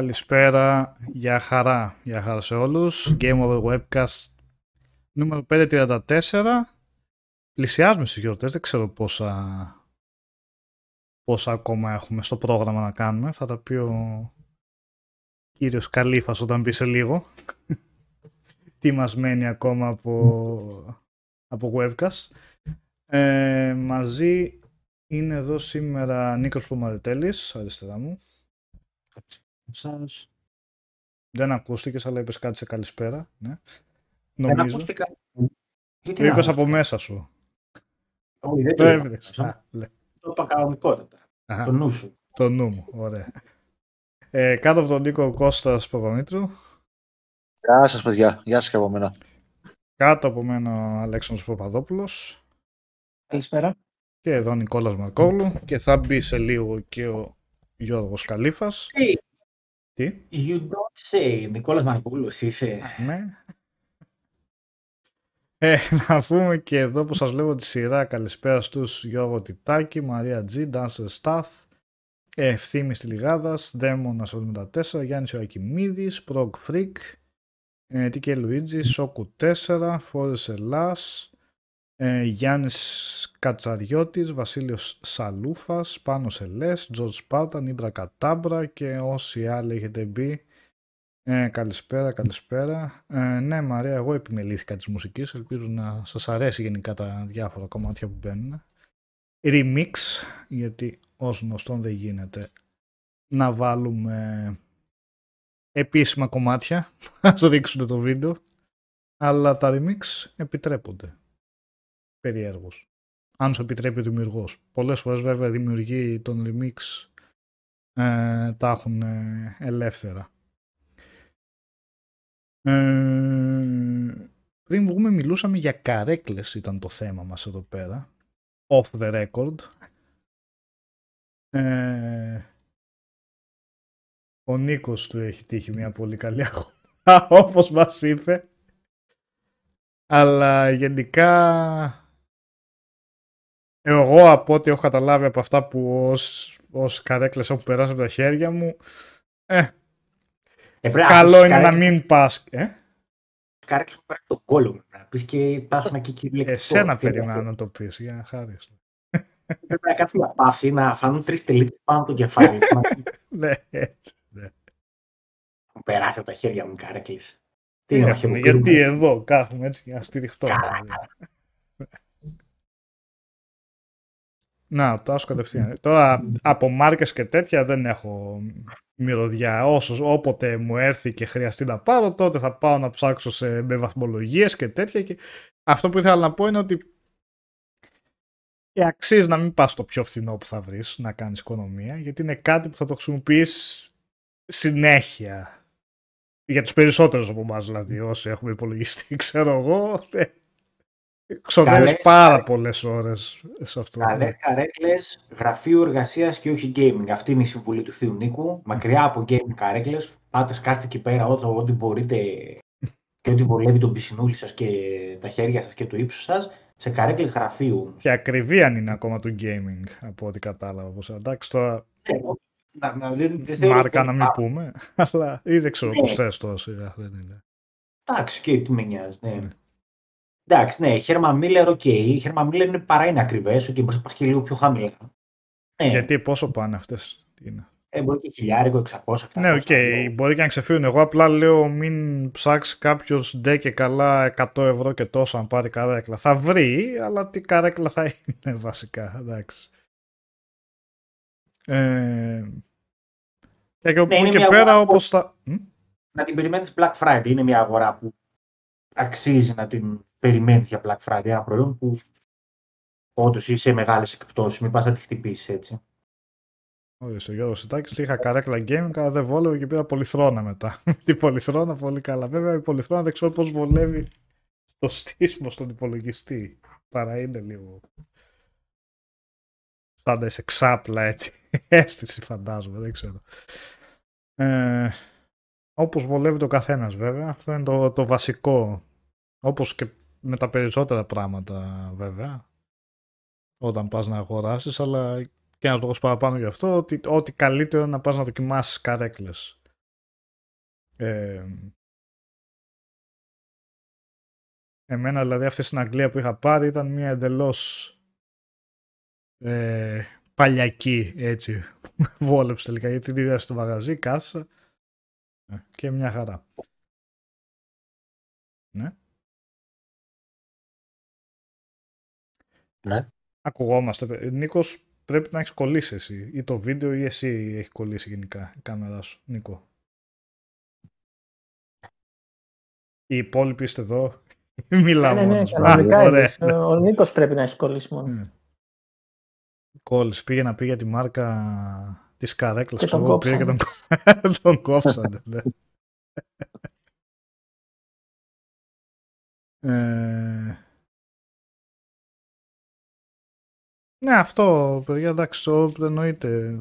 Καλησπέρα, για χαρά, για χαρά σε όλους. Game Over Webcast νούμερο 534. Πλησιάζουμε στις γιορτές, δεν ξέρω πόσα, πόσα ακόμα έχουμε στο πρόγραμμα να κάνουμε. Θα τα πει ο κύριος Καλήφας όταν μπει σε λίγο. Τι μας μένει ακόμα από, από Webcast. Ε, μαζί είναι εδώ σήμερα Νίκος Πλωμαριτέλης, αριστερά μου. Σας. Δεν ακούστηκες, αλλά είπες κάτι σε καλησπέρα. Ναι. Δεν Νομίζω. ακούστηκα. Γιατί Το να είπες από ακούστηκα; μέσα σου. Όχι, δεν Το το είπα. έβρες. Το Α, λέ. Το είπα κανονικότατα. Αχα, Το νου σου. Το νου μου. Ωραία. Ε, κάτω από τον Νίκο ο Κώστας Παπαμήτρου. Γεια σας παιδιά, γεια σας και από μένα. Κάτω από μένα ο Αλέξανδρος Παπαδόπουλος. Καλησπέρα. Και εδώ ο Νικόλας Μαρκόγλου. Και θα μπει σε λίγο και ο Γιώργος Καλήφας. Hey, Τι; you don't say. Νικόλας Μαρκούλος είσαι. Ναι. Ε, να πούμε και εδώ που σας λέω τη σειρά καλησπέρα στους Γιώργο Τιτάκη, Μαρία Τζι, Dancer Staff, Ευθύμης Τηλιγάδας, Δαίμονας 74, Γιάννης Ιωακημίδης, Prog Freak, ε, TK Luigi, Σόκου 4, Φόρες Ελλάς, ε, Γιάννης Κατσαριώτης, Βασίλειος Σαλούφας, Πάνος Ελές, Τζορτ Σπάρτα, Νίμπρα Κατάμπρα και όσοι άλλοι έχετε μπει ε, καλησπέρα, καλησπέρα. Ε, ναι, Μαρία, εγώ επιμελήθηκα της μουσικής. Ελπίζω να σας αρέσει γενικά τα διάφορα κομμάτια που μπαίνουν. Remix, γιατί ως γνωστόν δεν γίνεται να βάλουμε επίσημα κομμάτια. Ας ρίξουν το βίντεο. Αλλά τα remix επιτρέπονται. Περιέργως. Αν σου επιτρέπει ο δημιουργός. Πολλές φορές βέβαια οι δημιουργοί των remix ε, τα έχουν ε, ελεύθερα. Ε, πριν βγούμε μιλούσαμε για καρέκλες ήταν το θέμα μας εδώ πέρα. Off the record. Ε, ο Νίκος του έχει τύχει μια πολύ καλή αγορά όπως μας είπε. Αλλά γενικά εγώ από ό,τι έχω καταλάβει από αυτά που ως, ως καρέκλες έχουν περάσει από τα χέρια μου ε, Ε, πρέπει καλό πεις είναι να καρέκλες- μην πας ε; Καρέκλες που πέρα τον κόλλο μου. Να πεις και υπάρχουν και κυριολεκτικό. Εσένα Τι είναι περιμένω αυτό. να το πεις, για να χάρεις. Πρέπει να κάτσει μια παύση, να φανούν τρεις τελίτες πάνω από το κεφάλι. Να Ναι, έτσι. έχουν περάσει από τα χέρια μου οι καρέκλες. Τι είναι, όχι, Έχουμε, εγώ γιατί πήρουμε. εδώ κάθομαι έτσι για να στηριχτώ. Καλά, Να, το άσου κατευθείαν. Τώρα από μάρκες και τέτοια δεν έχω μυρωδιά. Όσος, όποτε μου έρθει και χρειαστεί να πάρω, τότε θα πάω να ψάξω σε, με βαθμολογίες και τέτοια. Και αυτό που ήθελα να πω είναι ότι ε, αξίζει να μην πας στο πιο φθηνό που θα βρεις, να κάνεις οικονομία, γιατί είναι κάτι που θα το χρησιμοποιείς συνέχεια. Για τους περισσότερους από εμάς δηλαδή, όσοι έχουμε υπολογιστεί, ξέρω εγώ, ε, ξοδεύεις Καλές πάρα καρέκλες. πολλές ώρες σε αυτό. Καλές καρέκλε γραφείου εργασίας και όχι gaming. Αυτή είναι η συμβουλή του Θείου Νίκου. Μακριά από gaming καρέκλες. Πάτε, σκάστε εκεί πέρα ό,τι, ό,τι μπορείτε και ό,τι βολεύει τον πισινούλη σας και τα χέρια σας και το ύψος σας σε καρέκλες γραφείου. Και ακριβή αν είναι ακόμα του gaming, από ό,τι κατάλαβα. Όπως, εντάξει, τώρα Ε, να- να- δεν- δεν θεωρώ μάρκα ότι- να μην Α, πούμε, αλλά ή δεν ξέρω Ναι. πώς θες τώρα σιγά, δεν είναι. Εντάξει, και τι με νοιάζει. Ναι. Ναι. Εντάξει, ναι, Herman Miller, οκ. Η Herman Miller είναι παρά είναι ακριβές, και μπορεί να πα και λίγο πιο χαμηλά. Ναι, Γιατί πόσο πάνε αυτές. τι είναι; ε, μπορεί και χιλιάρικο, 600, 700. Ναι, οκ, μπορεί και να ξεφύγουν. Εγώ απλά λέω μην ψάξεις κάποιος ντε και καλά 100 ευρώ και τόσο αν πάρει καρέκλα. Θα βρει, αλλά τι καρέκλα θα είναι βασικά. Εντάξει. Ε, και από Ναι, εκεί είναι και μια πέρα αγορά όπως θα... Μ; να την περιμένεις Black Friday. Είναι μια αγορά που αξίζει να την περιμένεις για Black Friday. Ένα προϊόν που όντως είσαι μεγάλες εκπτώσεις. Μην πας να τη χτυπήσεις έτσι. Ορίστε, ο Γιώργος Σιτάκης, είχα καρέκλα gaming, αλλά δεν βόλευε και πήρα πολυθρόνα μετά. Την πολυθρόνα πολύ καλά. Βέβαια η πολυθρόνα δεν ξέρω πώς βολεύει το στήσιμο στον υπολογιστή. Παρά είναι λίγο... Σαν να είσαι ξάπλα έτσι. Αίσθηση φαντάζομαι, δεν ξέρω. Ε, όπως βολεύει το καθένας βέβαια. Αυτό είναι το, το βασικό. Όπως και με τα περισσότερα πράγματα βέβαια. Όταν πας να αγοράσεις, αλλά και ένας λόγος παραπάνω γι' αυτό, ότι ό,τι καλύτερο είναι να πας να δοκιμάσεις καρέκλες. Ε, εμένα δηλαδή αυτή στην Αγγλία που είχα πάρει ήταν μια εντελώς ε, παλιακή έτσι βόλεψη τελικά γιατί την είδα στο μαγαζί, κάσα ε, και μια χαρά. Ναι. Ακουγόμαστε. Νίκος, πρέπει να έχεις κολλήσει εσύ. Ή το βίντεο ή εσύ έχει κολλήσει γενικά η κάμερα σου. Νίκο. Οι υπόλοιποι είστε εδώ. Μιλάω ναι, ναι, ναι, μόνος μου. Α, κανονικά ωραία. είδες. Ο Νίκος πρέπει να έχει κολλήσει μόνο. Ναι. Κόλλησε. Πήγε να πει για τη μάρκα της καρέκλας. Και τον ξέρω εγώ, πήγε και τον, τον κόψανε. ναι. Ε, Ναι, αυτό, παιδιά, εντάξει, ο- εννοείται.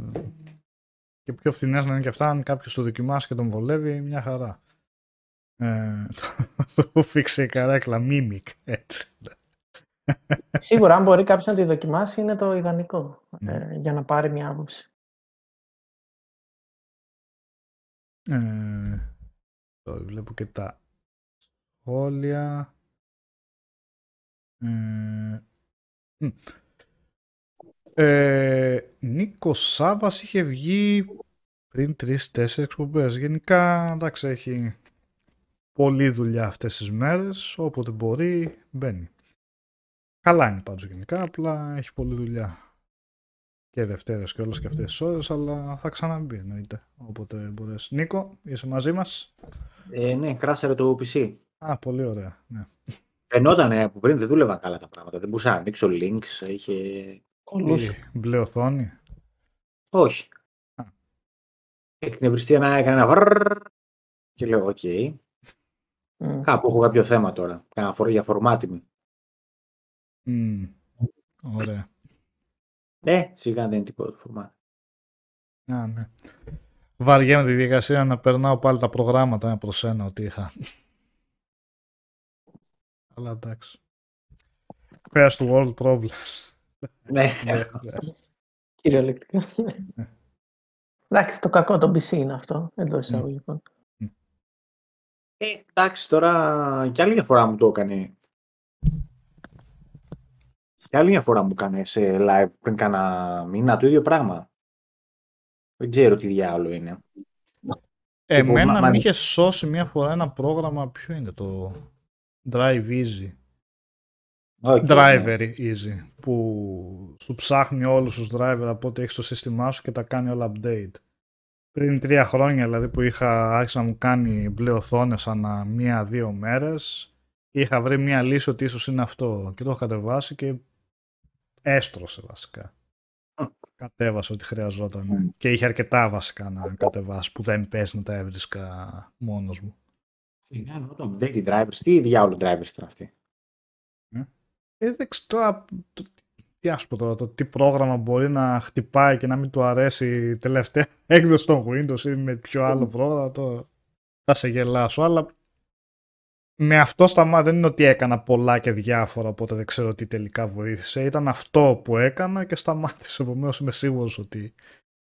Και πιο φθηνές να είναι και αυτά, αν κάποιος το δοκιμάσει και τον βολεύει, μια χαρά. Ε, το, το φίξε η καρέκλα, mimic, έτσι. Σίγουρα, αν μπορεί κάποιος να τη δοκιμάσει, είναι το ιδανικό Ναι. ε, για να πάρει μια άποψη. Ε, τώρα βλέπω και τα σχόλια. Ε, μ. Ε, Νίκο Σάβας είχε βγει πριν τρεις-τέσσερις εκπομπές. Γενικά, εντάξει, έχει πολλή δουλειά αυτές τις μέρες. Όποτε μπορεί, μπαίνει. Καλά είναι πάντως γενικά, απλά έχει πολλή δουλειά. Και Δευτέρες και όλες και αυτές τις ώρες, αλλά θα ξαναμπεί εννοείται. Όποτε μπορέσει. Νίκο, είσαι μαζί μας; Ε, ναι, κράσαρε το PC. Α, πολύ ωραία. Ναι. Φαινόταν από πριν δεν δούλευαν καλά τα πράγματα. Δεν μπορούσα να ανοίξω links. Είχε... Κολλούσε. Η μπλε οθόνη. Όχι. Α. Εκνευριστεί ένα, έκανε ένα βρρρρ και λέω, οκ. Μμ. Κάπου έχω κάποιο θέμα τώρα. Κάνα φορά για φορμάτ Μμ, Ωραία. Ε, σιγά δεν είναι τίποτα το φορμάτι. Α, ναι. Βαριέμαι τη διαδικασία να περνάω πάλι τα προγράμματα ένα προς ένα ότι είχα. Αλλά εντάξει. First world problems. Ναι. Ναι, ναι. Κυριολεκτικά. Εντάξει, το κακό το PC είναι αυτό, εντός εισαγωγικών. Ε, εντάξει, τώρα κι άλλη μια φορά μου το έκανε. Κι άλλη μια φορά μου έκανε σε live πριν κάνα μήνα το ίδιο πράγμα. Δεν ξέρω τι διάλογο είναι. Εμένα μα- με είχε σώσει μια φορά ένα πρόγραμμα, ποιο είναι το Drive Easy. Όχι, Driver Easy, που σου ψάχνει όλους τους driver από ό,τι έχεις στο σύστημά σου και τα κάνει όλα update. Πριν τρία χρόνια δηλαδή που είχα άρχισε να μου κάνει μπλε οθόνες ανά μία-δύο μέρες, είχα βρει μία λύση ότι ίσως είναι αυτό και το έχω κατεβάσει και έστρωσε βασικά. Μμ. Κατέβασε ό,τι χρειαζόταν. Μμ. Και είχε αρκετά βασικά να κατεβάσει που δεν πες να τα έβρισκα μόνος μου. Είναι το update drivers. Τι διάολο drivers ήταν αυτοί; Ε, δεν ξέρω τώρα, το- τι ας πω τώρα, το τι πρόγραμμα μπορεί να χτυπάει και να μην του αρέσει η τελευταία έκδοση των Windows ή με ποιο άλλο πρόγραμμα, το θα σε γελάσω, αλλά με αυτό σταμά δεν είναι ότι έκανα πολλά και διάφορα, οπότε δεν ξέρω τι τελικά βοήθησε. Ήταν αυτό που έκανα και σταμάτησε, επομένως είμαι σίγουρος ότι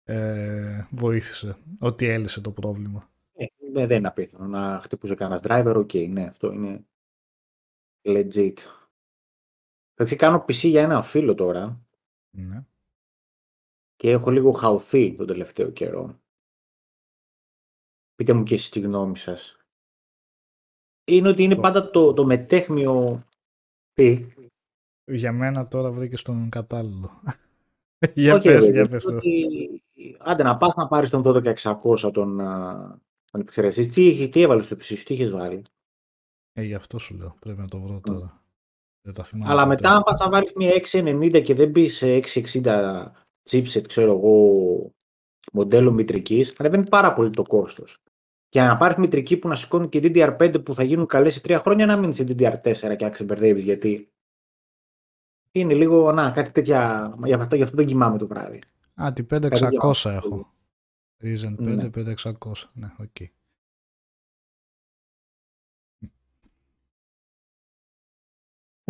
ε, βοήθησε, ότι έλυσε το πρόβλημα. Ε, ναι, δεν είναι απίθανο να χτυπούσε κανένας driver. Οκ, ναι, αυτό είναι legit. Εντάξει, κάνω PC για ένα φίλο τώρα Ναι. και έχω λίγο χαωθεί τον τελευταίο καιρό. Πείτε μου και εσείς τη γνώμη σας. Είναι ότι είναι Το- πάντα το, το μετέχμιο τι; Για μένα τώρα βρήκε τον κατάλληλο. για Όχι, πες, ρε, για παιδί, πες. το. ότι- Άντε να πας να πάρεις τον 12600 τον, α, τον επεξεργαστή. Τι, τι έβαλες στο PC σου, τι είχες βάλει; Ε, γι' αυτό σου λέω. Πρέπει να το βρω τώρα. Δεν τα θυμάμαι. Αλλά ποτέ. μετά, αν πας να βάλεις μια 690 και δεν μπεις σε 660 chipset, ξέρω εγώ, μοντέλο μητρικής, ανεβαίνει πάρα πολύ το κόστος. Και να πάρεις μητρική που να σηκώνει και DDR5 που θα γίνουν καλές σε τρία χρόνια, να μείνεις σε DDR4 και να ξεμπερδεύεις γιατί είναι λίγο, να, κάτι τέτοια, γι' αυτό, γι' αυτό δεν κοιμάμαι το βράδυ. Α, τη Κάτι 5600 διάβασα. έχω. Ryzen 5 Ναι. 5600. Ναι, οκ.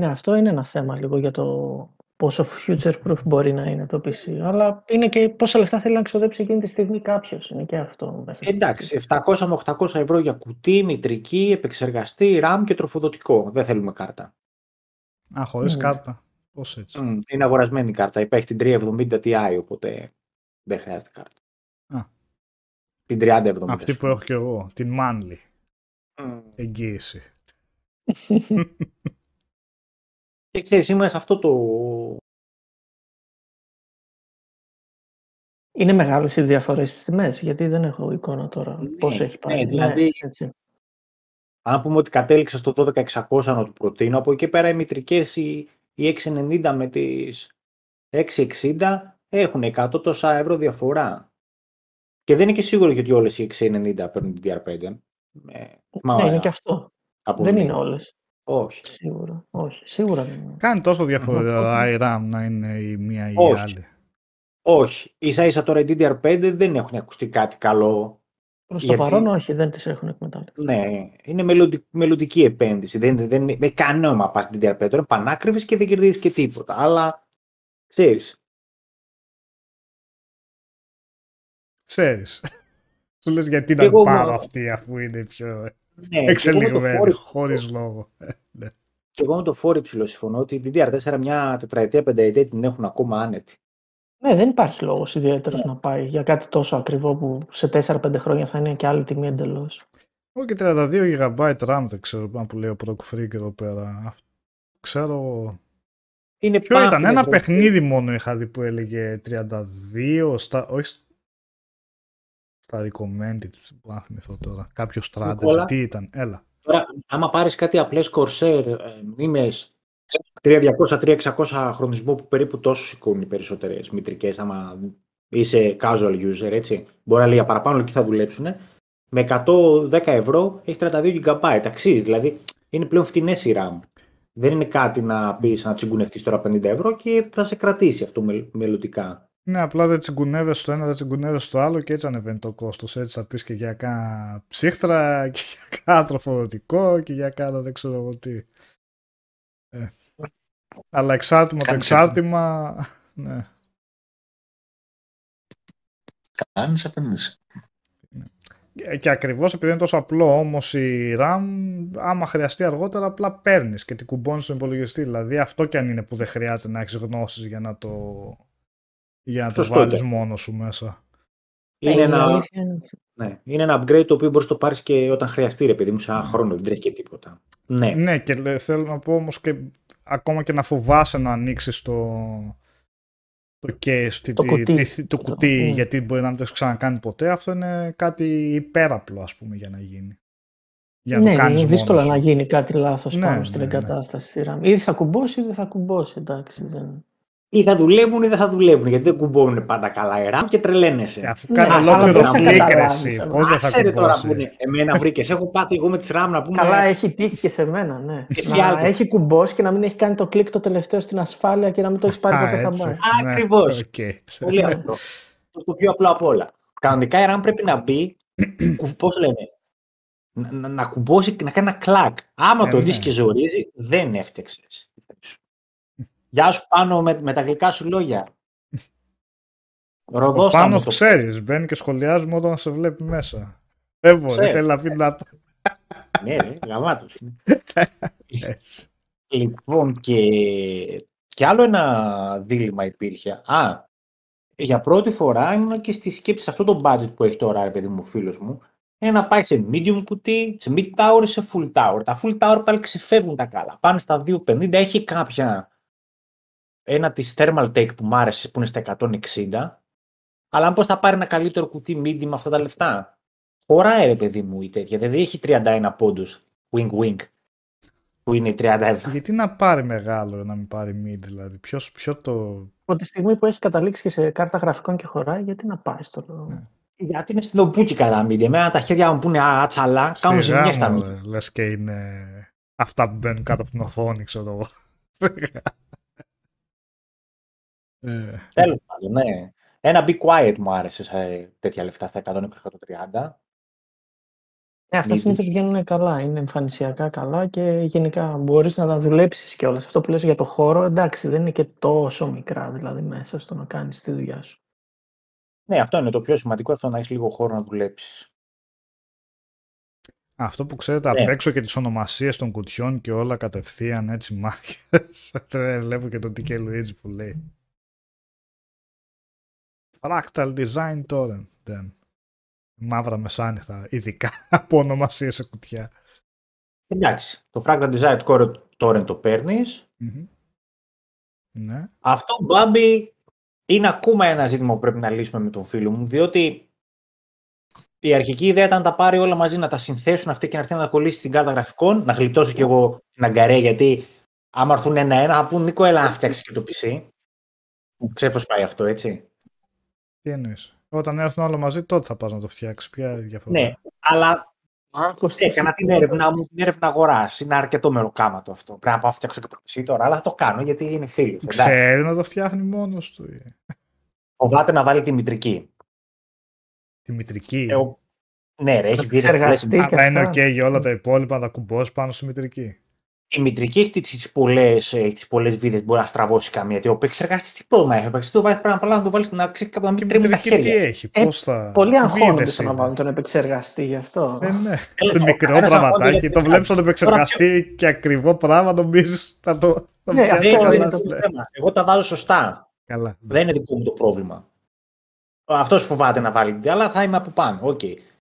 Ναι, αυτό είναι ένα θέμα λίγο για το πόσο future proof μπορεί να είναι το PC. Αλλά είναι και πόσα λεφτά θέλει να ξοδέψει εκείνη τη στιγμή κάποιος. Είναι και αυτό. μέσα στο Εντάξει, 700 με 800 ευρώ για κουτί, μητρική, επεξεργαστή, RAM και τροφοδοτικό. Δεν θέλουμε κάρτα. Α, χωρίς Ναι. κάρτα. Πώς έτσι. Μμ, Είναι αγορασμένη η κάρτα. Υπάρχει την 370 Ti, οπότε δεν χρειάζεται κάρτα. Α. Την 3070. Αυτή ας που πούμε. έχω και εγώ. Την Manly Μμ. εγγύηση. Και ξέρεις, είμαι σε αυτό το... Είναι μεγάλες οι διαφορές στις τιμές, γιατί δεν έχω εικόνα τώρα Ναι, πόσο έχει πάει. ναι, δηλαδή- έτσι. Αν πούμε ότι κατέληξε στο 12600 να του προτείνω, από εκεί πέρα οι μητρικές, οι, οι 690 με τις 660 έχουν 100 τόσα ευρώ διαφορά. Και δεν είναι και σίγουρο γιατί όλες οι 690 παίρνουν την DR5. Ε, θυμάμαι ναι, είναι και αυτό. από δεν μία. είναι όλες. Όχι. Σίγουρα. Όχι, σίγουρα δεν είναι. Κάνει τόσο διαφορά η RAM να είναι η μία ή η Όχι. άλλη. Όχι. Ίσα ίσα τώρα οι DDR5 δεν έχουν ακουστεί κάτι καλό. Προς το Γιατί- παρόν, όχι, δεν τις έχουν εκμεταλλευτεί. Ναι, είναι μελλοντι- μελλοντική επένδυση. Δεν, δεν, δεν έχει κανένα νόημα να πας στην DDR5. Τώρα είναι πανάκριβες και δεν κερδίζεις και τίποτα. Αλλά ξέρεις, Ξέρεις. Σου λες γιατί Και να εγώ πάρω μου- αυτή αφού είναι πιο ναι, και εγώ με το εξελιγμένη, φόρι- χωρίς λόγο. Και εγώ με το φόρη ψηλό συμφωνώ ότι η DDR4 μια τετραετία, πενταετία την έχουν ακόμα άνετη. Ναι, δεν υπάρχει λόγος ιδιαίτερος να πάει για κάτι τόσο ακριβό που σε 4-5 χρόνια θα είναι και άλλη τιμή εντελώς. Εγώ και 32 GB RAM δεν ξέρω αν που λέει ο Proc Freak εδώ πέρα. Αυτό- Ξέρω. Είναι Ποιο ήταν, πάνθινες, ένα ρε. παιχνίδι μόνο είχα δει που έλεγε 32, στα, όχι σ- στα recommended, που να θυμηθώ τώρα. Κάποιος strategy, Νικόλα. τι ήταν, έλα. Τώρα, άμα πάρεις κάτι απλές Corsair, ε, μνήμες 300-300-600 χρονισμό που περίπου τόσο σηκώνουν οι περισσότερες μητρικές, άμα είσαι casual user, έτσι. Μπορεί να λέει για παραπάνω εκεί θα δουλέψουν. Με 110 ευρώ έχεις 32 GB. Αξίζει, δηλαδή είναι πλέον φτηνές η RAM. Δεν είναι κάτι να πεις να τσιγκουνευτείς τώρα 50 ευρώ και θα σε κρατήσει αυτό μελ- μελλοντικά. Ναι, απλά δεν τσιγκουνεύεσαι στο ένα, δεν τσιγκουνεύεσαι στο άλλο και έτσι ανεβαίνει το κόστος. Έτσι θα πεις και για κάνα ψύχτρα και για κάνα τροφοδοτικό και για κάνα δεν ξέρω εγώ τι. Ε. Αλλά εξάρτημα το Κάνεις εξάρτημα. Ναι. Κάνεις επένδυση. Και- Και ακριβώς επειδή είναι τόσο απλό όμως η RAM, άμα χρειαστεί αργότερα, απλά παίρνεις και την κουμπώνεις στον υπολογιστή. Δηλαδή αυτό κι αν είναι που δεν χρειάζεται να έχεις γνώσεις για να το, για να το Σωστό βάλεις ήταν. μόνος σου μέσα. Είναι, Ναι, η ένα, αλήθεια είναι- ναι, είναι ένα upgrade το οποίο μπορείς να το πάρεις και όταν χρειαστεί ρε παιδί μου, σε ένα χρόνο, δεν τρέχει και τίποτα. Ναι. Ναι, και λέ- θέλω να πω όμως και ακόμα και να φοβάσαι να ανοίξεις το, το case, τη- Το τη- κουτί. τη- το Το- κουτί, mm. γιατί μπορεί να μην το έχεις ξανακάνει ποτέ. Αυτό είναι κάτι υπέραπλο, ας πούμε, για να γίνει. Για να ναι, το κάνεις είναι δύσκολο μόνος να σου. γίνει κάτι λάθος Ναι, πάνω στην ναι, ναι. εγκατάσταση στη RAM. Ή θα κουμπώσει ή δεν θα κουμπώσει. Εντάξει, δεν... Ή θα δουλεύουν ή δεν θα δουλεύουν, γιατί δεν κουμπώνουν πάντα καλά η RAM και Ε, τρελαίνεσαι. Αφού Ναι, κάνει αλλά ολόκληρο πώς θα κλικ, ρε καταλάβεις, εσύ, ε, πώς δεν θα Άσε ρε τώρα κουμπώσει. που είναι. Εμένα βρήκες, έχω πάθει εγώ με τις RAM να πούμε. Καλά, έχει τύχει και σε μένα, ναι. Εσύ να άλλος. έχει κουμπώσει και να μην έχει κάνει το κλικ το τελευταίο στην ασφάλεια και να μην το έχει πάρει Α, ποτέ έτσι. χαμπάρι. Ναι, Ακριβώς. οκ. Πολύ απλό. Το, το πιο απλό απ' όλα. Κανονικά η RAM πρέπει να μπει, κου- πώς λένε, να, να, να κουμπώσει, να κάνει ένα κλακ. Άμα Ε, το ναι. δεις και ζορίζει, δεν έφτιαξες. Γεια σου πάνω με, με τα γλυκά σου λόγια. Ο Ροδόστα μου Πάνος το ξέρεις, μπαίνει και σχολιάζει μόνο όταν σε βλέπει μέσα. Δεν μπορεί, Ξέρεις. θέλει να πει να το... Ναι, ρε, γαμάτος είναι. Έτσι. Λοιπόν, και, και άλλο ένα δίλημα υπήρχε. Α, για πρώτη φορά ήμουν και στη σκέψη σε αυτό το budget που έχει τώρα, ρε παιδί μου, ο φίλος μου, είναι να πάει σε medium κουτί, σε mid tower ή σε full tower. Τα full tower πάλι ξεφεύγουν τα καλά. Πάνε στα 250, έχει κάποια ένα της thermal take που μ' άρεσε που είναι στα 160, αλλά αν πώς θα πάρει ένα καλύτερο κουτί medium με αυτά τα λεφτά; Χωράει ρε παιδί μου η τέτοια, δηλαδή έχει 31 πόντους, wink wink, που είναι 30 ευρώ. Γιατί να πάρει μεγάλο, να μην πάρει mid, δηλαδή. Ποιος, ποιο το... Από τη στιγμή που έχει καταλήξει και σε κάρτα γραφικών και χωράει, γιατί να πάει στο. Ναι. Γιατί είναι στην ομπούκι κατά μύδια. Εμένα τα χέρια μου που είναι άτσαλα, κάνουν Στη ζημιά στα γάμο, μύδια. ρε, Λες και είναι αυτά που μπαίνουν κάτω από την οθόνη, ξέρω εγώ. Ε, Τέλος πάντων, ναι. Ένα Be Quiet μου άρεσε σε τέτοια λεφτά στα 120-130. Ναι, αυτά Μήπως. συνήθως βγαίνουν καλά. Είναι εμφανισιακά καλά και γενικά μπορείς να τα δουλέψεις κιόλας. Αυτό που λες για το χώρο, εντάξει, δεν είναι και τόσο μικρά δηλαδή μέσα στο να κάνεις τη δουλειά σου. Ναι, αυτό είναι το πιο σημαντικό, αυτό να έχεις λίγο χώρο να δουλέψεις. Αυτό που ξέρετε Ναι. απ' έξω και τις ονομασίες των κουτιών και όλα κατευθείαν έτσι μάχες. Τώρα Βλέπω και τον TK Luigi που λέει. Fractal Design Torrent. Δεν. Μαύρα μεσάνυχτα, ειδικά από ονομασίες σε κουτιά. Εντάξει, το Fractal Design Core τώρα το παίρνεις. Μμμ. Ναι. Αυτό, Μπάμπη, είναι ακόμα ένα ζήτημα που πρέπει να λύσουμε με τον φίλο μου, διότι η αρχική ιδέα ήταν να τα πάρει όλα μαζί, να τα συνθέσουν αυτή και να έρθει να τα κολλήσει στην κάρτα γραφικών, να γλιτώσω κι εγώ την αγκαρέ, γιατί άμα έρθουν ένα-ένα θα πούν Νίκο, έλα να φτιάξεις και το PC. Ξέρει πώς πάει αυτό, έτσι. Τι εννοείς; Όταν έρθουν όλα μαζί τότε θα πας να το φτιάξεις. Ποια διαφορά; Ναι, αλλά Άγχος έκανα της την έρευνα μου, την έρευνα αγοράς. Είναι αρκετό μεροκάματο αυτό. Πρέπει να πάω να φτιάξω και το PC τώρα, αλλά θα το κάνω γιατί είναι φίλος. Ξέρει να το φτιάχνει μόνος του. ε. Φοβάται να βάλει τη μητρική. Τη μητρική; Εγώ- Ναι, ρε, έχει βγει. ρε, Επεξεργαστή. λες, και Αλλά είναι αυτά. ok για όλα τα υπόλοιπα να τα κουμπώσεις πάνω στη μητρική. Η μητρική έχει τις πολλές, έχει τις πολλές βίδες, μπορεί να στραβώσει καμία. Γιατί ο επεξεργαστής τι πρόβλημα έχει; Ο επεξεργαστής το βάζει πρέπει απλά να το βάλεις να ξέρει κάπου να Και μην η τρέμει τα μητρική τι χέρια. έχει, Ε, πώς θα... Πολύ αγχώνονται βίδες στο να είναι. βάλουν τον επεξεργαστή γι' αυτό. Ε, ναι. Έλα, Το ο μικρό καθένας αγχώνεται πραγματάκι, γιατί το είναι βλέπεις τον επεξεργαστή και ακριβό πράγμα νομίζεις θα το... θα Ναι, πιάσει αυτό Αυτό καλά, είναι το ναι. θέμα. Εγώ τα βάζω σωστά. Καλά. Δεν είναι δικό μου το πρόβλημα. Αυτός φοβάται να βάλει, αλλά θα είμαι από πάνω. Οκ.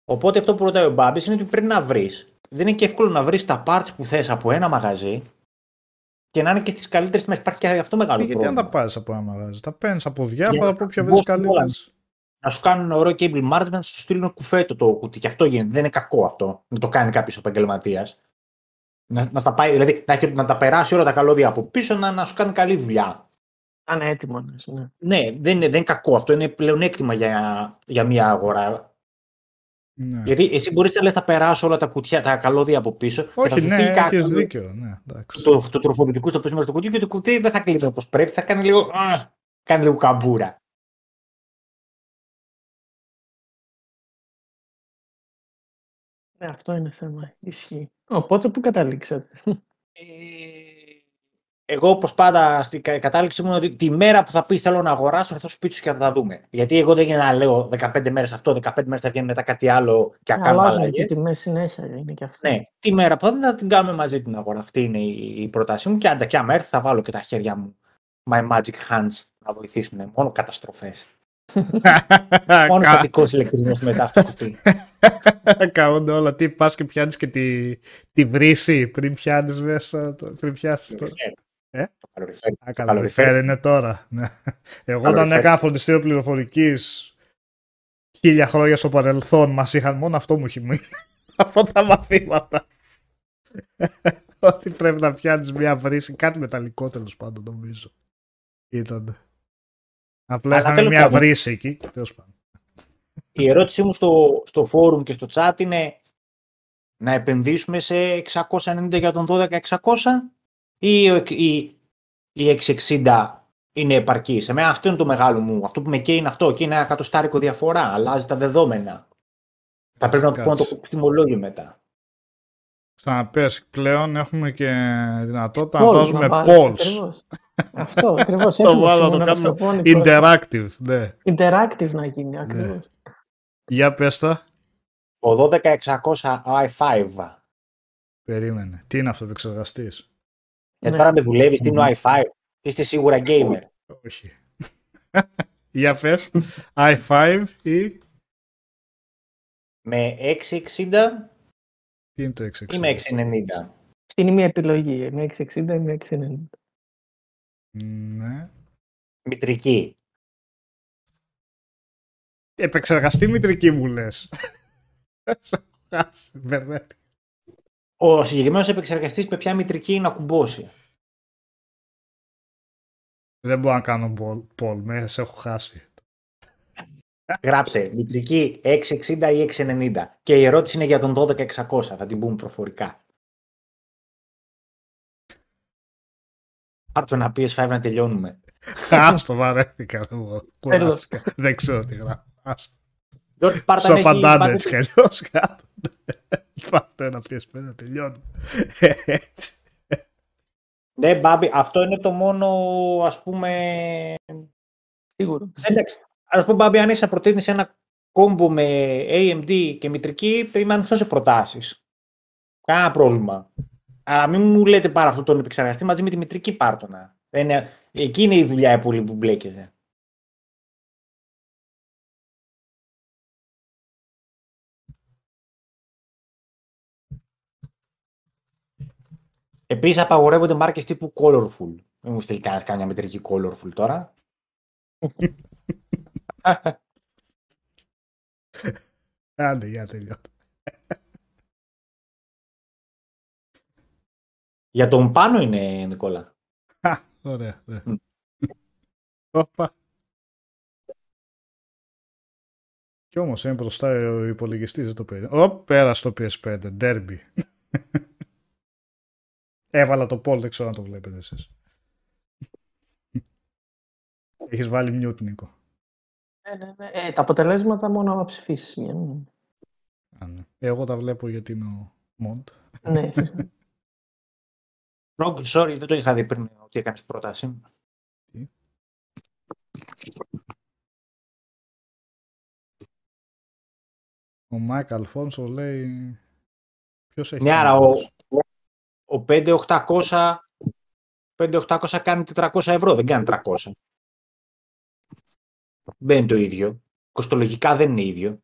Οπότε αυτό που ρωτάει ο Μπάμπης είναι ότι πρέπει να βρεις. Δεν είναι και εύκολο να βρεις τα parts που θες από ένα μαγαζί και να είναι και στις καλύτερες τιμές. Υπάρχει και αυτό μεγάλο Ε, Γιατί πρόβλημα. αν τα πάρεις από ένα μαγαζί, τα παίρνεις από διάφορα Για από όποια να βρεις μπω στην καλύτερες. να σου κάνουν ωραίο cable management, να σου στείλουν κουφέτο το κουτί. Και αυτό γίνεται. Δεν είναι κακό αυτό. Να το κάνει κάποιος επαγγελματίας. Να, να, στα πάει, δηλαδή, να, έχει- να τα περάσει όλα τα καλώδια από πίσω, να, να σου κάνει καλή δουλειά. Αν είναι έτοιμο. να είσαι, Ναι. Ναι, δεν είναι, δεν είναι κακό. Αυτό είναι πλεονέκτημα για, για μια αγορά. Ναι. Γιατί εσύ μπορείς να λες, θα περάσω όλα τα κουτιά, τα καλώδια από πίσω. και θα Όχι, σου ναι, φύγει κάτι έχεις δίκιο. Ναι, εντάξει. Το, το τροφοδοτικό στο πέσιμο στο κουτί και το κουτί δεν θα κλείσει όπως πρέπει. Θα κάνει λίγο. Α, κάνει λίγο καμπούρα. ναι, αυτό είναι θέμα. Ισχύει. Οπότε πού καταλήξατε; Ε, εγώ όπως πάντα στην κα- κατάληξη μου είναι ότι τη μέρα που θα πεις θέλω να αγοράσω θα έρθω σπίτι σου και θα τα δούμε. Γιατί εγώ δεν γίνεται να λέω 15 μέρες αυτό, 15 μέρες θα βγαίνει μετά κάτι άλλο και να κάνουμε Αλλάζουν και αλλαγέ. τιμέ συνέχεια. Είναι και αυτό. Ναι, τη μέρα που θα, θα την κάνουμε μαζί την αγορά. Αυτή είναι η, η πρότασή μου. Και άντα και άμα έρθει, θα βάλω και τα χέρια μου. My magic hands να βοηθήσουν. Μόνο καταστροφές. Μόνο Κα- στατικό ηλεκτρισμός μετά αυτό το κουτί. Καούνται όλα. Τι πας και πιάνεις και τη, τη βρύση πριν πιάνεις μέσα, το- πριν πιάσεις το... Ε; Το καλοριφέρ. Α, καλοριφέρ. καλοριφέρ είναι τώρα. Ναι. Εγώ όταν Καλοριφέρ. έκανα φροντιστήριο πληροφορικής χίλια χρόνια στο παρελθόν, μας είχαν μόνο αυτό μου έχει μείνει. Αυτό τα μαθήματα. Ότι πρέπει να πιάνεις μια βρύση, κάτι μεταλλικό τέλος πάντων νομίζω. Ήταν. Απλά Αλλά είχαμε τέλος μια πάντων. βρύση εκεί. Τέλος πάντων. Η ερώτησή μου στο, στο forum και στο chat είναι να επενδύσουμε σε 690 για τον 12600 ή η, η 660 είναι επαρκής; Σε μένα αυτό είναι το μεγάλο μου. Αυτό που με καίει είναι αυτό και είναι ένα εκατοστάρικο διαφορά. Αλλάζει τα δεδόμενα. Θα πρέπει να το πω να το Κάτσε. πω στο τιμολόγιο μετά. Ξαναπες, πλέον έχουμε και δυνατότητα να Polls βάζουμε βάλεις, polls. ακριβώς. Αυτό ακριβώς. Το βάλω, το κάνουμε Interactive, ναι. Interactive να γίνει ακριβώς. Για πες τα. Το 12600 i5. Περίμενε. Τι είναι αυτό, επεξεργαστής; Ε, Ναι. τώρα με δουλεύει, τι είναι ο i5. Είστε σίγουρα gamer. Όχι. Για πες. i5 ή... Με 660 Τι είναι το 660. ή με 690. Είναι μια επιλογή. Με 660 ή με 690. Ναι. Μητρική. Επεξεργαστή μητρική μου λες. Χάσει, μπερδεύτηκα. Ο συγκεκριμένος επεξεργαστής με ποια μητρική να κουμπώσει. Δεν μπορώ να κάνω poll, poll, με σε έχω χάσει. Γράψε μητρική 660 ή 690. Και η ερώτηση είναι για τον 12600. Θα την πούμε προφορικά. Πάρ' το ένα PS5 να τελειώνουμε. Άστο, βαρέθηκα. δεν μπορώ. Τέλος. Κουράστηκα. Δεν ξέρω τι γράφω. Άστο. Πάρ' Σου τα έχει απαντάνε πάτε- έτσι κι αλλιώς κάτω. Πάρτε ένα PS5, τελειώνω. Έτσι. Ναι, Μπάμπη, αυτό είναι το μόνο, ας πούμε... Σίγουρο. Εντάξει, ας πούμε, Μπάμπη, αν είσαι να προτείνεις ένα κόμπο με AMD και μητρική, είμαι ανοιχτός σε προτάσεις. Κανένα πρόβλημα. Αλλά μην μου λέτε πάρα αυτό τον επεξεργαστή μαζί με τη μητρική πάρτονα. Είναι, εκεί είναι η δουλειά πολύ που μπλέκεται. Επίσης, απαγορεύονται μάρκες τύπου colorful. Μην μου στείλει κανένας καμιά μετρική colorful τώρα. Άντε, για τελειώνω. Για τον πάνω είναι, Νικόλα. Α, ωραία. ωραία. Μμ. Όπα. Κι όμως είναι μπροστά ο υπολογιστής, δεν το πήρε. Ω, πέρα στο PS5, Derby. Έβαλα το poll, δεν ξέρω αν το βλέπετε εσείς. Έχεις βάλει mute, Νίκο. Ναι, ναι, ναι. Ε, τα αποτελέσματα μόνο άμα ψηφίσεις. μια. Α, ναι. Εγώ τα βλέπω γιατί είναι ο mod. ναι, σίγουρα. Ρόγκ, sorry, δεν το είχα δει πριν ότι έκανες πρόταση. Ο Μάικ Αλφόνσο λέει... Ποιος έχει... Ναι, κάνει άρα ο, πρόταση; Ο 5800, 5800 κάνει 400 ευρώ, δεν κάνει 300. Δεν είναι το ίδιο. Κοστολογικά δεν είναι ίδιο.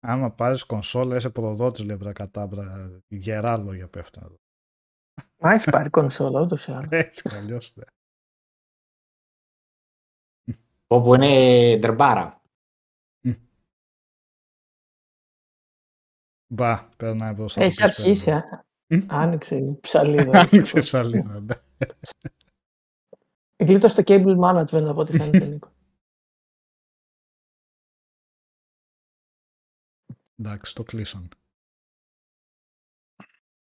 Άμα πάρεις κονσόλα, είσαι προδότης, λέει Μπρακατάμπρα. Γερά λόγια πέφτουν εδώ. Μα έχει πάρει κονσόλα ούτως ή άλλως. Έτσι κι αλλιώς, ναι. Όπου είναι δερμπάρα. Μπα, περνάει μπροστά. Έχει το PS5. αρχίσει. α. Μμ. Άνοιξε η ψαλίδα. Άνοιξε ψαλίδα, ναι. Γλίτωσε το cable management από ό,τι φαίνεται, Νίκο. Εντάξει, το κλείσαν.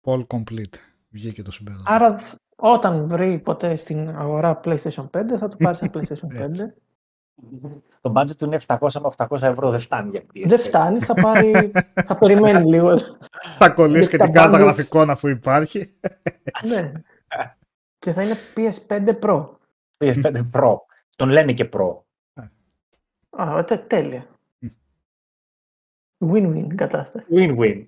All complete. Βγήκε το συμπέρασμα. Άρα, θ- όταν βρει ποτέ στην αγορά PlayStation 5, θα του πάρει ένα PlayStation 5. Έτσι. Το budget του είναι 700 με 800 ευρώ, δεν φτάνει για PS5. Δεν φτάνει, θα πάρει. θα περιμένει λίγο. Θα κολλήσει και τα την κάρτα bundles. γραφικών αφού υπάρχει. ναι. Και θα είναι PS5 Pro. PS5 Pro. Τον λένε και Pro. Α, τε, τέλεια. Win-win κατάσταση. Win-win.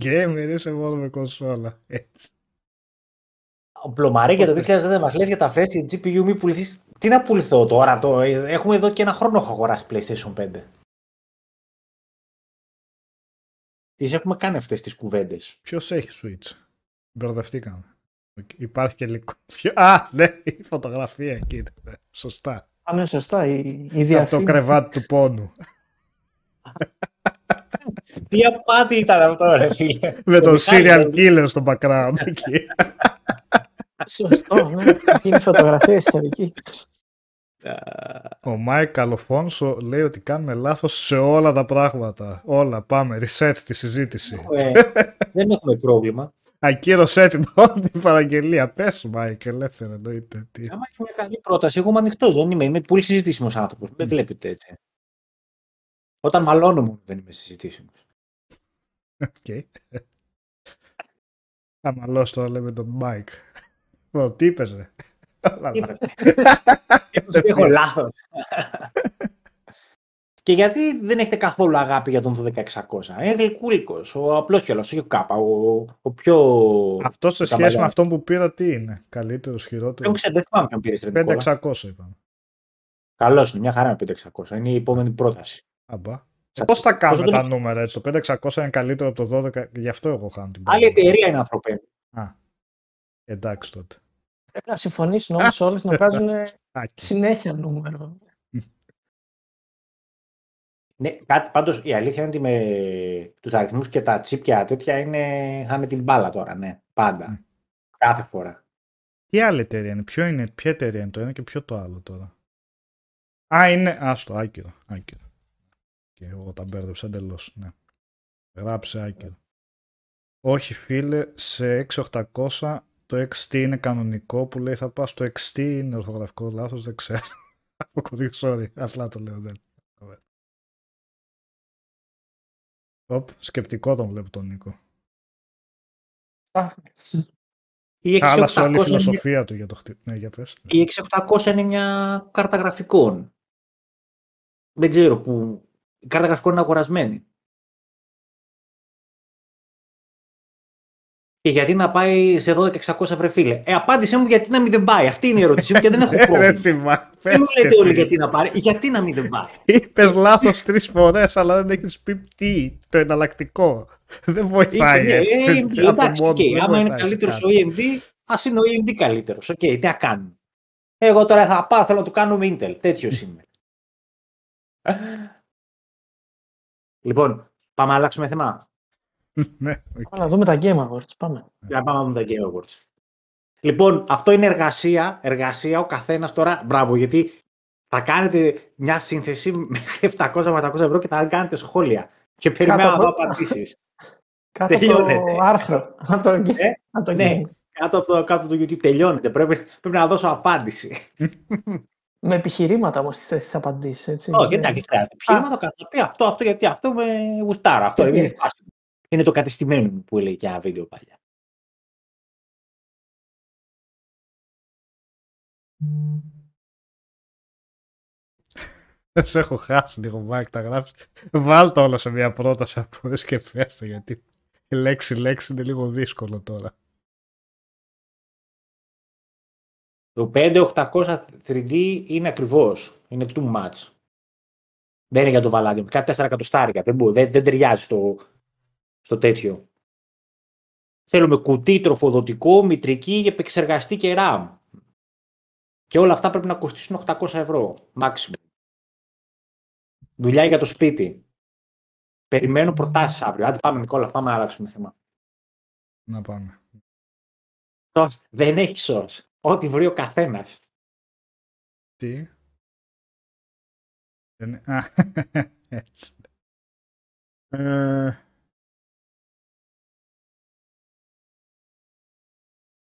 Gamer είσαι μόνο με κονσόλα. Έτσι. Ο Πλωμαρή για το 2010 μας λες για τα φρέσκια GPU μη πουληθείς. Τι να πουληθώ τώρα, το... έχουμε εδώ και ένα χρόνο έχω αγοράσει PlayStation 5. Τις έχουμε κάνει αυτές τις κουβέντες. Ποιος έχει Switch; Μπερδευτήκαμε. Υπάρχει και λίγο. Α, ναι, η φωτογραφία εκεί. ναι. Σωστά. Α, ναι, σωστά. Η, η Από το διαφήμιση. κρεβάτι του πόνου. Τι απάτη ήταν αυτό ρε φίλε. Με τον Μιχάλη, serial δηλαδή. killer στο background εκεί. Σωστό, ναι. Αυτή είναι η φωτογραφία ιστορική. Ο Μάικ Αλφόνσο λέει ότι κάνουμε λάθος σε όλα τα πράγματα. Όλα, πάμε, reset τη συζήτηση. Ε, δεν έχουμε πρόβλημα. Ακύρωσέ την όλη την παραγγελία. Πες Μάικ, ελεύθερα εννοείται. Τι. Άμα έχει μια καλή πρόταση, εγώ είμαι ανοιχτός. Δεν είμαι, είμαι πολύ συζητήσιμος άνθρωπος. Δεν βλέπετε έτσι. Όταν μαλώνω μου δεν είμαι συζητήσιμος. Οκ. Θα μαλώσω τώρα λέμε τον Μάικ. Ω, Τι είπες ρε. Έχω λάθος. Και γιατί δεν έχετε καθόλου αγάπη για τον 12600. Είναι γλυκούλικο, ο απλός κιόλας, όχι ο κάπα. Ο, ο πιο. Αυτό σε σχέση Καμπαλιά. με αυτόν που πήρα τι είναι. Καλύτερος, Δεν χειρότερος. ξέρω, δεν θυμάμαι ποιον πήρε. 5600 είπαμε. Καλώ είναι, μια χαρά είναι 5600. Είναι η επόμενη πρόταση. Αμπά. Σα- Πώς θα κάνουμε Πόσο τα το- νούμερα έτσι. Το 5600 είναι καλύτερο από το 12. Γι' αυτό εγώ χάνω την Άλλη παραγωγή. εταιρεία είναι ανθρωπέ. Α, εντάξει τότε. Πρέπει να συμφωνήσουν όμως όλες να βγάζουν Άκη. συνέχεια νούμερο. Ναι, κάτι πάντως η αλήθεια είναι ότι με τους αριθμούς και τα chip και τα τέτοια είναι, χάνε την μπάλα τώρα, ναι, πάντα. Μμ. Κάθε φορά. Τι άλλη εταιρεία είναι, ποιο είναι, ποια εταιρεία είναι το ένα και ποιο το άλλο τώρα; Α, είναι, άστο, άκυρο, άκυρο. Και εγώ τα μπέρδεψα εντελώς, ναι. Γράψε άκυρο. Όχι φίλε, σε 6800 το XT είναι κανονικό που λέει θα πάω στο XT, είναι ορθογραφικό λάθος, δεν ξέρω. Αποκωδίω, sorry, απλά το λέω, δεν. Οπ, σκεπτικό τον βλέπω τον Νίκο. Α, Η Χάλασε όλη η 6800 είναι μια- φιλοσοφία του για το χτύπημα. Ναι, για πες. η 6800 είναι μια κάρτα γραφικών. Δεν ξέρω που. Η κάρτα γραφικών είναι αγορασμένη. Και γιατί να πάει σε 12600 βρε φίλε; Ε, απάντησέ μου γιατί να μην δεν πάει. Αυτή είναι η ερώτησή μου και δεν έχω Ρε, πρόβλημα. Σιμά, Δεν μου πες λέτε και όλοι εσύ. γιατί να πάρει. Γιατί να μην δεν πάει; Είπες λάθος τρεις φορές, αλλά δεν έχεις πει τι, το εναλλακτικό. Δεν βοηθάει Ναι, έτσι. ε, από εντάξει, μόνο οκ. του, δεν άμα είναι βοηθάει καλύτερος κάτι. ο EMD, ας είναι ο EMD καλύτερος. Οκ, τι να κάνουμε. Εγώ τώρα θα πάω, θέλω να το κάνω με Intel. Τέτοιος είμαι. λοιπόν, πάμε να αλλάξουμε θέμα. Ναι, οκ. Πάμε να δούμε τα Game Awards. Πάμε. Για να πάμε να δούμε τα Game Awards. Λοιπόν, αυτό είναι εργασία. Εργασία ο καθένας τώρα. Μπράβο, γιατί θα κάνετε μια σύνθεση μέχρι 700 με 800 ευρώ και θα κάνετε σχόλια. Και περιμένω να Κάτω δω από- απαντήσεις. Κάτω από Τελειώνεται. το άρθρο. Από το, Ε, από το ναι. Game. κάτω από το, κάτω από το YouTube τελειώνεται. Πρέπει, πρέπει να δώσω απάντηση. Με επιχειρήματα όμως στι θέσεις απαντήσεις. Έτσι. Όχι, Δεν- εντάξει, χρειάζεται. Επιχείρημα το καθένα πει αυτό, αυτό, γιατί αυτό με γουστάρα. Αυτό Γιατί είναι, έτσι. φάση. Είναι το κατεστημένο μου που έλεγε και ένα βίντεο παλιά. Δεν σε έχω χάσει λίγο, Μάικ, τα γράψει. Βάλ το όλα σε μια πρόταση από εδώ και πες το, γιατί η λέξη-λέξη είναι λίγο δύσκολο τώρα. Το 5800 3D είναι ακριβώς. Είναι too much. Δεν είναι για το βαλάδιο. Κάτι 4 εκατοστάρικα. Δεν, μπορεί, δεν, δεν ταιριάζει στο, στο τέτοιο. Θέλουμε κουτί τροφοδοτικό, μητρική, επεξεργαστή και RAM. Και όλα αυτά πρέπει να κοστίσουν 800 ευρώ. Maximum. Δουλειά για το σπίτι. Περιμένω προτάσεις αύριο. Άντε πάμε Νικόλα, πάμε να αλλάξουμε θέμα. Να πάμε. Σως. Δεν έχεις σως. Ό,τι βρει ο καθένας. Τι; Δεν... Α, έτσι. Ε...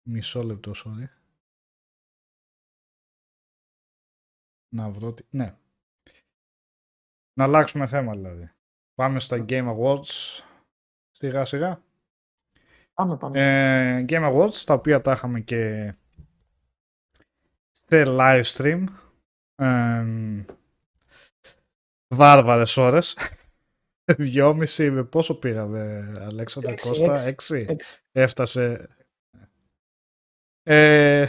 Μισό λεπτό, sorry. Να βρω τι... Ναι. Να αλλάξουμε θέμα δηλαδή. Πάμε στα Game Awards. Σιγά σιγά. Πάμε, πάμε. Ε, Game Awards, τα οποία τα είχαμε και σε live stream. Ε, βάρβαρες ώρες. Δυόμιση με πόσο πήγαμε, Αλέξανδρο Έξι, Κώστα, έξι. έξι. Έτσι. Έφτασε. Ε,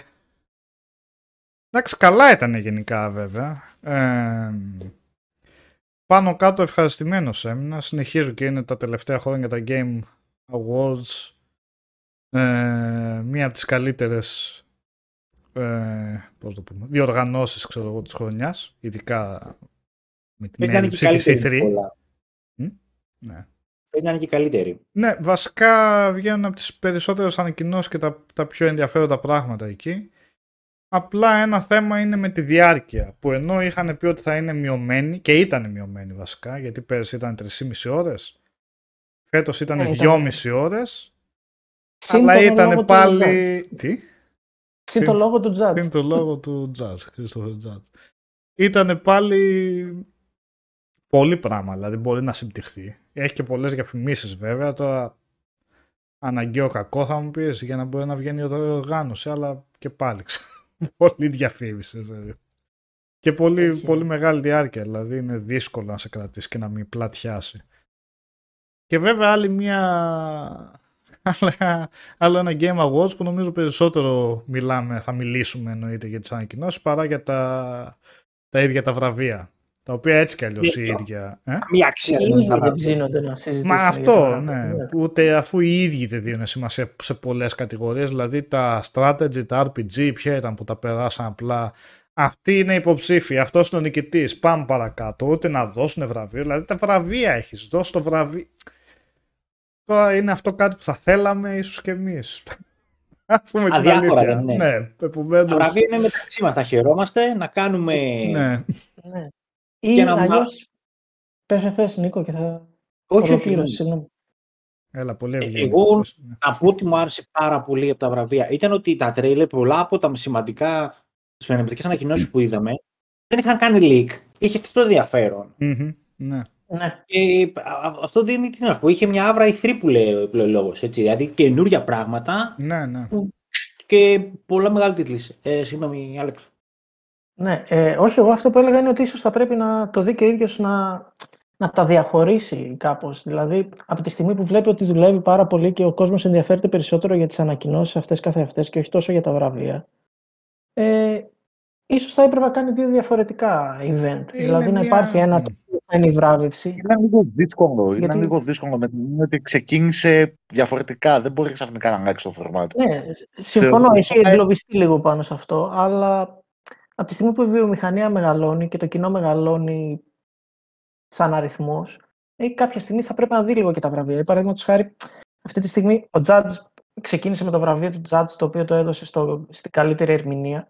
εντάξει, καλά ήταν γενικά βέβαια. Ε, πάνω κάτω ευχαριστημένος έμεινα. Συνεχίζω και είναι τα τελευταία χρόνια τα Game Awards ε, μία από τις καλύτερες ε, πώς το πούμε, διοργανώσεις ξέρω εγώ, της χρονιάς, ειδικά με την Πρέπει να είναι και έλλειψη της καλύτερη. E3. Νικόλα. Ναι. Πρέπει να είναι και καλύτερη. Ναι, βασικά βγαίνουν από τις περισσότερες ανακοινώσεις και τα, τα πιο ενδιαφέροντα πράγματα εκεί. Απλά ένα θέμα είναι με τη διάρκεια, που ενώ είχαν πει ότι θα είναι μειωμένη, και ήταν μειωμένη βασικά, γιατί πέρυσι ήταν 3,5 ώρες, φέτος ήταν Ναι, ήταν- 2,5 ώρες, Συν αλλά το λόγο ήταν του πάλι... Τι; Συν το λόγο του Judge. Είναι το λόγο του Jazz, Christopher Jazz. Ήταν πάλι πολύ πράγμα, δηλαδή μπορεί να συμπτυχθεί. Έχει και πολλές διαφημίσεις βέβαια, τώρα αναγκαίο κακό θα μου πεις για να μπορεί να βγαίνει η οργάνωση, αλλά και πάλι ξέρω, πολύ διαφήμισης βέβαια. Και πολύ, Έχει. πολύ μεγάλη διάρκεια, δηλαδή είναι δύσκολο να σε κρατήσει και να μην πλατιάσει. Και βέβαια άλλη μια... άλλα- άλλο ένα Game Awards που νομίζω περισσότερο μιλάμε, θα μιλήσουμε εννοείται για τις ανακοινώσεις παρά για τα, τα ίδια τα βραβεία. Τα οποία έτσι κι αλλιώς η Ίδιο. ίδια. Ε; Μία αξία Οι δεν ίδιοι θα δεν ψήνονται να συζητήσουν. Μα για αυτό, τα ναι. πράγματα. Ούτε αφού οι ίδιοι δεν δίνουν σημασία σε πολλές κατηγορίες, δηλαδή τα strategy, τα RPG, ποια ήταν που τα περάσαν απλά. Αυτή είναι υποψήφια, αυτός είναι ο νικητής. Πάμε παρακάτω. Ούτε να δώσουν βραβείο. Δηλαδή τα βραβεία έχεις. Δώσει το βραβείο. Τώρα είναι αυτό κάτι που θα θέλαμε ίσως και εμείς. Α πούμε την Αδιάφορα αλήθεια. δεν είναι. Ναι, Τα επομένως, βραβεία είναι μεταξύ μας. Θα χαιρόμαστε να κάνουμε. ναι. Ναι. Ή Και να μα- αλλιώς... Πες, πες, Νίκο, και θα Όχι, όχι. ολοκληρώσει, συγγνώμη. Έλα, πολύ Ε, ευγενικό. εγώ- Ναι. Να πω ότι μου άρεσε πάρα πολύ από τα βραβεία. Ήταν ότι τα τρέιλερ, πολλά από τα σημαντικά σημαντικέ ανακοινώσεις που είδαμε, δεν είχαν κάνει leak. Είχε αυτό το ενδιαφέρον. Μμμ, ναι. Ναι. Και α- α- αυτό δίνει τι να πω. Είχε μια άβρα ηθρή που λέει που λέει ο λόγος, έτσι. Δηλαδή καινούργια πράγματα Ναι, ναι. και πολλά μεγάλη τίτλη. Ε, συγγνώμη, Άλεξ. Ναι, ε, όχι, εγώ αυτό που έλεγα είναι ότι ίσως θα πρέπει να το δει και ο ίδιος να, να τα διαχωρίσει κάπως. Δηλαδή, από τη στιγμή που βλέπει ότι δουλεύει πάρα πολύ και ο κόσμος ενδιαφέρεται περισσότερο για τις ανακοινώσεις αυτές καθεαυτές και όχι τόσο για τα βραβεία, ε, ίσως θα έπρεπε να κάνει δύο διαφορετικά event. Είναι δηλαδή, να μια- υπάρχει ένα το οποίο θα είναι η βράβευση. Είναι λίγο δύσκολο. Είναι Γιατί- λίγο δύσκολο με την έννοια ότι ξεκίνησε διαφορετικά. Δεν μπορεί ξαφνικά να αλλάξει το φορμάτ. Ναι, συμφωνώ, Θεωρώ- έχει εγκλωβιστεί λίγο πάνω σε αυτό, αλλά από τη στιγμή που η βιομηχανία μεγαλώνει και το κοινό μεγαλώνει σαν αριθμός, ε, κάποια στιγμή θα πρέπει να δει λίγο και τα βραβεία. Παραδείγματος χάρη, αυτή τη στιγμή ο Judge ξεκίνησε με το βραβείο του Judge, το οποίο το έδωσε στο, στην καλύτερη ερμηνεία.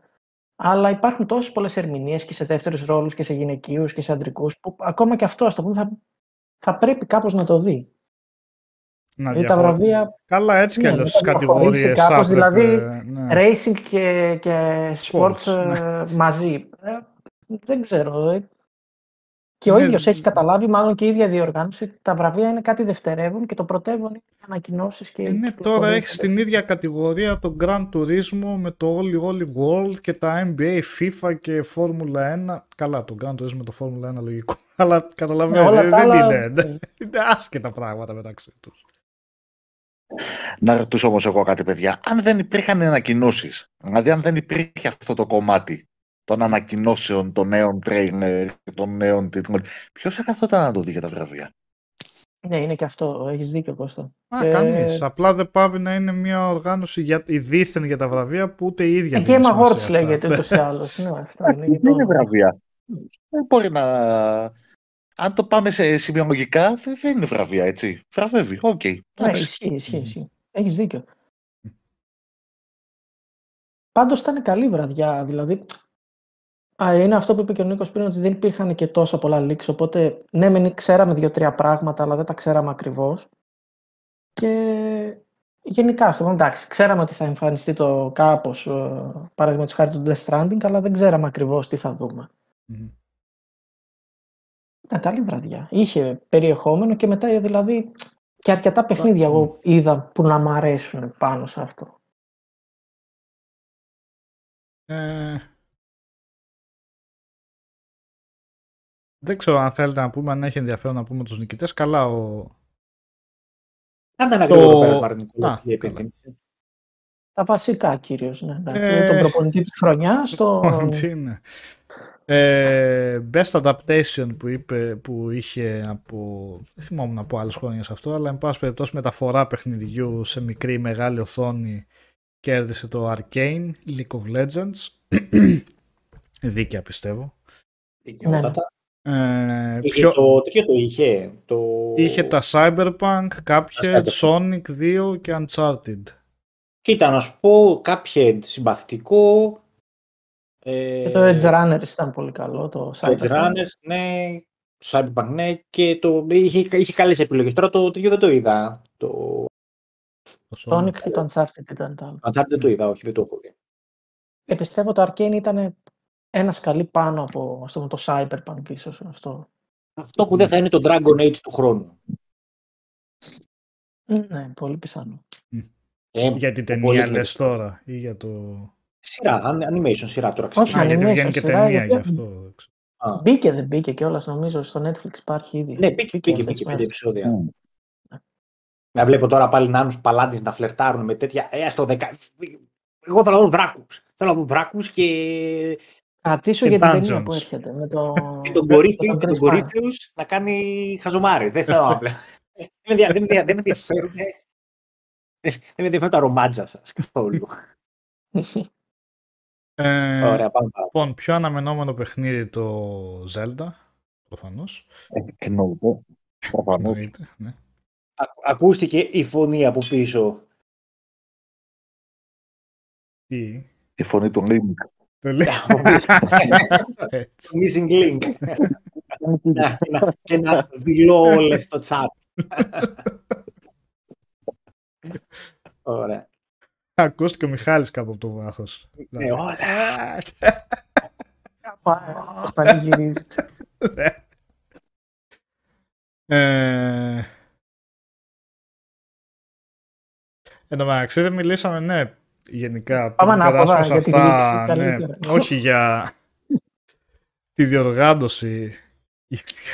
Αλλά υπάρχουν τόσες πολλές ερμηνείες και σε δεύτερους ρόλους και σε γυναικείους και σε αντρικούς, που ακόμα και αυτό, ας το πούμε, θα, θα πρέπει κάπως να το δει. Να Δηλαδή τα διαχω- βραβεία Καλά, έτσι κι Ναι, αλλιώς να στι τα διαχωρίσει κατηγορίε. κάπως, δηλαδή, ναι. racing και, και sports, Sports, ε, μαζί. Ε, δεν ξέρω. ε. Και ο Ναι, ίδιος έχει δ- καταλάβει, μάλλον και η ίδια διοργάνωση, ότι τα βραβεία είναι κάτι δευτερεύον και το πρωτεύον είναι οι ανακοινώσεις και. Ε, οι ναι, τώρα κυκλοφορίες. έχεις στην ίδια κατηγορία το Grand Turismo με το All All World και τα NBA, FIFA και Formula 1. Καλά, το Grand Turismo με το Formula 1 λογικό. Αλλά Ναι, καταλαβαίνετε, όλα δεν τα άλλα- είναι. Είναι άσχετα πράγματα μεταξύ τους. Να ρωτήσω όμως εγώ κάτι, παιδιά. Αν δεν υπήρχαν ανακοινώσεις, δηλαδή αν δεν υπήρχε αυτό το κομμάτι των ανακοινώσεων, των νέων τρέινερ, των νέων τίτλων, ποιος θα καθόταν να το δει για τα βραβεία; Ναι, είναι και αυτό. Έχεις δίκιο, Κώστα. Α, Ε, κανείς. Απλά δεν πάβει να είναι μια οργάνωση για, η δίθεν για τα βραβεία που ούτε η ίδια Ε, δίνει Game σημασία Awards αυτά. λέγεται Ναι. ούτως ή άλλως. Ναι, αυτό είναι. Δεν είναι βραβεία. Δεν μπορεί να. Αν το πάμε σε σημειολογικά, δεν δεν είναι βραβεία, έτσι. Βραβεύει, οκ. Ναι, εντάξει. ισχύει, ισχύει. ισχύει. Έχεις δίκιο. Πάντως ήταν καλή βραδιά. Δηλαδή, α, είναι αυτό που είπε και ο Νίκος πριν, ότι δεν υπήρχαν και τόσα πολλά leaks. Οπότε, ναι, μεν ξέραμε δύο-τρία πράγματα, αλλά δεν τα ξέραμε ακριβώς. Και γενικά, στο εντάξει, ξέραμε ότι θα εμφανιστεί το κάπως, παραδείγματος χάρη του Death Stranding, αλλά δεν ξέραμε ακριβώς τι θα δούμε. Μμμ. Ήταν καλή βραδιά. Είχε περιεχόμενο και μετά δηλαδή και αρκετά παιχνίδια μμ. εγώ είδα που να μ' αρέσουν πάνω σε αυτό. Ε, δεν ξέρω αν θέλετε να πούμε, αν έχει ενδιαφέρον να πούμε τους νικητές. Καλά, ο... Κάντε ένα Το- γρήγορο το πέρασμα, ρε Νικόλα, Α, η επίθεση. Τα βασικά κυρίως. Ναι, εντάξει. Ε, Τον προπονητή της χρονιάς, το. Τι είναι. Ε, best adaptation που, είπε, που είχε από. Δεν θυμόμουν από άλλες χρόνια σε αυτό, αλλά εν πάση περιπτώσει μεταφορά παιχνιδιού σε μικρή ή μεγάλη οθόνη κέρδισε το Arcane League of Legends. Δίκαια πιστεύω. Δικαιότατα. Ε, Είχε πιο- το, τέτοιο το είχε; Το... Είχε τα Cyberpunk, Cuphead, Cyberpunk. Sonic 2 και Uncharted. Κοίτα, να σου πω κάποιο συμπαθητικό. Ε, Και το Edge Runners ήταν πολύ καλό. Το Το Edge Cyberpunk. Runners, ναι. Cyberpunk, ναι. Και το, είχε, είχε καλές επιλογές. Τώρα το τέτοιο δεν το είδα. Το Το Sonic και το Uncharted ήταν τα άλλα. Uncharted δεν το είδα, όχι, δεν το έχω δει. Ε, πιστεύω το Arcane ήταν ένας σκαλί πάνω από ας το, πούμε, το Cyberpunk ίσως αυτό. Αυτό που δεν θα είναι το Dragon Age του χρόνου. Ναι, πολύ πιθανό. Ε, Για την πολύ ταινία είναι λες δύσκολο. τώρα ή για το... Σειρά, an- animation σειρά τώρα Όχι, Α, ξεκινάει. γιατί animation βγαίνει και σειρά, ταινία η γι' οποία- αυτό. Α, Μπήκε δεν μπήκε κιόλας νομίζω στο Netflix υπάρχει ήδη. Ναι, μπήκε, μπήκε, αυτές μπήκε τις πέντε μέρες. επεισόδια. Μμ. Να βλέπω τώρα πάλι νάνους παλάτες να φλερτάρουν με τέτοια. Ε, στο δεκα... Εγώ θέλω να δω βράκους. Θέλω να δω βράκους και, Κρατήσω Και για την ταινία Dungeons. που έρχεται. Με το... και τον με κορίφιο τον και τον Chris Pine. κορίφιους να κάνει χαζομάρες. Δεν θέλω να βλέπω. Δεν με ενδια- δεν με ενδια- δεν με ενδιαφέρουν. Δεν με ενδιαφέρουν τα ρομάτζα σας καθόλου. Ε, Ωραία, πάμε παρακάτω. Λοιπόν, πιο αναμενόμενο παιχνίδι το Zelda, προφανώς. Ε, Εννοείται. Προφανώς. Εννοείται, ναι. Ακ- Ακούστηκε η φωνή από πίσω. Τι, Η φωνή του Link. το λέει. Από πίσω. Έτσι. Το Missing link. Να- να- Και να δηλώ όλες στο chat. Ωραία. Ακούστηκε ο Μιχάλης κάπου από το βάθος. Ναι, όλα. Πανηγυρίζει. Ναι. Ε, Εν τω μεταξύ δεν μιλήσαμε, ναι, γενικά. Πάμε πριν ανάποδα περάσουμε σε για τη αυτά, λήξη, ναι, καλύτερα. όχι για τη διοργάνωση.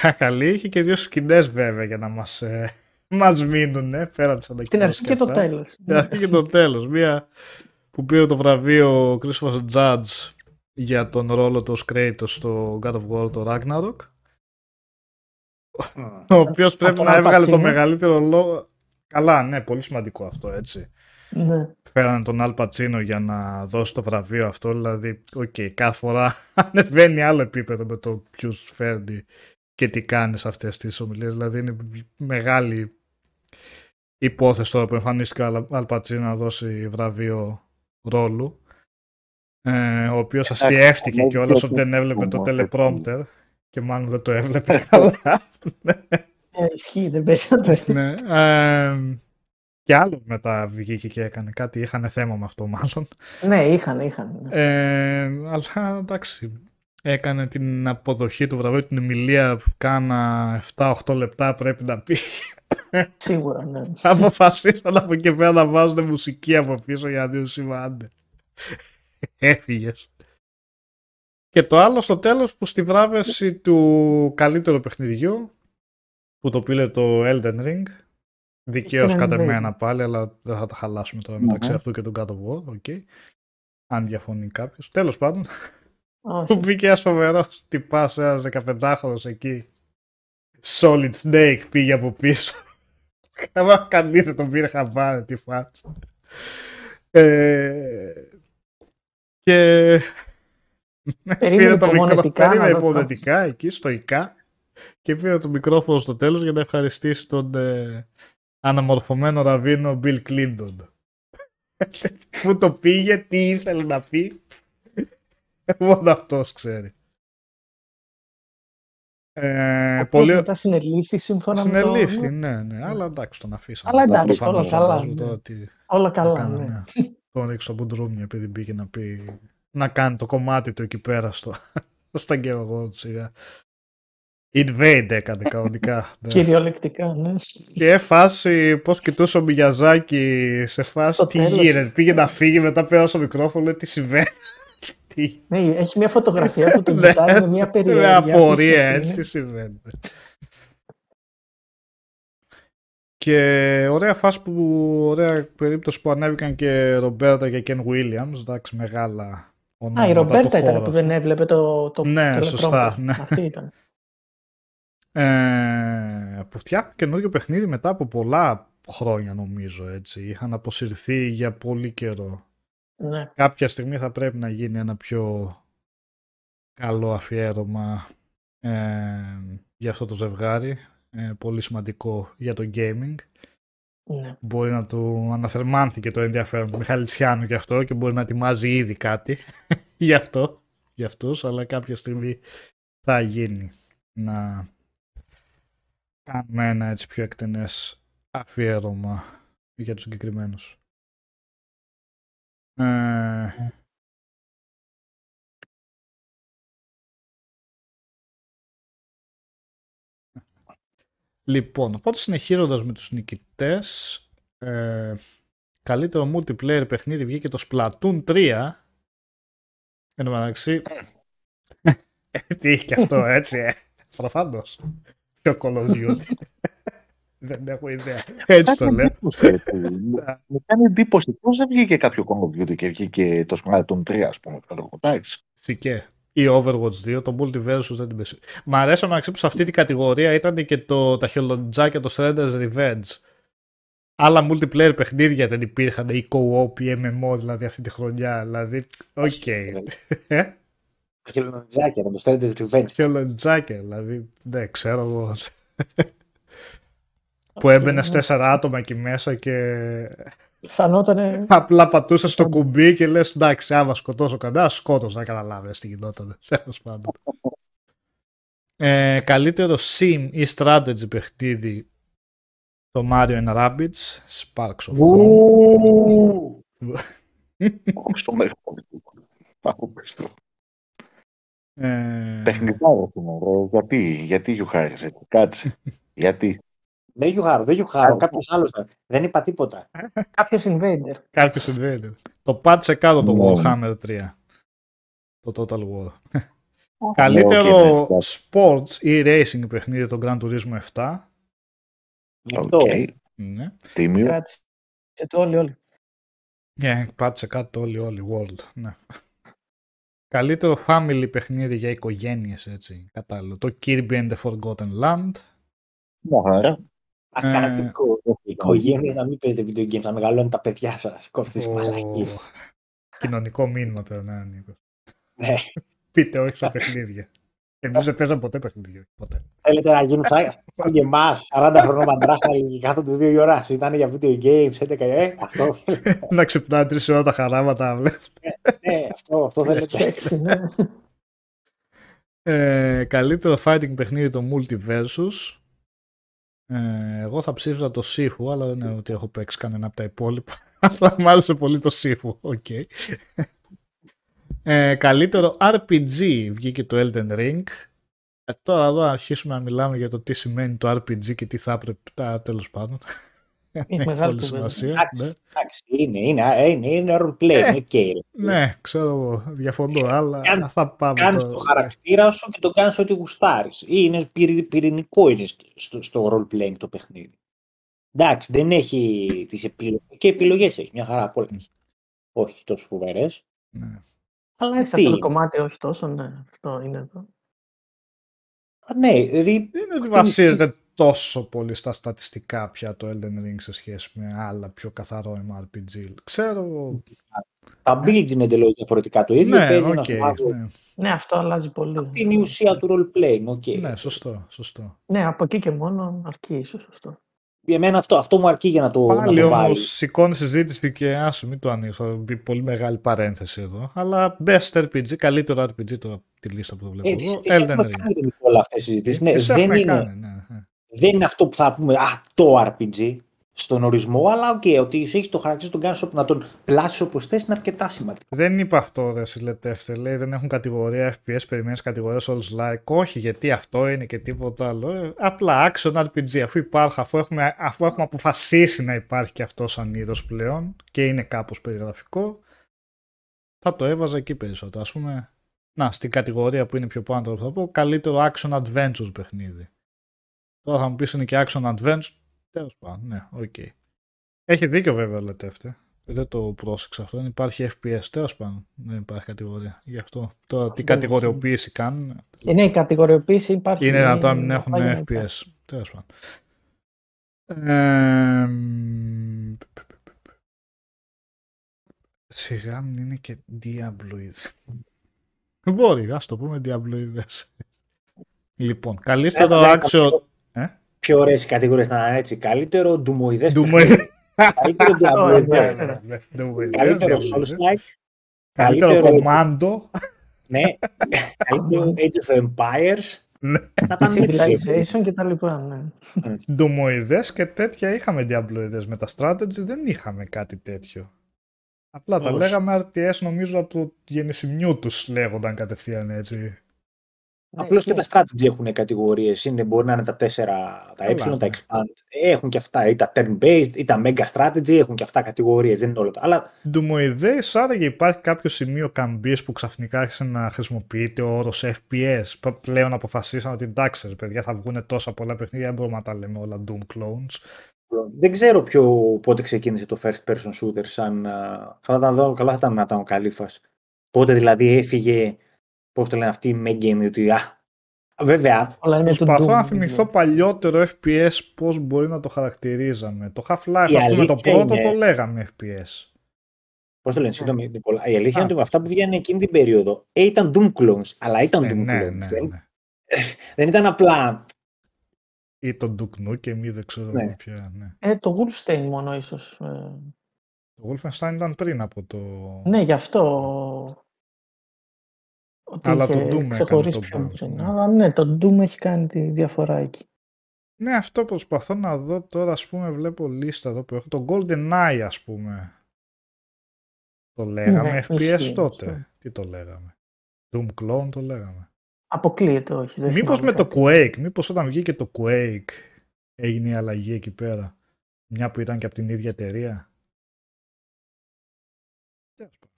Για καλή είχε και δύο σκηνές βέβαια για να μας, ε, μας μείνουν, ε, πέρα από τις Στην ανακοινώσεις αρχή και το αυτά. τέλος. Στην αρχή και το τέλος. Μία που πήρε το βραβείο ο Christopher Judge για τον ρόλο του ως Kratos στο God of War, το Ragnarok. Ο οποίος πρέπει τον να Al έβγαλε το Pacino. μεγαλύτερο λόγο. Καλά, ναι, πολύ σημαντικό αυτό, έτσι. Ναι. Φέρανε τον Αλ Πατσίνο για να δώσει το βραβείο αυτό. Δηλαδή, οκ, κάθε φορά ανεβαίνει άλλο επίπεδο με το ποιους φέρνει και τι κάνεις σε αυτές τις ομιλίες. Δηλαδή, είναι μεγάλη υπόθεση τώρα που εμφανίστηκε ο Αλ- Αλ Πατσίνο να δώσει βραβείο ρόλου. Ε, ο οποίος αστιεύτηκε μόνο κιόλας για ότι το δεν έβλεπε το humor, teleprompter και μάλλον δεν το έβλεπε καλά. Ε, ισχύει, δεν πέσει να το έθει. ναι, ε, και άλλο μετά βγήκε και έκανε κάτι, είχαν θέμα με αυτό μάλλον. Ναι, είχαν, είχαν. ναι. Ε, αλλά εντάξει, έκανε την αποδοχή του βραβείου, την ομιλία κάνα 7-8 λεπτά πρέπει να πει. Σίγουρα, ναι. Αποφασίσαν από εκεί πέρα να βάζουν μουσική από πίσω για να δίνουν σήμα άντε. Έφυγες. Και το άλλο στο τέλος που στη βράβευση του καλύτερου παιχνιδιού που το πήρε το Elden Ring δικαίως Στον κατά Elden Ring. εμένα πάλι αλλά δεν θα τα χαλάσουμε τώρα μεταξύ Ναι. αυτού και του God of War okay. αν διαφωνεί κάποιος τέλος πάντων Όχι. Που μπήκε ένας φοβερός τυπάς ένας 15χρονο εκεί. Solid Snake πήγε από πίσω. Καλά, κανείς δεν τον πήρε χαμπάρι τη φάτσα. Ε, και. Περίμενε το μικρό- υπομονετικά να περίμενε δω το. υπομονετικά εκεί, στοικά. Και πήρε το μικρόφωνο στο τέλος για να ευχαριστήσει τον ε, αναμορφωμένο ραβίνο Bill Clinton. Πού το πήγε, τι ήθελε να πει; Μόνο αυτός ξέρει. Ε, Απλώς πολύ... μετά συνελήφθη σύμφωνα με το... Συνελήφθη, ναι, ναι, αλλά εντάξει τον αφήσαμε. Αλλά μετά, εντάξει, προφανώς, όλα καλά, φαντάζομαι ναι. τώρα τι Όλα θα καλά, κάνανε. ναι. Τον ρίξω στο μπουντρούμι επειδή μπήκε να πει να κάνει το κομμάτι του εκεί πέρα στο, στα γεωργό του σιγά. Invade έκανε κανονικά. ναι. Κυριολεκτικά, ναι. Και φάση πώς κοιτούσε ο Μιγιαζάκη σε φάση Στο τι τέλος. γίνεται. Πήγε να φύγει, μετά πέρασε στο μικρόφωνο, λέει τι συμβαίνει. Τι. Ναι, έχει μια φωτογραφία που τον Ναι, κοιτάει με μια Με περιέργεια. απορία απίστευτη, έτσι ναι. τι συμβαίνει. Και ωραία φάση που, ωραία περίπτωση που ανέβηκαν και Ρομπέρτα και Κεν Williams, εντάξει μεγάλα Α, ονόματα η Ρομπέρτα του ήταν χώρου που δεν έβλεπε το, το Ναι, teleprompter. σωστά, ναι. Αυτή ήταν. Ε, που φτιάχνουν καινούριο παιχνίδι μετά από πολλά χρόνια νομίζω έτσι. Είχαν αποσυρθεί για πολύ καιρό. Ναι. Κάποια στιγμή θα πρέπει να γίνει ένα πιο καλό αφιέρωμα ε, για αυτό το ζευγάρι. Ε, πολύ σημαντικό για το gaming. ναι. Μπορεί να του αναθερμάνθηκε το ενδιαφέρον του Μιχαλητσιάνου γι' αυτό και μπορεί να ετοιμάζει ήδη κάτι γι' αυτό, για αυτούς, αλλά κάποια στιγμή θα γίνει να κάνουμε ένα έτσι πιο εκτενές αφιέρωμα για τους συγκεκριμένους. Ε, Λοιπόν, οπότε συνεχίζοντας με τους νικητές, ε, καλύτερο multiplayer παιχνίδι βγήκε το Splatoon 3. Εν τω μεταξύ, ε, τι είχε και αυτό έτσι, ε, προφανώς. Πιο Call of Duty. Δεν έχω ιδέα. Έτσι το Κάνει λέω. εντύπωση, έτσι. Μου κάνει εντύπωση πώς δεν βγήκε κάποιο Call of Duty και βγήκε το Splatoon 3, ας πούμε. ξέρω εγώ. Εντάξει. Σικέ. Ή Overwatch 2, το Multiversus δεν την πέσει. Μ' αρέσει να ξέρω που σε αυτή την κατηγορία ήταν και το, τα χελοντζάκια, το Shredder's Revenge. Άλλα multiplayer παιχνίδια δεν υπήρχαν, ή co-op ή MMO δηλαδή αυτή τη χρονιά. Δηλαδή, οκ. Ε, Το χελονοτζάκι, το Shredder's Revenge. Χελοντζάκια, δηλαδή, δεν ξέρω εγώ. Που έμπαινε ναι. τέσσερα άτομα εκεί μέσα και Φανότανε. απλά πατούσες στο κουμπί και λες εντάξει άμα σκοτώσω κανένα σκότωσα καταλάβες τι γινόταν τέλος πάντων ε, καλύτερο sim ή strategy παιχνίδι το Mario and Rabbids Sparks of Hope Στο μέλλον. Πάω πες το. ε, Παιχνιδάρα είναι, ρε. Γιατί, γιατί γιουχάρεις έτσι, κάτσε. Γιατί; Δεν γιουχάρω, δεν γιουχάρω. Κάποιος άλλος θα. Δεν είπα τίποτα. Κάποιος invader. Κάποιος invader. Το πάτσε κάτω το Ναι. Warhammer 3. Το Total War. Καλύτερο οκ, ναι. sports ή racing παιχνίδι το Gran Turismo 7. Αυτό. Οκ. Ναι. Τίμιο. Κράτησε το όλοι, όλοι. Ναι, πάτησε κάτω όλοι, όλοι, world. Ναι. Καλύτερο family παιχνίδι για οικογένειες, έτσι, κατάλληλο. Το Kirby and the Forgotten Land. Μια χαρά. Ακατατικό. Η οικογένεια να μην παίζετε video games, να μεγαλώνουν τα παιδιά σας. Κόφτε τι Ο- μαλακίες. Κοινωνικό μήνυμα περνάει, Νίκος. Ναι. Πείτε όχι στα παιχνίδια. Εμείς δεν παίζαμε ποτέ παιχνίδια. Ποτέ. Θέλετε να γίνουν σαν, σαν και εμάς, 40 χρονών μαντράχαλοι και κάθονται δύο η ώρα. Συζητάνε για video games, 11 ε, αυτό. να ξυπνάνε τρεις ώρα τα χαράματα, βλέπεις. Ναι, αυτό, αυτό θέλετε. Σεξι, ναι. Ε, καλύτερο fighting παιχνίδι το Multiversus. Ε, εγώ θα ψήφιζα το Sifu, αλλά δεν είναι ότι έχω παίξει κανένα από τα υπόλοιπα. Αλλά μου άρεσε πολύ το Sifu. OK. Ε, καλύτερο RPG βγήκε το Elden Ring. Ε, τώρα εδώ αρχίσουμε να μιλάμε για το τι σημαίνει το RPG και τι θα έπρεπε τα τέλος πάντων. Έχει μεγάλη πολύ κουβέντα. σημασία. Εντάξει. Ναι. Εντάξει, είναι, είναι, ε, είναι, είναι role play, Ε, οκ. ρε. ναι, ξέρω εγώ, διαφωνώ, αλλά κάν- θα πάμε Κάνεις τώρα. το χαρακτήρα σου και το κάνεις ό,τι γουστάρεις. Ή είναι πυρη- πυρηνικό είναι στο, στο role playing το παιχνίδι. Εντάξει, δεν έχει τις επιλογές. Και επιλογές έχει, μια χαρά απ' όλα. έχει. Όχι τόσο φοβερές. Ναι. Αλλά Σε τι. αυτό το κομμάτι όχι τόσο, ναι. Αυτό είναι εδώ. Α, Ναι, δηλαδή. Δεν είναι ότι Χτύπησε- βασίζεται τόσο πολύ στα στατιστικά πια το Elden Ring σε σχέση με άλλα πιο καθαρό RPG. Ξέρω. Τα builds είναι εντελώς διαφορετικά. Το ίδιο Ναι, παίζει οκ. ένας μάγος. ναι. Ναι, αυτό αλλάζει πολύ. Αυτή είναι η ουσία του role playing. Okay. ναι, σωστό, σωστό. Ναι, από εκεί και μόνο αρκεί ίσως αυτό. Για μένα αυτό, αυτό μου αρκεί για να το, Πάλι να το όμως βάλω. σηκώνεις συζήτηση και άσε μην το ανοίξω. Θα μπει πολύ μεγάλη παρένθεση εδώ. Αλλά best RPG, καλύτερο RPG τώρα από τη λίστα που το βλέπω Ε, τις, εδώ. τις Elden έχουμε Ring. κάνει ρε, όλα αυτές τις συζητήσεις. Ναι, Τις δεν, έχουμε είναι, κάνει, ναι, ναι. Δεν είναι αυτό που θα πούμε α, το RPG στον ορισμό, αλλά οκ, ότι έχει το χαρακτήρα τον κάνεις, να τον πλάσεις όπως θες είναι αρκετά σημαντικό. Δεν είπα αυτό, ρε Σιλετεύτε. Λέει δεν έχουν κατηγορία FPS, περιμένεις κατηγορία Soulslike. Όχι, γιατί αυτό είναι και τίποτα άλλο. Ε, απλά action RPG, αφού υπάρχει, αφού έχουμε, αφού έχουμε αποφασίσει να υπάρχει και αυτό σαν είδος πλέον και είναι κάπως περιγραφικό, θα το έβαζα εκεί περισσότερο. Ας πούμε, να, στην κατηγορία που είναι πιο πάνω τώρα που θα πω, καλύτερο action adventure παιχνίδι. Τώρα θα μου πεις είναι και action adventure. Τέλος πάντων, ναι, οκ. Έχει δίκιο βέβαια ο Λετεύτε. Δεν το πρόσεξα αυτό. Δεν υπάρχει FPS. Τέλος πάντων, δεν υπάρχει κατηγορία. Γι' αυτό. Τώρα τι Δεν- κατηγοριοποίηση κάνουν. Ε, ναι, η κατηγοριοποίηση υπάρχει. Είναι δυνατόν να μην να έχουν πάει να FPS. υπάρχει. Τέλος πάντων. Εμ, Σιγά μην είναι και διαμπλοειδ. Μπορεί, ας το πούμε διαμπλοειδές. Λοιπόν, καλύτερο Ε, άξιο... Πιο ωραίες οι κατηγορίες να είναι έτσι. Καλύτερο ντουμοειδές Ντουμοειδ- παιχνίδι. Καλύτερο ναι, διαμπλοειδές. ναι. Ναι, ντουμοειδές, Καλύτερο διαμπλοειδές. Souls-like. Καλύτερο καλύτερο- κομμάντο. Ναι. Καλύτερο Age of Empires. Ναι. Να τα μην Civilization και τα λοιπά, ναι. ντομοειδές και τέτοια είχαμε διαμπλοειδές με τα strategy δεν είχαμε κάτι τέτοιο απλά τα Όχι. λέγαμε RTS νομίζω από το γεννησιμιού τους λέγονταν κατευθείαν έτσι Απλώς και Ναι. τα strategy έχουν κατηγορίες. Μπορεί να είναι τα 4, τα Καλά, ε, τα ναι. expand. Έχουν και αυτά. Ή τα turn-based, ή τα mega strategy. Έχουν και αυτά κατηγορίες. Δεν είναι όλα τα. Αλλά ντομοειδές άραγε υπάρχει κάποιο σημείο καμπής που ξαφνικά άρχισε να χρησιμοποιείται ο όρος FPS Π- πλέον αποφασίσαν ότι εντάξει ρε παιδιά θα βγουν τόσα πολλά παιχνίδια δεν μπορούμε να τα λέμε όλα Doom clones δεν ξέρω ποιο, πότε ξεκίνησε το first person shooter. Σαν, α, θα ήταν δω, καλά θα ήταν να ήταν ο Καλήφα. Πότε δηλαδή έφυγε. Πώς το λένε αυτοί οι Megan, ότι. Α, βέβαια, Όλα είναι του Προσπαθώ Doom, να θυμηθώ λοιπόν. παλιότερο FPS πώς μπορεί να το χαρακτηρίζαμε. Το Half-Life, Η ας πούμε, το αλήθεια πρώτο είναι- το λέγαμε FPS. Πώς το λένε, συγγνώμη, Νικόλα. Η αλήθεια Α. είναι ότι με αυτά που βγαίνουν εκείνη την περίοδο ε, ήταν Doom clones. Αλλά ήταν Ναι, Doom ναι, clones. ναι, Δεν, ναι. δεν ήταν απλά. Ή το Duke Nukem ή δεν ξέρω Ναι. εγώ ποια. Ναι. Ε, το Wolfenstein μόνο ίσως. ε, Το Wolfenstein ήταν πριν από το... Ναι, γι' αυτό. Ότι Αλλά το είχε Doom έκανε ξεχωρίσει το πιο bounce, πριν. ναι. Αλλά ναι, το Doom έχει κάνει τη διαφορά εκεί. Ναι, αυτό προσπαθώ να δω τώρα, ας πούμε, βλέπω λίστα εδώ που έχω. Το GoldenEye, ας πούμε. Το λέγαμε Ναι, FPS ισχύει, τότε. ισχύει. Τι το λέγαμε. Doom Clone το λέγαμε. Αποκλείεται, όχι. Δεν Μήπως θυμάμαι με το κάτι. Quake, μήπως όταν βγήκε το Quake έγινε η αλλαγή εκεί πέρα. Μια που ήταν και από την ίδια εταιρεία.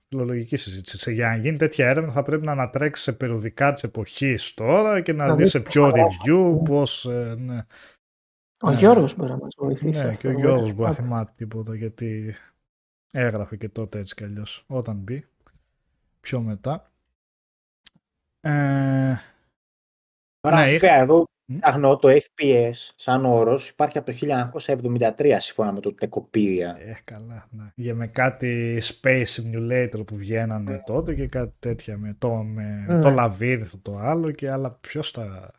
Φιλολογική συζήτηση. Για να γίνει τέτοια έρευνα θα πρέπει να ανατρέξει σε περιοδικά της εποχής τώρα και να, Να δεις δεις σε πώς ποιο θα review, πώς... ε, ναι. Ο Ναι. Γιώργος μπορεί να μας βοηθήσει. Ναι, αυτό, και ο βέβαια. Γιώργος μπορεί να Κάτσε. θυμάται τίποτα γιατί έγραφε και τότε έτσι κι αλλιώς όταν μπει πιο μετά. Ε, Τώρα, Ναι, ναι, είχα- εδώ Μμ. Ψάχνω το FPS σαν όρος υπάρχει από το 1973 σύμφωνα με το Tekopedia. ε, καλά, ναι. Για με κάτι Space Simulator που βγαίνανε Ναι. τότε και κάτι τέτοια με το, με Ναι. το λαβύρινθο το άλλο και άλλα ποιος τα...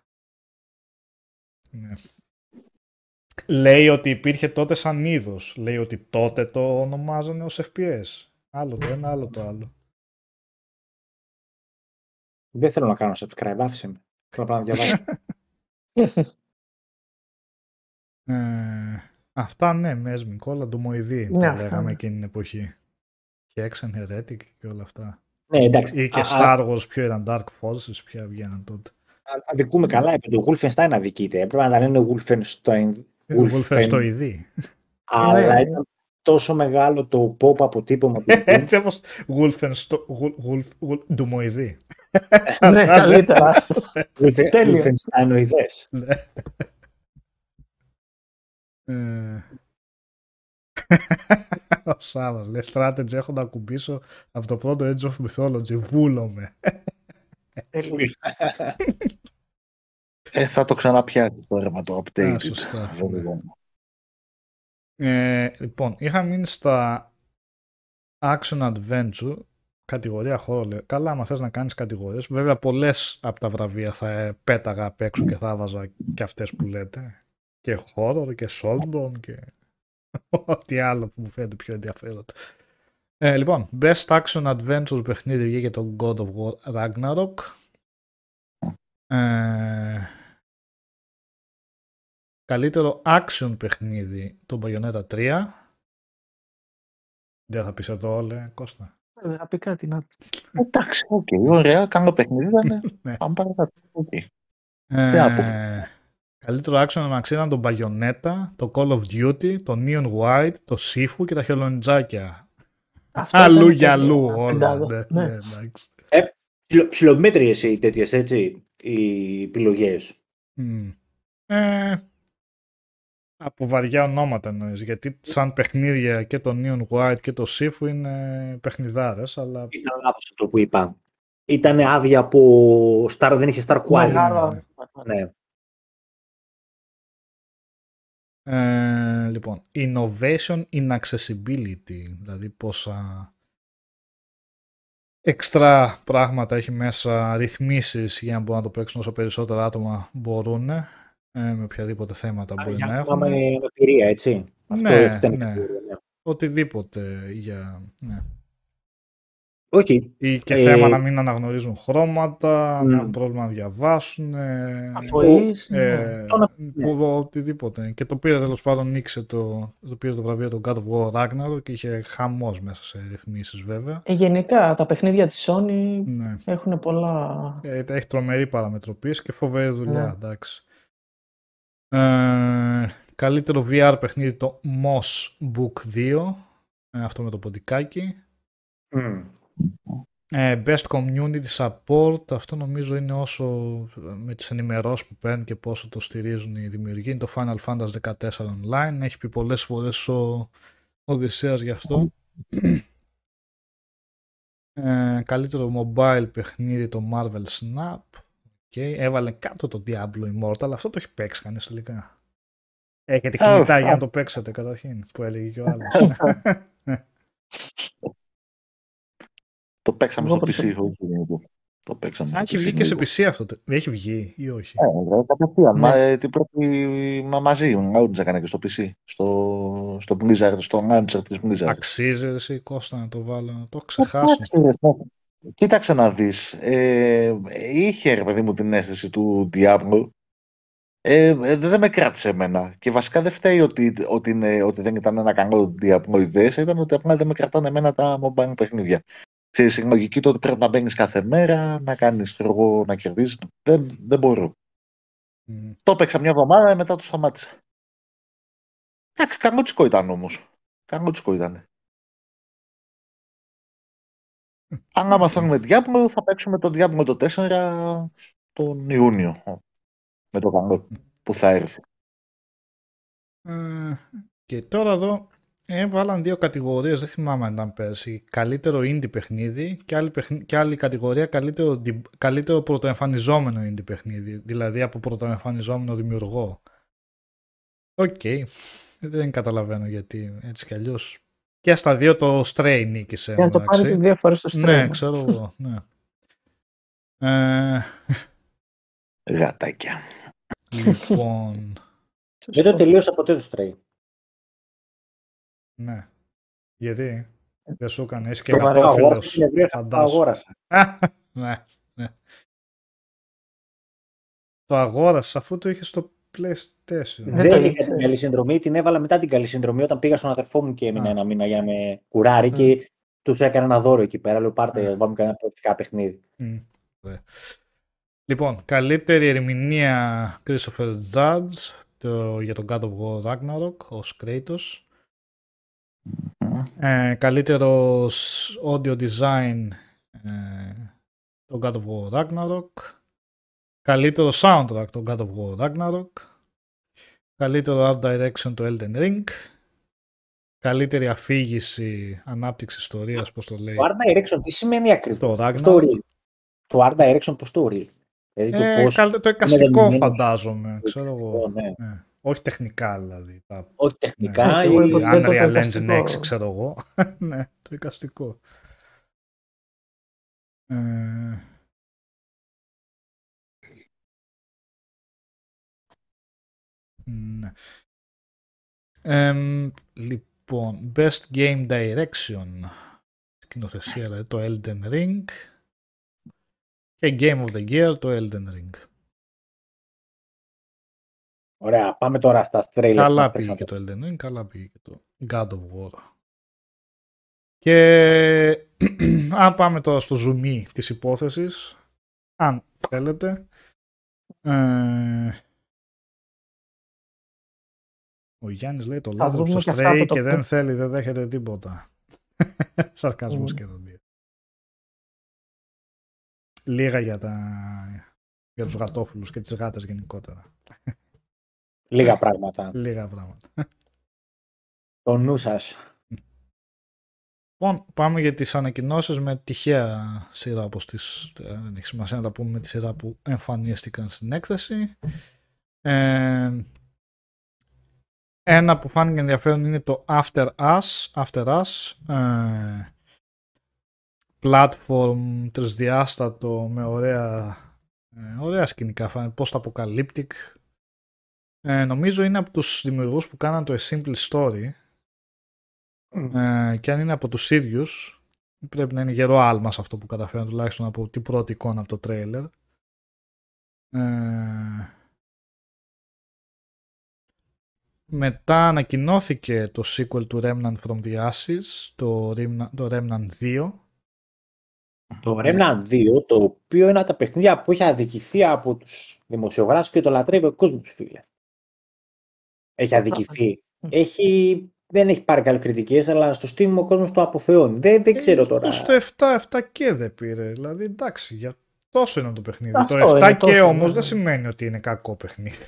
Ναι. Λέει ότι υπήρχε τότε σαν είδος. Λέει ότι τότε το ονομάζανε ως FPS. Άλλο το ένα, άλλο το άλλο. Δεν θέλω να κάνω subscribe, άφησε με. Θέλω απλά να διαβάσω. Ε, αυτά ναι, Mesmic, όλα του Μοηδή Ναι, τα αυτά, λέγαμε ναι. εκείνη την εποχή. Και Exen Heretic και όλα αυτά. ναι, εντάξει. Ή και α- Star Wars, ποιο ήταν Dark Forces, ποια βγαίναν τότε. α- αδικούμε καλά, επειδή το Wolfenstein αδικείται. Έπρεπε να τα λένε Wolfenstein. Wolfenstein Wolfen- στο ειδή. Αλλά Ναι. ήταν τόσο μεγάλο το pop αποτύπωμα του Doom. Έτσι όπως Wolfenstein του Μοηδή. Ναι, καλύτερα. άστο. Wolfen- Τέλειο. Wolfensteinoειδές. Ναι. Ε, Ο Σάββας λέει strategy έχω να κουμπίσω από το πρώτο Age of Mythology. Βούλομαι. Τέλειο. Ε, θα το ξαναπιάσει τώρα με το update. Α, σωστά. Βέβαια. Ε, λοιπόν, είχα μείνει στα Action Adventure, κατηγορία χώρο. Λέω. Καλά, άμα θες να κάνεις κατηγορίες. Βέβαια, πολλές από τα βραβεία θα ε, πέταγα απ' έξω και θα έβαζα και αυτές που λέτε. Και horror και Soulsborne και ό,τι άλλο που μου φαίνεται πιο ενδιαφέρον. Ε, λοιπόν, Best Action Adventure παιχνίδι βγήκε το God of War Ragnarok. Ε, καλύτερο action παιχνίδι το Bayonetta 3. Δεν θα πεις εδώ όλε, Κώστα. Ε, Θα πει κάτι να Εντάξει, οκ, ωραία, κάνω παιχνίδι ήταν. Ναι. Πάμε παρακάτω. οκ. Ε, καλύτερο action μεταξύ ήταν το Bayonetta, το Call of Duty, το Neon White, το Sifu και τα χελονιτζάκια. Αυτό ήταν Αλλού και για αλλού μια όλα. πεντάδα. Ναι, Ναι. ναι, εντάξει. Ψιλο- Ψιλομέτριες οι τέτοιες, έτσι, οι επιλογές. Μμ. Ε, από βαριά ονόματα εννοείς, γιατί σαν παιχνίδια και το Neon White και το Sifu είναι παιχνιδάρες, αλλά Ήταν λάθος αυτό που είπα. Ήταν άδεια από Star, δεν είχε Star Quality. Μεγάλο. Ναι. Ε, λοιπόν, innovation in accessibility, δηλαδή πόσα έξτρα πράγματα έχει μέσα, ρυθμίσεις για να μπορούν να το παίξουν όσο περισσότερα άτομα μπορούν, ε, με οποιαδήποτε θέματα μπορεί Για να άτομα έχουν. με αναπηρία, έτσι. Αυτό Ναι, ήταν η ναι. κατηγορία, ναι. Οτιδήποτε για... Ναι. Οκ. Ή και Ε, θέμα να μην αναγνωρίζουν χρώματα, μμ. να έχουν πρόβλημα να διαβάσουν. Ε, Αφής, ναι. ε, Το να- που, οτιδήποτε. Και το πήρε τέλος πάντων, νίκησε το, το πήρε το βραβείο του God of War Ragnarok και είχε χαμός μέσα σε ρυθμίσεις βέβαια. Ε, γενικά, τα παιχνίδια της Sony Ναι. έχουν πολλά... Ε, έχει τρομερή παραμετροποίηση και φοβερή δουλειά, Ναι. εντάξει. Ε, καλύτερο VR παιχνίδι το Moss Book 2, ε, αυτό με το ποντικάκι. Μμ. Ε, best Community Support, αυτό νομίζω είναι όσο με τις ενημερώσεις που παίρνει και πόσο το στηρίζουν οι δημιουργοί. Είναι το Final Fantasy 14 Online, έχει πει πολλές φορές ο Οδυσσέας γι' αυτό. Ε, καλύτερο mobile παιχνίδι το Marvel Snap. Okay. Έβαλε κάτω το Diablo Immortal, αυτό το έχει παίξει κανείς τελικά. Έχετε Α, κινητά α. για να το παίξετε καταρχήν, που έλεγε και ο άλλος. Το παίξαμε Εγώ στο PC. προσωπικά. όχι, Το παίξαμε Αν στο έχει PC, βγει και σε ναι. PC αυτό, το- έχει βγει ή όχι; Ε, ρε, κατευθείαν. Ναι. Μα, ε, την πρώτη μα, μαζί, ο Άουτζ έκανε και στο PC. Στο, στο Blizzard, στο launcher της Blizzard. Αξίζει εσύ Κώστα να το βάλω, να το έχω ξεχάσει. Εντάξει, ρε, ναι. Κοίταξε να δεις. Ε, είχε ρε παιδί μου την αίσθηση του Diablo. Ε, ε, δεν με κράτησε εμένα. Και βασικά δεν φταίει ότι, ότι, είναι, ότι δεν ήταν ένα καλό Diablo ιδέες, ήταν ότι απλά δεν με κρατάνε εμένα τα mobile παιχνίδια. Ξέρεις, η λογική το ότι πρέπει να μπαίνεις κάθε μέρα, να κάνεις, ξέρω εγώ, να κερδίσεις. Δεν, δεν μπορώ. Μμ. Το έπαιξα μια εβδομάδα, μετά το σταμάτησα. Εντάξει, κακότσικο ήταν όμως. Κακότσικο ήταν. Αν άμα θέλουμε Diablo, θα παίξουμε το Diablo το 4 τον Ιούνιο. Με το καλό που θα έρθει. Ε, και τώρα εδώ έβαλαν δύο κατηγορίες, δεν θυμάμαι αν ήταν πέρσι. Καλύτερο indie παιχνίδι και άλλη, παιχνι- και άλλη κατηγορία καλύτερο, δι- καλύτερο πρωτοεμφανιζόμενο indie παιχνίδι. Δηλαδή από πρωτοεμφανιζόμενο δημιουργό. Οκ. Δεν καταλαβαίνω γιατί έτσι κι αλλιώς. Και στα δύο το Stray νίκησε. Για να το εντάξει. πάρετε δύο φορές στο stream. Ναι, ξέρω εγώ. Ναι. Ε, Γατάκια. λοιπόν, Δεν το τελείωσα ποτέ το Stray. ναι. Γιατί; Δεν σου έκανε, είσαι και Το Το βαρέω. αγόρασα κατόφιλος, στην ευρεία, το φαντάσου. αγόρασα. ναι, ναι. Το αγόρασες αφού το είχες στο PlayStation. Δεν Δεν το είχα ήξερα. την καλή συνδρομή, την έβαλα μετά την καλή συνδρομή όταν πήγα στον αδερφό μου και έμεινα Α. ένα μήνα για να με κουράρει και τους έκανα ένα δώρο εκεί πέρα. Λέω πάρτε, Α. πάμε κανένα προεκτικά παιχνίδι. Μμ, ωραία. Λοιπόν, καλύτερη ερμηνεία Christopher Judge το, για τον God of War Ragnarok ως Kratos. Ε, καλύτερο s- audio design ε, το God of War Ragnarok. Καλύτερο soundtrack το God of War Ragnarok. Καλύτερο art direction το Elden Ring. Καλύτερη αφήγηση, ανάπτυξη ιστορίας, πώς το λέει, Το Art Direction τι σημαίνει ακριβώς; το Το Ragnarok. real. Το Art Direction πώς το real. Δηλαδή το Ε, πώς... καλ- το εικαστικό δομημένο. φαντάζομαι, ξέρω εγώ. ναι. Ναι. Όχι τεχνικά δηλαδή. Τα, Όχι ναι. τεχνικά Εγώ ή... υποθέτω το Unreal Engine εικαστικό. 6 ξέρω εγώ. ναι, το εικαστικό. Ε, ναι. Εμ, λοιπόν, Best Game Direction. Σκηνοθεσία, δηλαδή το Elden Ring. Και Game of the Year το Elden Ring. Ωραία, πάμε τώρα στα τρέιλερ. που Καλά μας πήγε και παίξατε. το Elden Ring, καλά πήγε και το God of War. Και αν πάμε τώρα στο zoom της υπόθεσης, αν θέλετε, ε, ο Γιάννης λέει το Θα λάθος δούμε στο και αυτά από Stray το και δεν πι- θέλει, δεν δέχεται τίποτα. Σαρκασμός Μμ. και εδώ δύο. Λίγα για, τα, για τους γατόφιλους και τις γάτες γενικότερα. Λίγα πράγματα. Λίγα πράγματα. Το νου σας. Λοιπόν, πάμε για τις ανακοινώσεις με τυχαία σειρά όπως τις, ε, δεν έχει σημασία να τα πούμε με τη σειρά που εμφανίστηκαν στην έκθεση. Ε, ένα που φάνηκε ενδιαφέρον είναι το After Us, After Us ε, platform τρισδιάστατο με ωραία, ε, ωραία σκηνικά, φάνηκε post-apocalyptic. Ε, νομίζω είναι από τους δημιουργούς που κάναν το A Simple Story ε, και αν είναι από τους ίδιους, πρέπει να είναι γερό άλμα σε αυτό που καταφέραν τουλάχιστον από την πρώτη εικόνα από το τρέιλερ. Ε, μετά ανακοινώθηκε το sequel του Remnant from the Ashes, το Remnant, το Remnant 2. Το Remnant 2, το οποίο είναι από τα παιχνίδια που έχει αδικηθεί από τους δημοσιογράφους και το λατρεύει ο κόσμος, φίλε. Έχει αδικηθεί. Έχει... Δεν έχει πάρει καλές κριτικές, αλλά στο Steam ο κόσμος το αποθεώνει. Δεν, δεν ξέρω τώρα. Ε, Στο 7, 7 και δεν πήρε. Δηλαδή εντάξει, για τόσο είναι το παιχνίδι. Αυτό το 7 είναι, και τόσο όμως είναι. δεν σημαίνει ότι είναι κακό παιχνίδι.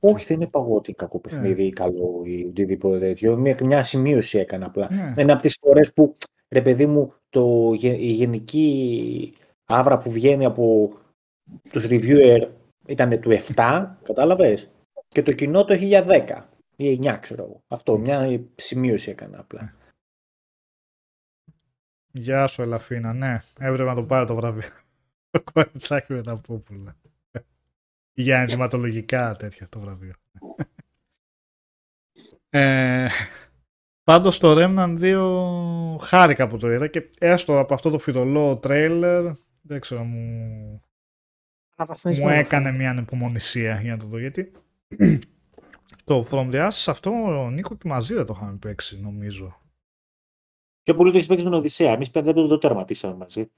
Όχι, δεν είπα εγώ ότι κακό παιχνίδι ή καλό ή οτιδήποτε τέτοιο. Μια, μια σημείωση έκανα απλά. Ναι. Είναι από τις φορές που, ρε παιδί μου, το, γε- η γενική άβρα που βγαίνει από τους reviewer ήταν του 7, κατάλαβες, και το κοινό το έχει για 10 ή 9, ξέρω εγώ. Αυτό, μια σημείωση έκανα απλά. Γεια σου Ελαφίνα, ναι, έπρεπε να το πάρει το βραβείο. Το κοριτσάκι με τα πούπουλα. Για ενδυματολογικά τέτοια το βραβείο. ε, πάντως το Remnant 2 χάρηκα που το είδα και έστω από αυτό το φιδωλό τρέιλερ δεν ξέρω μου, μου Αναβαθμισμένο. έκανε μια ανεπομονησία για να το δω γιατί το From the Ashes αυτό ο Νίκο και μαζί δεν το είχαμε παίξει νομίζω. Πιο πολύ το έχεις παίξει με τον Οδυσσέα. Εμείς δεν το τερματίσαμε μαζί.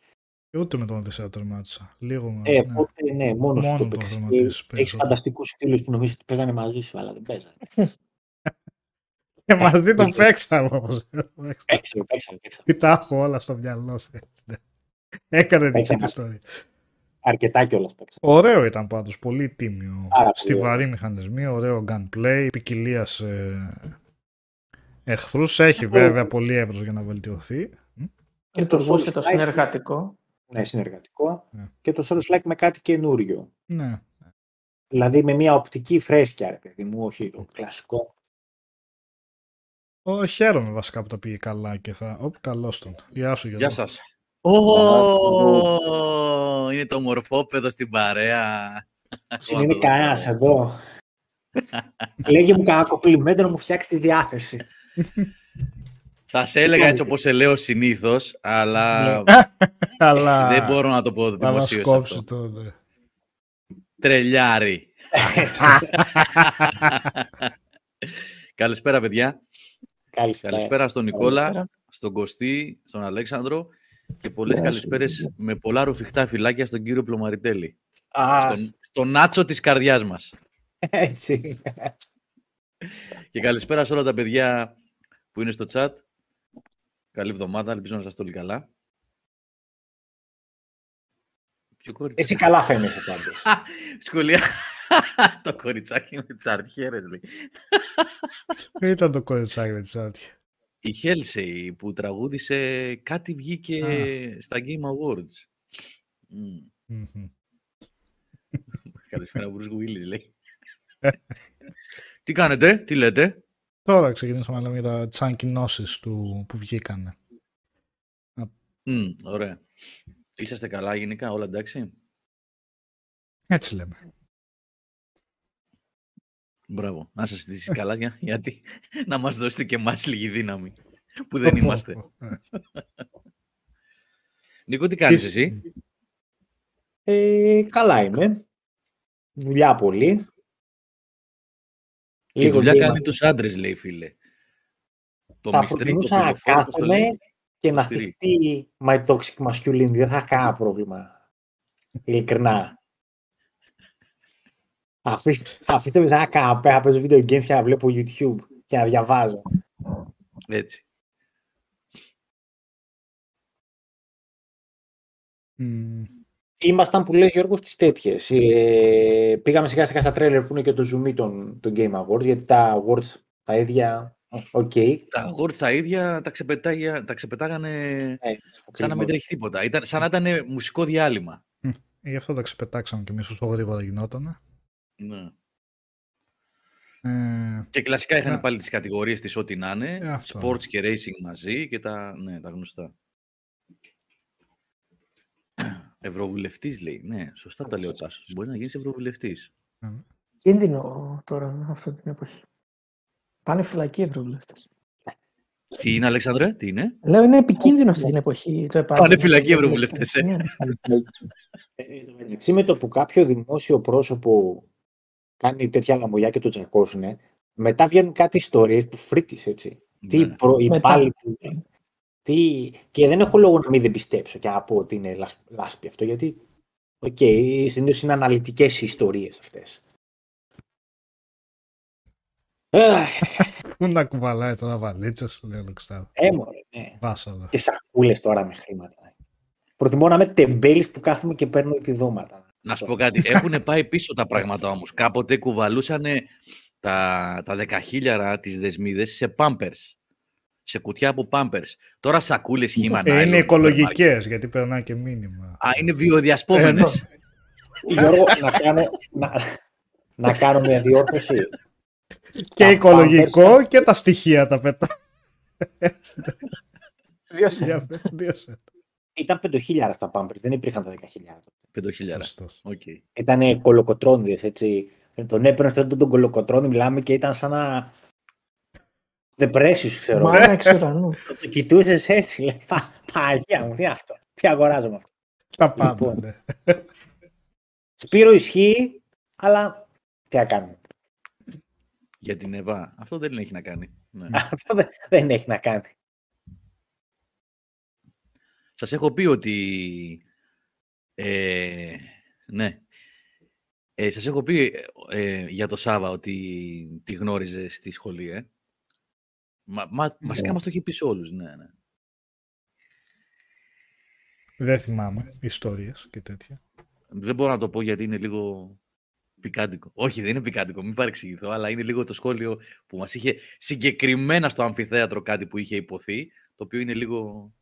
Και ούτε με τον Οδυσσέα τερμάτισα. Λίγο με. Ε, ναι. οπότε ναι, μόνος Μόνο το το παίξει. τερματίσεις Έχεις περισσότερο. φανταστικούς φίλους που νομίζω ότι παίζανε μαζί σου, αλλά δεν παίζανε. Και μαζί το παίξαμε όμως. Παίξαμε, παίξαμε, παίξαμε. Τι τα έχω όλα στο μυαλό σου. Έκανε δική Παίξαμε. του ιστορία. Αρκετά κιόλας παίξαμε. Ωραίο ήταν πάντως, πολύ τίμιο. Πάρα πολύ Στιβαροί μηχανισμοί, ωραίο gunplay, ποικιλία σε εχθρούς. Έχει βέβαια πολύ εύρος για να βελτιωθεί. Λειτουργούσε το Souls-like. συνεργατικό. Ναι, συνεργατικό. Ναι. Και το Souls Like με κάτι καινούριο. Ναι. Δηλαδή με μια οπτική φρέσκια, ρε παιδί μου, όχι το κλασικό. Ω, χαίρομαι βασικά που τα πήγε καλά και θα... Οπ, καλώς τον. Γεια σου Γεια Γιώργο. σας. Ω, είναι το μορφόπεδο στην παρέα. Συν είναι κανένας εδώ. Λέγε μου κανένα κοπλιμέντο να μου φτιάξει τη διάθεση. Σας έλεγα έτσι όπως σε λέω συνήθως, αλλά Ναι. Αλλά... δεν μπορώ να το πω Αλλά δημοσίως σκόψει αυτό. το... ναι. Τρελιάρι. Καλησπέρα παιδιά. Καλησπέρα. Καλησπέρα στον Νικόλα, Καλησπέρα. στον Κωστή, στον Αλέξανδρο και πολλές Γεια σου. καλησπέρες με πολλά ρουφιχτά φυλάκια στον κύριο Πλωμαριτέλη. Α, Στον, στον Νάτσο της καρδιάς μας. έτσι. Και καλησπέρα σε όλα τα παιδιά που είναι στο chat. Καλή εβδομάδα, ελπίζω να σας το όλοι καλά. Ποιο κοριτσάκι. Εσύ καλά φαίνεσαι πάντως. Σχολεία. το κοριτσάκι με τις αρχαίρες, λέει. Ήταν το κοριτσάκι με τη σάτια. Η Χέλσεϊ που τραγούδισε κάτι βγήκε στα Game Awards. Μμ. Μμμ. Καλησπέρα, Bruce Willis, λέει. τι κάνετε, τι λέτε; Τώρα ξεκινήσαμε να λέμε για τα τις ανακοινώσεις του που βγήκαν. Μμ, ωραία. Είσαστε καλά γενικά, όλα εντάξει; Έτσι λέμε. Μπράβο. Να σας στήσεις καλά, για- γιατί να μας δώσετε και εμάς λίγη δύναμη, που δεν είμαστε. Ε, Νίκο, τι κάνεις εσύ; Ε, καλά είμαι. Δουλειά πολύ. Η δουλειά game κάνει τους άντρες, λέει φίλε. Το θα μυστρή, το προτιμούσα να πυλοφόρο, πώς το κάθομαι λέει. και να το στηρί. θυχτεί my toxic masculinity. Δεν θα είχα κανένα πρόβλημα. Ειλικρινά. Αφήστε, αφήστε με σαν ένα καναπέ να παίζω video games και να βλέπω YouTube και να διαβάζω. Έτσι. μ, Ήμασταν που λέει Γιώργος στις τέτοιες. Ε, πήγαμε σιγά σιγά στα τρέλερ που είναι και το zoom των, των Game Awards γιατί τα awards τα ίδια, οκ. Τα αγόρια τα ίδια τα, ξεπετάγια, τα ξεπετάγανε Ε, σαν να μην τρέχει τίποτα. Ήταν, σαν να ήταν μουσικό διάλειμμα. Γι' αυτό τα ξεπετάξαμε και εμείς όσο γρήγορα γινόταν. Ναι. Ε, Και κλασικά είχαν Ναι. πάλι τις κατηγορίες της ό,τι να είναι. Ε, αυτό. sports και racing μαζί και τα, ναι, τα γνωστά. Ευρωβουλευτής λέει. Ναι, σωστά τα λέει ο Τάσος. Μπορεί να γίνεις ευρωβουλευτής. Κίνδυνο τώρα αυτή την εποχή. Πάνε φυλακοί οι ευρωβουλευτές. Τι είναι, Αλέξανδρε, τι είναι; Λέω είναι επικίνδυνο αυτή την εποχή. Το επάγγελμα Πάνε των φυλακοί ευρωβουλευτές. ευρωβουλευτές, ε. Ναι. Ε, εν τω μεταξύ, με το που κάποιο δημόσιο πρόσωπο κάνει τέτοια λαμογιά και το τσακώσουνε, μετά βγαίνουν κάτι ιστορίες που φρύτης, έτσι. Τι Ναι. προ, Μετά. υπάλληλοι που... Τι... Και δεν έχω λόγο να μην δεν πιστέψω και να πω ότι είναι λάσ- λάσπη αυτό, γιατί Οκ, okay, συνήθως είναι αναλυτικές οι ιστορίες αυτές. Αχ, Πού να κουβαλάει τώρα βαλίτσες, σου λέει ο Λουξάδο. Ε, μωρέ, ναι. Βάσαλα. Και σακούλες τώρα με χρήματα. Προτιμώ να είμαι τεμπέλης που κάθομαι και παίρνω επιδόματα. Να σου πω κάτι. Έχουν πάει πίσω τα πράγματα όμως. Κάποτε κουβαλούσαν τα, τα δεκαχίλιαρα τις δεσμίδες σε πάμπερς. Σε κουτιά από πάμπερς. Τώρα σακούλες χύμα Ε, nylon είναι στο σούπερ οικολογικές, γιατί περνάει και μήνυμα. Α, είναι βιοδιασπώμενες. Γιώργο, να κάνω, να, να κάνω μια διόρθωση. και τα οικολογικό και τα στοιχεία τα πετά. Δύο σε- Για πες, δύο σε. Ήταν 5.000 στα Pampers, δεν υπήρχαν τα 10.000. Πεντοχίλιαρα. Σωστός. Οκ. Ήταν κολοκοτρόνιδες, έτσι. Τον έπαιρνε στον τον κολοκοτρόνι, μιλάμε και ήταν σαν να... Depressious, ξέρω. Μάνα εξ ουρανού. Το, το κοιτούσες έτσι, λέει, «Πα- Παναγία μου, τι είναι αυτό, τι αγοράζω με αυτό. Τα πάντα, Λοιπόν. ναι. Σπύρο ισχύει, αλλά τι να κάνουμε. Για την Εβά. Αυτό δεν έχει να κάνει. Ναι. Αυτό δεν- δεν έχει να κάνει. Σας έχω πει ότι... Ε, ναι. Ε, σας έχω πει ε, για το Σάβα ότι τη γνώριζε στη σχολή, ε. Μα, μα, βασικά μας το έχει πει σε όλους, ναι, ναι. Δεν θυμάμαι ιστορίες και τέτοια. Δεν μπορώ να το πω γιατί είναι λίγο πικάντικο. Όχι, δεν είναι πικάντικο, μην παρεξηγηθώ, αλλά είναι λίγο το σχόλιο που μας είχε συγκεκριμένα στο αμφιθέατρο κάτι που είχε υποθεί, το οποίο είναι λίγο...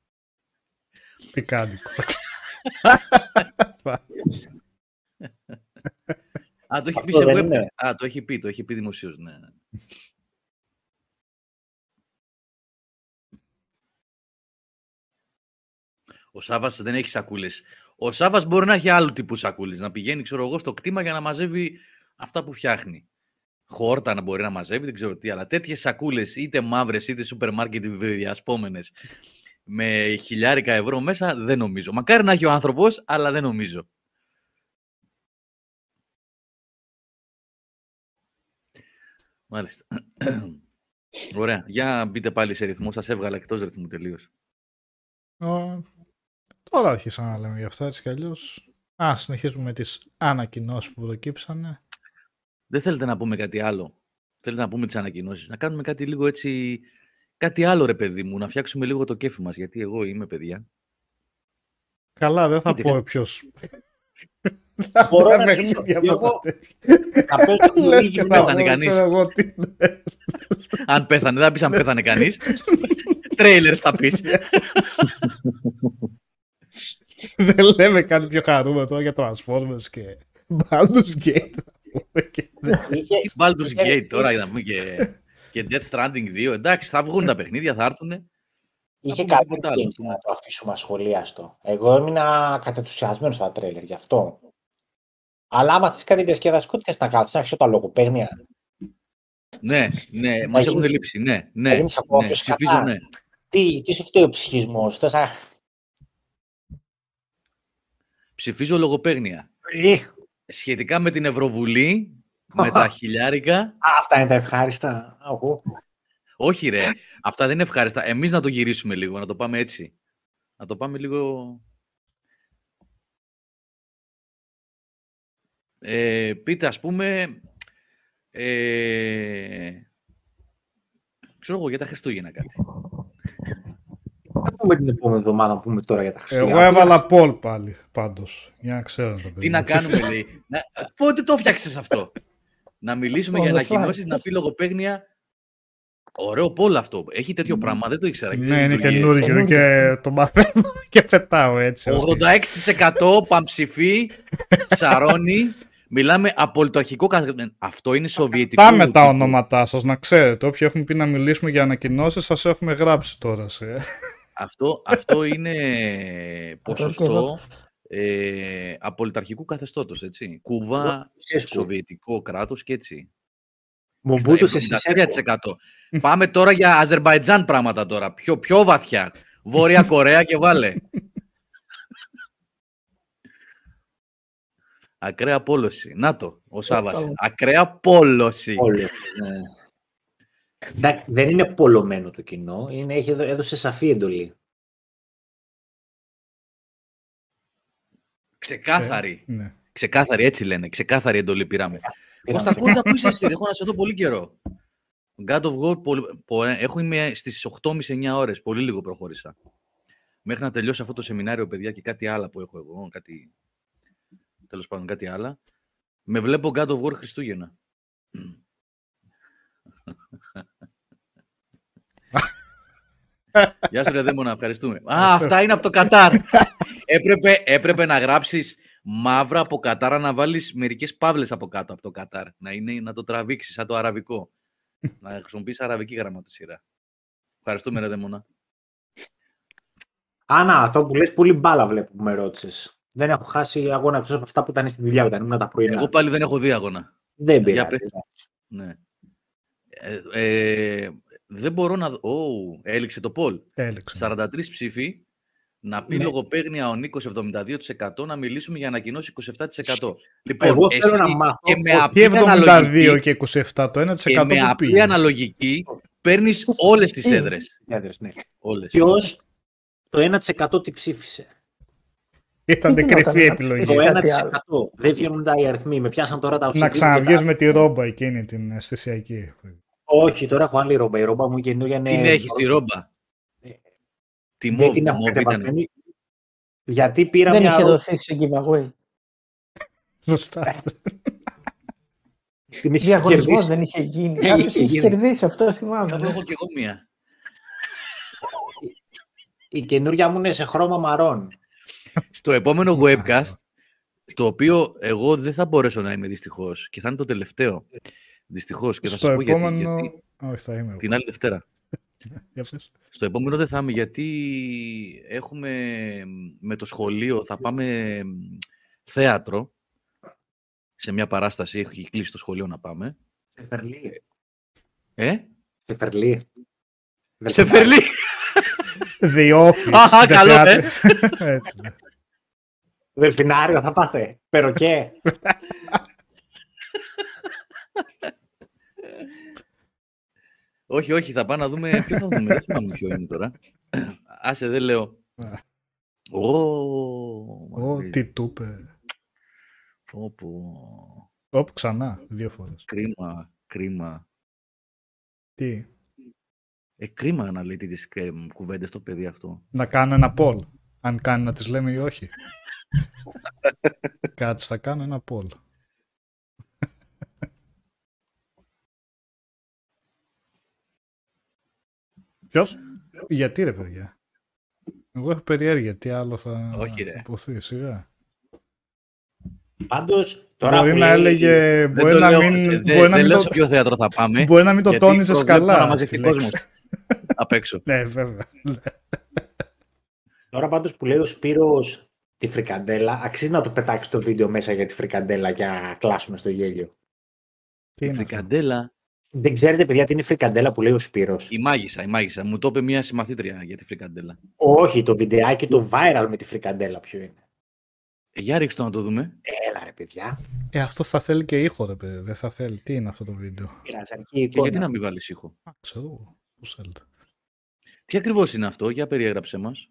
Πικάντικο. Α, το έχει πει Αυτό σε δεν web. είναι. Α, το έχει πει, το έχει πει δημοσίως, ναι. Ο Σάβας δεν έχει σακούλες. Ο Σάβας μπορεί να έχει άλλου τύπου σακούλες. Να πηγαίνει, ξέρω εγώ, στο κτήμα για να μαζεύει αυτά που φτιάχνει. Χόρτα να μπορεί να μαζεύει, δεν ξέρω τι, αλλά τέτοιες σακούλες, είτε μαύρες είτε σούπερ μάρκετ διασπόμενες, με χιλιάρικα ευρώ μέσα, δεν νομίζω. Μακάρι να έχει ο άνθρωπος, αλλά δεν νομίζω. Μάλιστα. Ωραία. Για μπείτε πάλι σε ρυθμό. Σας έβγαλα εκτός ρυθμού τελείως. Ω, Τώρα αρχίσαμε να λέμε γι' αυτά έτσι κι αλλιώς. Α, συνεχίζουμε με τις ανακοινώσεις που προκύψανε. Δεν θέλετε να πούμε κάτι άλλο. Θέλετε να πούμε τις ανακοινώσεις. Να κάνουμε κάτι λίγο έτσι... Κάτι άλλο ρε παιδί μου. Να φτιάξουμε λίγο το κέφι μας. Γιατί εγώ είμαι παιδιά. Καλά, δεν θα Είτε πω κα- ποιος. Μπορώ Τα να παιχνίδια αρχίσω. αυτά Εγώ- τα τέτοια. Θα παίζω το Λες Luigi και με- θα πέθανε πω, κανείς. ξέρω εγώ τι είναι. αν πέθανε, δεν θα πεις αν πέθανε κανείς. Τρέιλερ θα πεις. Δεν λέμε κάτι πιο χαρούμενο τώρα για Transformers και Baldur's Gate. Είχε- Baldur's είχε- Gate τώρα για να πούμε και, και Death Stranding 2. Εντάξει, θα βγουν τα παιχνίδια, θα έρθουν. Είχε πούμε κάτι τίποτα άλλο, ας πούμε. να το αφήσουμε ασχολίαστο. Εγώ έμεινα κατετουσιασμένο στα τρέλερ γι' αυτό. Αλλά άμα θες κάτι διασκεδαστικό, τι θες να κάνεις, να έχεις τα λογοπαίγνια. Ναι, ναι, μας έχουν γίνεις- λείψει. Ναι, να ναι, γίνεις ακόμα ναι, πιο ψηφίζω σκατά. ναι. Τι, τι σου φταίει ο ψυχισμός, θες να... Ψηφίζω λογοπαίγνια. Ε, Σχετικά με την Ευρωβουλή, με τα χιλιάρικα, α, αυτά είναι τα ευχάριστα. Εγώ. όχι ρε, αυτά δεν είναι ευχάριστα. Εμείς να το γυρίσουμε λίγο, να το πάμε έτσι. Να το πάμε λίγο... Ε, πείτε ας πούμε... Ε, ξέρω εγώ για τα Χριστούγεννα κάτι. Θα πούμε την επόμενη εβδομάδα να πούμε τώρα για τα Χριστούγεννα. Εγώ έβαλα Paul πάλι, πάντως. Για να ξέρω το παιδί. Τι να κάνουμε, λέει. Να... Πότε το φτιάξες αυτό. να μιλήσουμε για On the fly. ανακοινώσει, να πει λογοπαίγνια. Ωραίο πόλο αυτό. Έχει τέτοιο πράγμα, δεν το ήξερα. Ναι, είναι Λειτουργεί έτσι. καινούργιο και το μαθαίνω και πετάω έτσι. 86% παμψηφί, σαρώνει. Μιλάμε από το αρχικό καθ- Αυτό είναι σοβιετικό. Πάμε τα τύπου. ονόματά σας, να ξέρετε. Όποιοι έχουν πει να μιλήσουμε για ανακοινώσεις, σας έχουμε γράψει τώρα. Σε... Αυτό, αυτό είναι και ποσοστό εδώ. ε, απολυταρχικού καθεστώτος, έτσι. Κούβα, Σέσκου. σοβιετικό κράτος και έτσι. Μομπούτου Στα σε Σισέκο. 73%. Πάμε τώρα για Αζερβαϊτζάν πράγματα τώρα. Πιο, πιο βαθιά. Βόρεια Κορέα και βάλε. Ακραία πόλωση. Να το, ο Σάβας. Καλό. Ακραία πόλωση. Όλο, ναι. Εντάξει, δεν είναι πολλωμένο το κοινό, είναι, έχει, έδω- έδωσε σαφή εντολή. Ξεκάθαρη. Ναι. Ξεκάθαρη, έτσι λένε. Ξεκάθαρη εντολή πήραμε. Πήραμε Κώστα Κούντα, πού είσαι εσύ, ρε, έχω να σε δω πολύ καιρό. God of War, πολύ, πο- έχω είμαι στις 8.30-9 ώρες, πολύ λίγο προχώρησα. Μέχρι να τελειώσει αυτό το σεμινάριο, παιδιά, και κάτι άλλο που έχω εγώ, κάτι, τέλος πάντων κάτι άλλα. Με βλέπω God of War Χριστούγεννα. Γεια σου ρε Δέμονα, ευχαριστούμε. Α, αυτά είναι από το Κατάρ. έπρεπε, έπρεπε να γράψεις μαύρα από Κατάρα να βάλεις μερικές παύλες από κάτω από το Κατάρ. Να, είναι, να το τραβήξεις σαν το αραβικό. να χρησιμοποιήσεις αραβική γραμματοσυρά. Ευχαριστούμε ρε Δέμονα. Άννα, αυτό που λες πολύ μπάλα βλέπω που με ρώτησες. Δεν έχω χάσει αγώνα εκτός από αυτά που ήταν στη δουλειά όταν ήμουν τα πρωινά. Εγώ πάλι δεν έχω δει αγώνα. Δεν Για πειράζει. πες. Ναι. Ε, ε, δεν μπορώ να δω. Ω, έληξε το Πολ. Έλεξε. 43 ψήφοι. Να πει Ναι. λογοπαίγνια ο Νίκος 72%, να μιλήσουμε για ανακοινώσεις 27%. Λοιπόν, Εγώ εσύ θέλω να μάθω και με πώς- απλή Και 72 αναλογική, και 27, το 1% και με που απλή πήγε. αναλογική παίρνεις όλες τις Ε. έδρες. έδρες, ναι. Όλες. Ποιος το 1% τι ψήφισε; Ήταν Τι κρυφή γινόταν να επιλογή. Το ψηφίσει. 1%. κάτι Δεν βγαίνουν τα οι αριθμοί. Με πιάσαν τώρα τα Να οξυδίβια ξαναβγείς τα- με τη ρόμπα εκείνη την αισθησιακή. Όχι, τώρα έχω άλλη ρόμπα. Η ρόμπα μου καινούργια είναι... Την έχεις τη ρόμπα; Ε, Τη Δεν μόβ, την έχω μόβ ήταν. κατεβασμένη. Γιατί πήρα Δεν μια είχε ρόμπα. δοθεί σε giveaway. Σωστά. Την είχε Διαγωνισμός κερδίσει. δεν είχε γίνει. Ε, Κάποιος είχε είχε γίνει. κερδίσει αυτό, Θα θυμάμαι. το έχω κι εγώ μία. Η καινούργια μου είναι σε χρώμα μαρών. Στο επόμενο webcast, στο οποίο εγώ δεν θα μπορέσω να είμαι δυστυχώς και θα είναι το τελευταίο. Δυστυχώς και θα Στο σα πω γιατί, επόμενο. γιατί. Όχι, θα είμαι. εγώ. Την άλλη Δευτέρα. Για πες. Στο επόμενο δεν θα είμαι γιατί έχουμε με το σχολείο, θα πάμε θέατρο σε μια παράσταση, έχει κλείσει το σχολείο να πάμε. Σε Φερλί. Ε, Σε Φερλί. σε Φερλί. The Office. Α, The καλό, ε. Theater. Έτσι, ναι. Δελφινάριο θα πάτε. Περοκέ. Όχι, όχι, θα πάμε να δούμε. Ποιο θα δούμε, δεν θυμάμαι ποιο είναι τώρα. Άσε, δεν λέω. Α. Ω, Ω, Μαυρίδη. τι του είπε. Πω, πω. Οπ, ξανά, δύο φορές. Κρίμα, κρίμα. Τι, Ε, κρίμα να λέει τις ε, κουβέντες το παιδί αυτό. να κάνω ένα poll. Αν κάνει να τις λέμε ή όχι. Κάτσε, θα κάνω ένα poll. Ποιος; Γιατί ρε παιδιά. Εγώ έχω περιέργεια. Τι άλλο θα Όχι, ρε. υποθεί σιγά. Πάντως, τώρα Μπορεί που να λέει- έλεγε... Δεν Μπορεί το να λέω, μην, ε, δεν- μπορεί να δεν μην λέω το, σε ποιο θέατρο θα πάμε. μπορεί να μην το γιατί τόνιζες προβλέπω καλά. να μαζευτεί στη λέξη. κόσμος. Απ' έξω. Ναι, βέβαια. Τώρα πάντως που λέει ο Σπύρος τη φρικαντέλα, αξίζει να του πετάξεις το βίντεο μέσα για τη φρικαντέλα και να κλάσουμε στο γέλιο. Τι Η είναι αυτό; φρικαντέλα, Δεν ξέρετε, παιδιά, τι είναι η φρικαντέλα που λέει ο Σπύρος. η μάγισσα, η μάγισσα. Μου το είπε μια συμμαθήτρια για τη φρικαντέλα. Όχι, το βιντεάκι το viral με τη φρικαντέλα ποιο είναι. Ε, για ρίξτε το να το δούμε. Έλα ρε παιδιά, Ε, αυτό θα θέλει και ήχο, ρε παιδί. Δεν θα θέλει. Τι είναι αυτό το βίντεο; πειράζει αρκεί η Και εικόνα. γιατί να μην βάλεις ήχο; Α, ξέρω εγώ. Πώς θέλετε. Τι ακριβώς είναι αυτό, για περιέγραψε μας.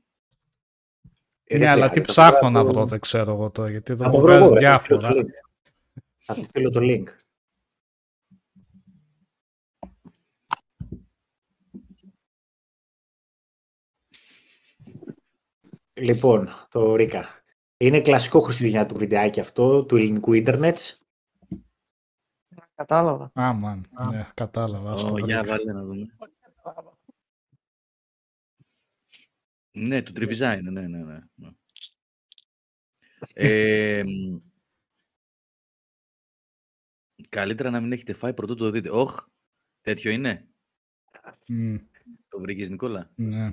Ε, Ναι, ρε, αλλά πειράζει, τι θα ψάχνω το- να βρω, δεν ξέρω εγώ τώρα. Γιατί εδώ Θα μου το βρω εγώ, βγάζει ρε, θα σου στείλω διάφορα. το link. Θα σου στείλω το link. Λοιπόν, το Ρίκα. Είναι κλασικό χριστουγεννιάτικο βιντεάκι αυτό του ελληνικού ίντερνετς. Κατάλαβα. Α, μαν. Α. Ναι, κατάλαβα. ας το Ω, για ρίξω. βάλε να δούμε. Ναι, του τριβιζά είναι, ναι, ναι, ναι. ναι. Ε, μ, καλύτερα να μην έχετε φάει πρωτού το δείτε. Όχ, τέτοιο είναι. Μμ, Το βρήκες Νικόλα; Ναι.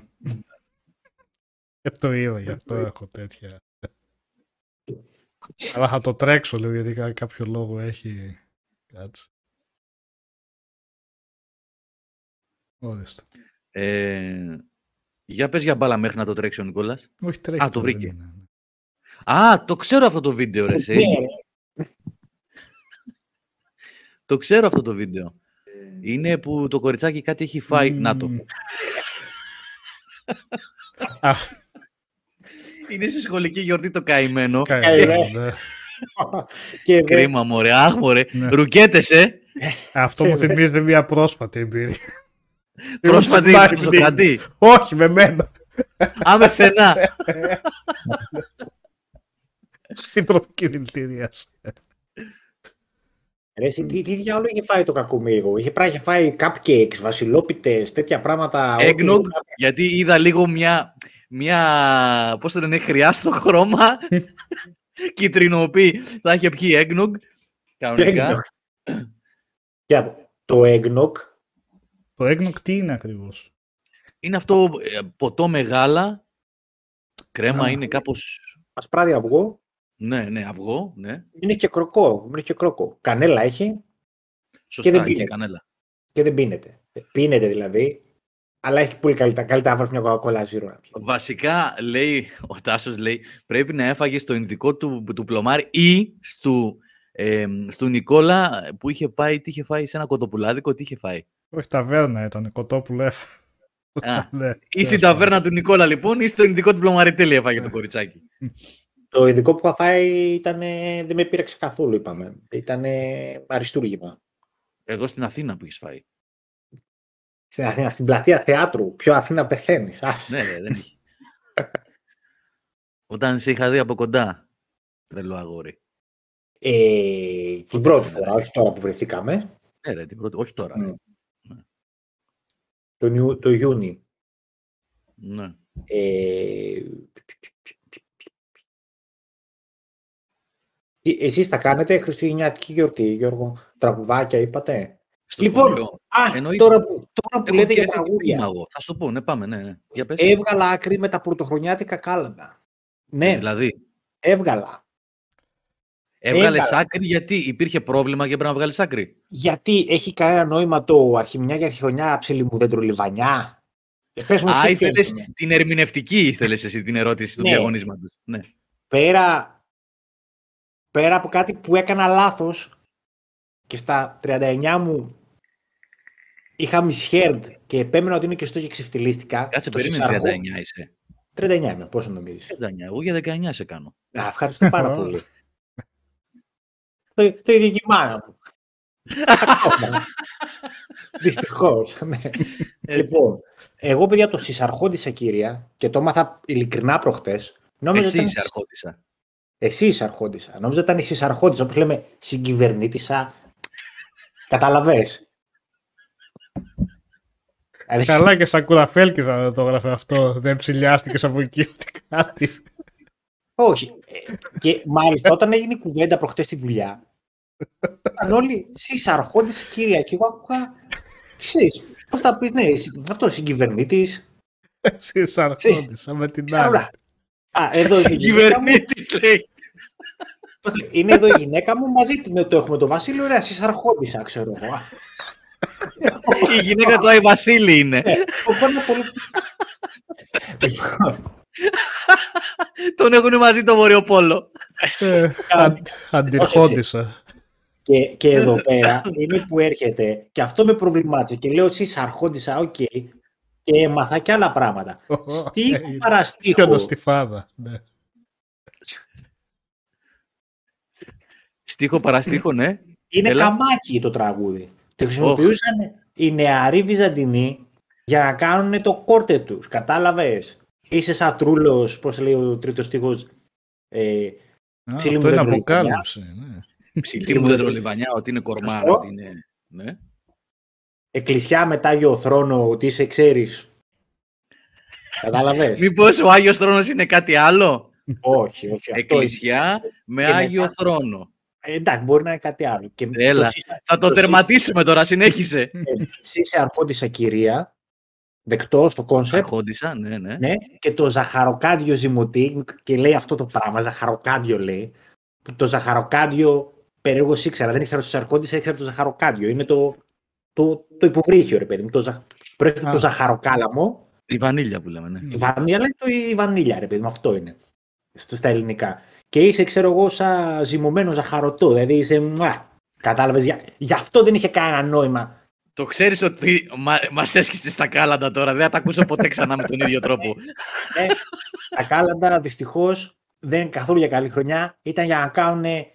Ε, το είδα, γι' αυτό έχω τέτοια. Αλλά θα το τρέξω λίγο, γιατί για κάποιο λόγο έχει... Κάτσε. Ορίστε. Ε, για πες για μπάλα μέχρι να το τρέξει ο Νικόλας. Όχι, τρέχει. Α, το τώρα, δεν βρήκε. είναι. Α, το ξέρω αυτό το βίντεο, ρε. εσύ. Ναι, Το ξέρω αυτό το βίντεο. Είναι που το κοριτσάκι κάτι έχει φάει. Να το. Μμμ. Α, Είναι στη σχολική γιορτή το καημένο. καημένο, ναι. Και δεν- Κρίμα, μωρέ. Αχ, μωρέ. Ναι. Ρουκέτες, ε. Αυτό μου θυμίζει μια πρόσφατη εμπειρία. Πρόσφατη Ήμουν με στο το κρατή. Όχι, με μένα. Άμε στενά. Στην τροφική δηλητηρία. Ρε, εσύ, τι, τι διάολο είχε φάει το κακομίρι. Είχε πράγμα, είχε φάει cupcakes, βασιλόπιτες, τέτοια πράγματα. ό,τι Eggnog, δεν- γιατί είδα λίγο μια, μια πώς το λένε, χρειά στο χρώμα. Κιτρινοποιεί. Θα είχε πιει eggnog. Κανονικά. Eggnog. Για το eggnog Το eggnog τι είναι ακριβώς; Είναι αυτό ε, ποτό μεγάλα. Κρέμα Α. είναι κάπως... ασπράδι αυγό, Ναι, ναι, αυγό, ναι. είναι και κροκό. Είναι και κρόκο. Κανέλα έχει Σωστά, δεν και, πίνεται. κανέλα. και δεν πίνεται. Πίνεται δηλαδή, αλλά έχει πολύ καλύτερα. Καλύτερα να βάλει μια κοκακόλα ζύρο να πιει. Βασικά, λέει, ο Τάσος λέει, πρέπει να έφαγες στο ειδικό του, του πλωμάρι ή στου, ε, στου Νικόλα που είχε πάει, τι είχε φάει σε ένα κοτοπουλάδικο, τι είχε φάει; Όχι, ταβέρνα ήταν, κοτόπουλο έφαγε. Α, Ναι, ή στην τέλος ταβέρνα του Νικόλα λοιπόν ή στο ειδικό του πλωμαριτέλη έφαγε το κοριτσάκι. Το ειδικό που είχα φάει ήταν, δεν με πείραξε καθόλου, είπαμε. Ήταν αριστούργημα. Εδώ στην Αθήνα που έχεις φάει. Στην Αθήνα, στην πλατεία θεάτρου. Πιο Αθήνα πεθαίνεις. Ναι, ρε, δεν έχει. Όταν σε είχα δει από κοντά. Τρελό αγόρι. Ε, την πρώτη φορά, όχι τώρα που βρεθήκαμε. Ναι, ρε, την πρώτη. Όχι τώρα. Ναι. Ναι. Το, Ιου- το Ιούνι. Ναι. Ε, τι- εσείς τα κάνετε Χριστουγεννιάτικη γιορτή, Γιώργο; Τραγουδάκια είπατε; Στο Λοιπόν, σχολείο. Α, Εννοείται. τώρα που, τώρα που Έχω λέτε για πιάσει και τραγούδια. θύμα εγώ. Θα σου το πω, ναι, πάμε, ναι, ναι. Για πες. Έβγαλα άκρη με τα πρωτοχρονιάτικα κάλαντα. Ναι, Δηλαδή, έβγαλα. έβγαλες Έβγαλα. άκρη γιατί υπήρχε πρόβλημα και πρέπει να βγάλεις άκρη; Γιατί έχει κανένα νόημα το αρχιμηνιά και αρχιχρονιά ψιλιμουδέντρο λιβανιά; Ε, πες μου Α, εσύ τι ήθελες έγινε. την ερμηνευτική, ήθελες εσύ την ερώτηση του Ναι. διαγωνίσματος. Ναι. πέρα, πέρα από κάτι που έκανα λάθος και στα 39 μου είχα misheard και επέμενα ότι είναι και στο και ξεφτυλίστηκα. Κάτσε, το περίμενε, συσσαρχό- 39 είσαι. 39 είμαι, πόσο νομίζεις. 39, εγώ για 19 σε κάνω. Α, ευχαριστώ πάρα πολύ. το, το ίδιο και η μάνα μου. Ακόμα. Δυστυχώς. ναι. λοιπόν, εγώ παιδιά το συσαρχόντισα κύρια και το έμαθα ειλικρινά προχτές. Νόμιζα Εσύ ήταν- είσαι αρχόντισα. Εσύ είσαι αρχόντισα. Νόμιζα ήταν η συσαρχόντισα, όπως λέμε συγκυβερνήτησα. Καταλαβες. Δηλαδή, Καλά και στα κουραφέλκιδα δεν το έγραφε αυτό. Δεν ψηλιάστηκες από εκεί ούτε κάτι. Όχι. Ε, Και μάλιστα όταν έγινε η κουβέντα προχτές στη δουλειά, ήταν όλοι συσαρχόντισα κύρια και εγώ άκουγα, ξέρεις, πώς θα πεις, ναι, συ- αυτός συγκυβερνήτης, Εσύ σαρχόντισα με την άλλη. Σαουρά. Α, εδώ είναι η γυναίκα μου. Κυβερνήτης λέει. Πώς λέει, είναι εδώ η γυναίκα μου, μαζί του το έχουμε το Βασίλειο, ωραία, συσαρχόντισα, ξέρω εγώ. Α, Η γυναίκα του Άι Βασίλη είναι. Ναι, οπότε πολύ... Λοιπόν, Τον έχουν μαζί το Βορειοπόλο. Ε, αν- Αντιρχόντισα. και, και εδώ πέρα είναι που έρχεται και αυτό με προβλημάτισε και λέω εσύ αρχόντισα, οκ, και έμαθα και άλλα πράγματα. Στίχο Και παραστίχο, ονοστιφάδα. Ναι. Στίχο παραστίχο, ναι. είναι Έλα. καμάκι το τραγούδι. Το χρησιμοποιούσαν οι νεαροί Βυζαντινοί για να κάνουν το κόρτε τους. Κατάλαβες; Είσαι σαν τρούλος, πώς λέει ο τρίτος στίχος, ε, Α, Ψήλη Αυτό μου είναι δεν αποκάλυψη. ναι. Ψηλή μου δεντρολιβανιά, ότι είναι κορμάρα, Σωστό. ότι είναι... Ναι. εκκλησιά μετά Άγιος Θρόνος, ότι είσαι ξέρεις. Κατάλαβες; Μήπως ο Άγιος Θρόνος είναι κάτι άλλο; όχι, όχι. αυτό Εκκλησιά με Και Άγιο μετά- Θρόνο. Ε, εντάξει, μπορεί να είναι κάτι άλλο. Και Έλα. το σύσα- Θα το το τερματίσουμε τώρα, συνέχισε. Εσύ είσαι αρχόντισσα κυρία, δεκτό στο concept, Αρχόντισσα, ναι, ναι. ναι, και το ζαχαροκάντιο ζυμωτή, και λέει αυτό το πράγμα, ζαχαροκάντιο λέει. Που Το ζαχαροκάντιο, περίεργος ήξερα, δεν ήξερα το αρχόντισα, ήξερα το ζαχαροκάντιο. Είναι το, το, το υποβρύχιο, ρε παιδί μου. Το, ζα... Προέρχεται Α. το ζαχαροκάλαμο, Η βανίλια που λέμε, ναι. η βανίλια, λέει το η βανίλια, ρε παιδί μου, αυτό είναι. Στο, στα ελληνικά. Και είσαι, ξέρω εγώ, σαν ζυμωμένο ζαχαρωτό, δηλαδή είσαι, μουα, κατάλαβες, για, γι' αυτό δεν είχε κανένα νόημα Το ξέρεις ότι μα, μας έσχισε στα κάλαντα τώρα. Δεν θα τα ακούσω ποτέ ξανά με τον ίδιο τρόπο. Ε, τα κάλαντα δυστυχώς δεν είναι καθόλου για καλή χρονιά. Ήταν για να κάνουν,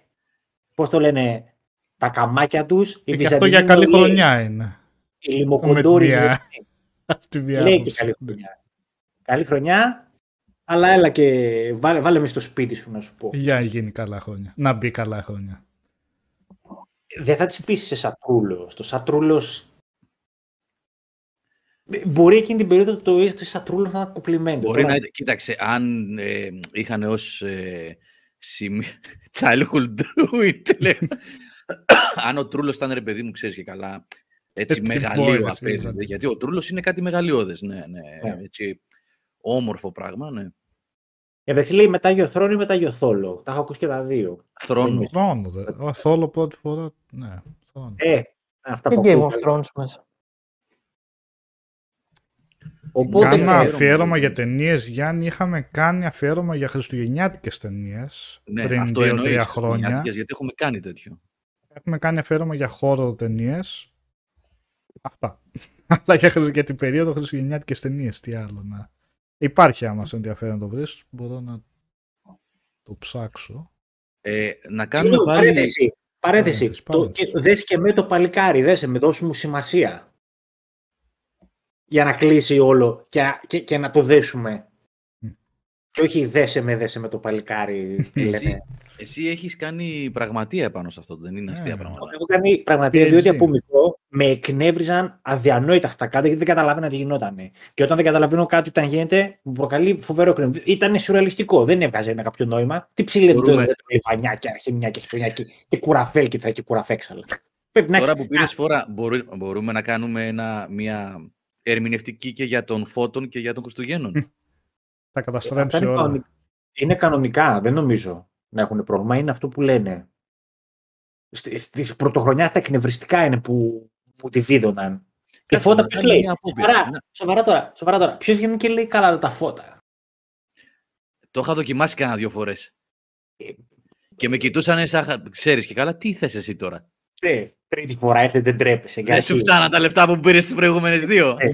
πώς το λένε, τα καμάκια τους. Και γι' αυτό για καλή χρονιά είναι. Οι λιμοκοντόροι. Με τη μια- Βυζαντινοί. Αυτή η Λέει και διάποψη. καλή χρονιά. Καλή χρονιά, αλλά έλα και βάλε, βάλε μες στο σπίτι σου να σου πω. Για να γίνει καλά χρόνια. Να μπει καλά χρόνια. Δεν θα τη πεις σε σατρούλο. Το σατρούλο. Μπορεί εκείνη την περίοδο το είσαι σατρούλο να είναι κοπλιμέντο. Μπορεί Τώρα- να κοίταξε, αν ε, είχαν ως ε, σημείο childhood druid, λέω. αν ο Τρούλος ήταν ρε παιδί μου, ξέρεις και καλά, έτσι Ε, τι μεγαλείο μπορεί, απέδιδε. σύζανε. Γιατί ο Τρούλος είναι κάτι μεγαλειώδες, ναι, ναι, Ναι. έτσι όμορφο πράγμα, ναι. Εντάξει, λέει μετά Γιοθρόνο ή μετά Γιοθόλο. Τα έχω ακούσει και τα δύο. Θρόνο. Θρόνο. δε. Ο Θόλο πρώτη φορά. Ναι, θρόνο. Ε, αυτά Και που Game of ακούγα. Thrones μέσα. Οπότε, Κάνα αφιέρωμα, αφιέρωμα για δηλαδή. ταινίες, Γιάννη. Είχαμε κάνει αφιέρωμα για χριστουγεννιάτικες ταινίες Ναι, πριν αυτό εννοείς, δύο-τρία χρόνια. χριστουγεννιάτικες, Γιατί έχουμε κάνει τέτοιο. Έχουμε κάνει αφιέρωμα για χώρο ταινίες. Αυτά. Αλλά για, χρυσ- για την περίοδο χριστουγεννιάτικες ταινίες, τι άλλο να. Υπάρχει άμα σε ενδιαφέρει να το βρεις, μπορώ να το ψάξω. Ε, να κάνουμε Συγγνώμη, πάλι... παρένθεση. Παρένθεση. Παρένθεση, Το, παρένθεση. και, δες και με το παλικάρι, δες με, δώσ' μου σημασία. για να κλείσει όλο και, και, και να το δέσουμε. Μμ. Και όχι δέσε με, δέσε με το παλικάρι. τι Εσύ, λένε. εσύ έχεις κάνει πραγματεία επάνω σε αυτό, δεν είναι αστεία Ε, πράγματα. Έχω κάνει πραγματικά PSG. διότι από μικρό με εκνεύριζαν αδιανόητα αυτά τα κάτι γιατί δεν καταλάβαινα τι γινόταν. Και όταν δεν καταλαβαίνω κάτι όταν γίνεται, μου προκαλεί φοβερό εκνευρισμό. Ήταν σουρεαλιστικό, δεν έβγαζε ένα κάποιο νόημα. Τι ψηλεύει το Μπορούμε- δέντρο, λιβανιάκια, αρχιμιάκια, χιονιάκια και κουραφέλκυθρα και κουραφέξαλα. Πρέπει να Τώρα έχει- που πήρες φορά, μπορού- μπορούμε να κάνουμε ένα, μια ερμηνευτική και για τον Φώτων και για τον Χριστουγέννων. Τα Αυτά καταστρέψει είναι, όλα. κανονικά. είναι κανονικά, δεν νομίζω να έχουν πρόβλημα. Είναι αυτό που λένε. Στη στις πρωτοχρονιάς τα εκνευριστικά είναι που, που τη βίδωναν. Και Κάτσε φώτα να ποιος κάνουμε λέει; μια απόπειρα. Σοβαρά, Να- σοβαρά τώρα, σοβαρά τώρα. Ποιος βγαίνει και λέει καλά τα φώτα; Το είχα δοκιμάσει κανένα δύο φορές. Ε, Και με κοιτούσαν σαν, ξέρεις και καλά, τι θες εσύ τώρα; Ναι, τρίτη φορά έρθετε, δεν τρέπεσαι. Δεν σου γιατί- φτάναν τα λεφτά που πήρες στις προηγούμενες δύο. Ε,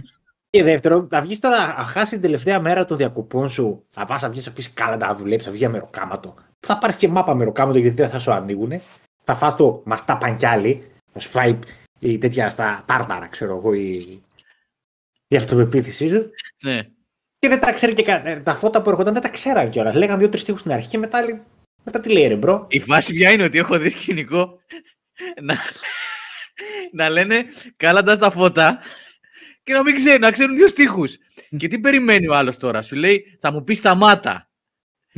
Και δεύτερο, θα βγεις τώρα, να χάσει την τελευταία μέρα των διακοπών σου, θα πας να βγεις να πεις καλά να δουλέψει, θα βγει για μεροκάματο. Θα πάρεις και μάπα μεροκάματο γιατί δεν θα σου ανοίγουν. Θα φας το μαστά πανκιάλι, θα σου φάει η τέτοια στα τάρταρα, ξέρω εγώ, η, η αυτοπεποίθησή σου. Ναι. Και δεν τα ξέρει και κανένα. Τα φώτα που έρχονταν δεν τα ξέραν κιόλας. Λέγαν δύο-τρεις στίχους στην αρχή και μετά, λέει- μετά τι λέει ρε bro; Η φάση ποια είναι ότι έχω δει σκηνικό να, να λένε κάλαντα στα φώτα και να μην ξέρουν, να ξέρουν δύο στίχους. και τι περιμένει ο άλλος τώρα, σου λέει θα μου πεις σταμάτα.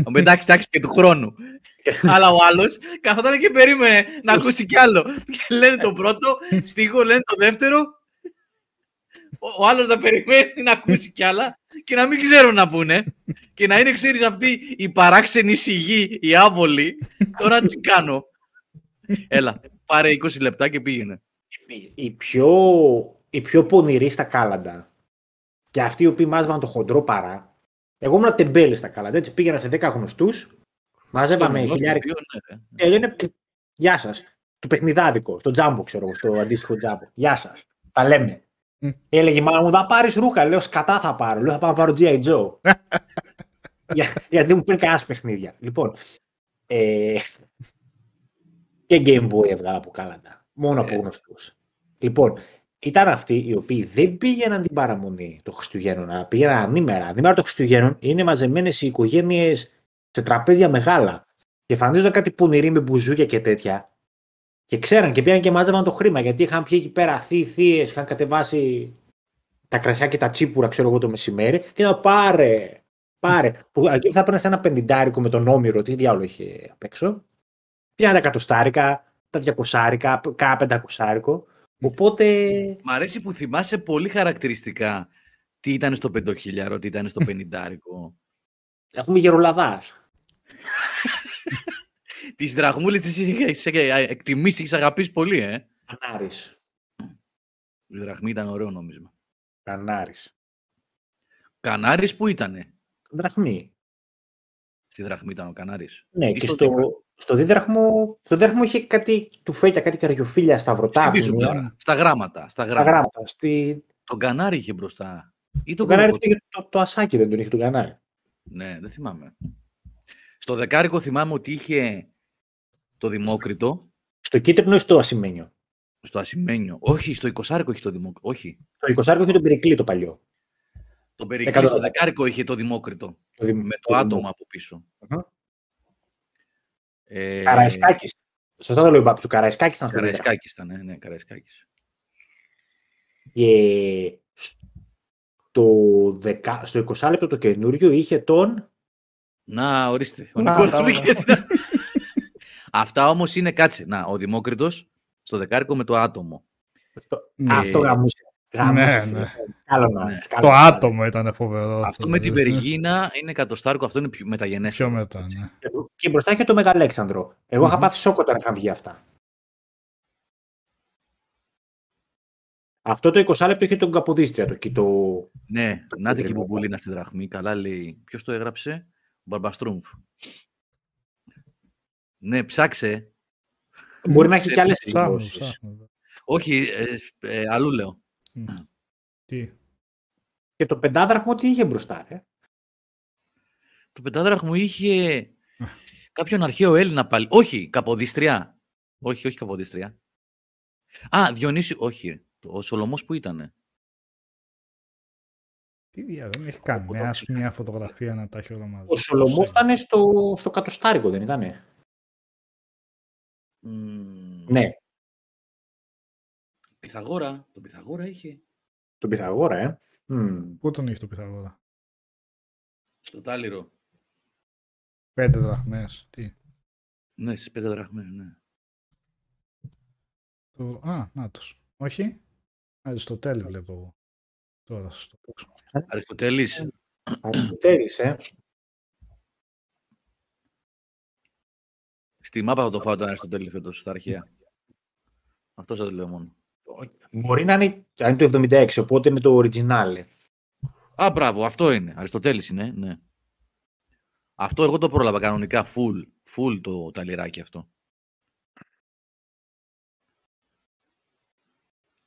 Θα μου πει, εντάξει, εντάξει και του χρόνου. Αλλά ο άλλος καθόταν και περίμενε να ακούσει κι άλλο. Και λένε το πρώτο στίχο, λένε το δεύτερο. Ο, ο άλλος να περιμένει να ακούσει κι άλλα και να μην ξέρουν να πούνε. Και να είναι, ξέρεις, αυτή η παράξενη σιγή, η άβολη. Τώρα τι κάνω. Έλα, πάρε 20 λεπτά και πήγαινε. η πιο, η πιο πονηρή στα κάλαντα και αυτοί οι οποίοι μάζευαν το χοντρό παρά. Εγώ ήμουν τεμπέλης στα κάλαντα. Έτσι πήγαινα σε 10 γνωστούς, μάζευαμε Στο γνωστό χιλιάρικα. τοπίο, ναι, ρε. Και λένε Γεια σας. Το παιχνιδάδικο, στο τζάμπο, ξέρω εγώ, στο αντίστοιχο τζάμπο. Γεια σας. Τα λέμε. Μμ. Έλεγε η μάνα μου, θα πάρεις ρούχα. Λέω, σκατά θα πάρω. Λέω, θα πάω να πάρω G.I. Joe. Για, γιατί δεν μου πήρε κανένας παιχνίδια. Λοιπόν. Ε, και Game Boy έβγαλα από κάλαντα. Μόνο από Έτσι. γνωστούς. Λοιπόν, ήταν αυτοί οι οποίοι δεν πήγαιναν την παραμονή των Χριστουγέννων, αλλά πήγαιναν ανήμερα. Ανήμερα των Χριστουγέννων είναι μαζεμένες οι οικογένειες σε τραπέζια μεγάλα. Και εμφανίζονταν κάτι πονηροί με μπουζούκια και τέτοια. Και ξέραν και πήγαν και μάζευαν το χρήμα γιατί είχαν πιει εκεί πέρα θείοι, θείες, είχαν κατεβάσει τα κρασιά και τα τσίπουρα, ξέρω εγώ το μεσημέρι. Και να πάρε, πάρε. Που εκεί θα έπαιρνες ένα πενιντάρικο με τον Όμηρο, τι διάλογο είχε απ' έξω. Πήγαν τα εκατοστάρικα, τα διακοσάρικα, κάνα πεντακοσάρικο. Οπότε. Μ' αρέσει που θυμάσαι πολύ χαρακτηριστικά τι ήταν στο πεντοχίλιαρο, τι ήταν στο πενιντάρικο. αφού είμαι γερολαδά. Τις δραχμούλες τις είχες εκτιμήσεις, είχες αγαπήσεις πολύ, ε. Κανάρης. Η δραχμή ήταν ωραίο νόμισμα. Κανάρης. Κανάρης που ήτανε; Δραχμή. Στη δραχμή ήταν ο Κανάρης. Ναι, Ή και στο στο, δίδραχμο. στο δίδραχμο, στο δίδραχμο είχε κάτι του φέκια, κάτι καριοφίλια στα βρωτά. Στην πίσω που πλευρά. Στα γράμματα. Στα Τα γράμματα. γράμματα. Στη... Τον Κανάρη είχε μπροστά. Ή Το τον κανάρι Κολοκοτρώνη. είχε το, το ασάκι δεν τον είχε τον κανάρι. Ναι, δεν θυμάμαι. Στο δεκάρικο θυμάμαι ότι είχε το Δημόκριτο, Στο κίτρινο ή στο ασημένιο; στο Ασημένιο. Όχι, στο εικοσάρικο είχε το Δημόκριτο. Όχι. Το 20 είχε τον Περικλή το παλιό. Το Περικλή Εκατό- στο δεκάρικο είχε το Δημόκριτο. Το δημ- Με το το δημο- άτομο από πίσω. Μμμ. Ε, Καραϊσκάκης. Σωστά το λέω πάπη, ο Καραϊσκάκης ήταν στο δίδραχμο. Καραϊσκάκης ήταν, ναι, ναι, Καραϊσκάκης. Και στο, δεκα... στο 20 λεπτό το καινούριο είχε τον. Να, ορίστε. Ο Να, Νικόλας μπράβο. μου είχε την- Αυτά όμως είναι, κάτσε, να, ο Δημόκριτος στο δεκάρικο με το άτομο. στο- Ναι. Αυτό γαμούσε. Γαμούσε, Ναι, φίλε. ναι. Καλό να Ναι. είναι, καλό Το να είναι. άτομο ήταν φοβερό. Αυτό με την Περγίνα είναι εκατοστάρικο, αυτό είναι πιο Πιο μεταγενέστερο. μετά, έτσι. ναι. Και μπροστά είχε το Μεγαλέξανδρο. Εγώ είχα Μμμ. πάθει σόκο όταν είχαν βγει αυτά. Αυτό το 20 λεπτό είχε τον Καποδίστρια. Το, και το... Ναι, να την κεντρικό. κυμπουλίνα στη δραχμή. Καλά λέει. Ποιος το έγραψε, ο Μπαρμπαστρούμφ. Ναι, ψάξε. Μπορεί να έχει Ξέρεις και άλλες εσύ. Ψάχνω, εκδόσει. ψάχνω. Όχι, ε, ε, αλλού λέω. Μμ. Τι; Και το πεντάδραχμο τι είχε μπροστά, ρε; Το πεντάδραχμο είχε κάποιον αρχαίο Έλληνα πάλι. Όχι, Καποδίστρια. Όχι, όχι Καποδίστρια. Α, Διονύσιο. Όχι, ρε. Το- ο Σολομός που ήτανε. Τι δια, δεν έχει κάνει. Μια, μια φωτογραφία να τα έχει όλα μαζί. Ο Σολομός ήταν στο, στο κατοστάρικο, δεν ήτανε; Μμμ, Ναι, Πυθαγόρα. Τον Πυθαγόρα είχε. τον Πυθαγόρα, ε. Μμ. Πού τον είχε το Πυθαγόρα; Στο Τάλιρο. Πέντε δραχμές. Τι. Ναι, στις πέντε δραχμές, ναι. Το... Α, νάτος. Όχι. Αριστοτέλη βλέπω εγώ. Τώρα στο παίξω. Αριστοτέλης. Αριστοτέλης, ε. Στη μάπα θα το φάω τον Αριστοτέλη φέτος, στα αρχαία. Αυτό σας λέω μόνο. Μπορεί να είναι, αν είναι το 76, οπότε είναι το original. Α, μπράβο, αυτό είναι. Αριστοτέλης είναι, ναι. Αυτό εγώ το πρόλαβα κανονικά, full, full το ταλιράκι αυτό.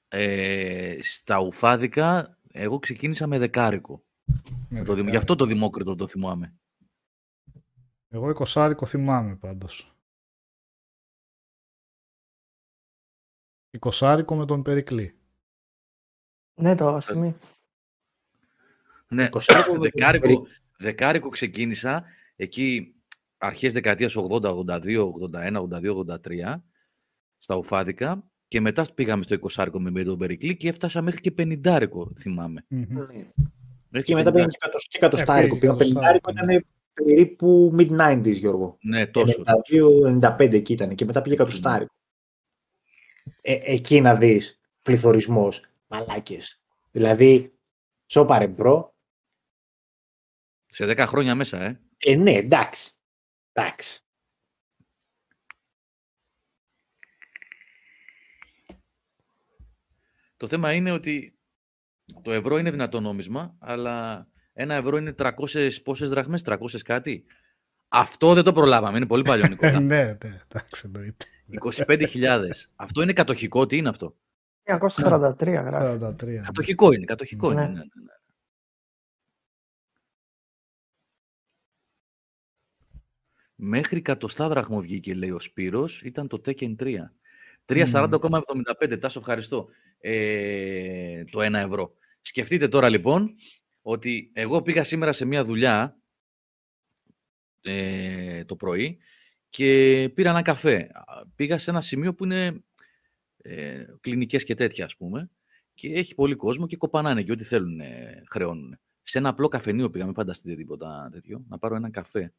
Ε, στα ουφάδικα, εγώ ξεκίνησα με δεκάρικο. Με Το, δημ- γι' δεκάρι. αυτό το Δημόκριτο το θυμάμαι. Εγώ εικοσάρικο θυμάμαι πάντως. Εικοσάρικο με τον Περικλή. Ναι, το σημείο. Ναι, Εικοσάρικο με τον δεκάρικο, δεκάρικο ξεκίνησα εκεί αρχές δεκαετίας 80, 82, 81, 82, 83 στα ουφάδικα και μετά πήγαμε στο εικοσάρικο με τον Περικλή και έφτασα μέχρι και πενιντάρικο θυμάμαι. Μμμ. Ναι. Μέχρι Και μετά πήγαινε 50. και κατο- και κατοστάρικο. Ε, Πήγα πήγε πενηντάρικο κατοστάρικο, ήταν περίπου mid-90s, Γιώργο. Ναι, τόσο. 92-95 εκεί ήταν και μετά πήγε κατοστάρικο. Ε, εκεί να δεις πληθωρισμός, μαλάκες. Δηλαδή, σώπα ρε bro, Σε 10 χρόνια μέσα, ε. ε, ναι, εντάξει. Εντάξει. Το θέμα είναι ότι το ευρώ είναι δυνατό νόμισμα, αλλά ένα ευρώ είναι 300 πόσες δραχμές, 300 κάτι. Αυτό δεν το προλάβαμε, είναι πολύ παλιό, Ε, Νικόλα. ναι, ναι, εντάξει, εννοείται. 25.000. αυτό είναι κατοχικό, τι είναι αυτό; 1943 γράφει. 43. Κατοχικό είναι, κατοχικό Ναι. είναι. Ναι, ναι, ναι. Μέχρι κατοστά δραχμό βγήκε, λέει ο Σπύρος, ήταν το Tekken 3. 3,40,75. Τάσο, ευχαριστώ. Ε, το 1 ευρώ. Σκεφτείτε τώρα λοιπόν ότι εγώ πήγα σήμερα σε μια δουλειά ε, το πρωί και πήρα ένα καφέ. Α, Πήγα σε ένα σημείο που είναι ε, κλινικές και τέτοια ας πούμε και έχει πολύ κόσμο και κοπανάνε και ό,τι θέλουν ε, χρεώνουν. Σε ένα απλό καφενείο πήγα, μην φανταστείτε τίποτα τέτοιο, να πάρω ένα καφέ.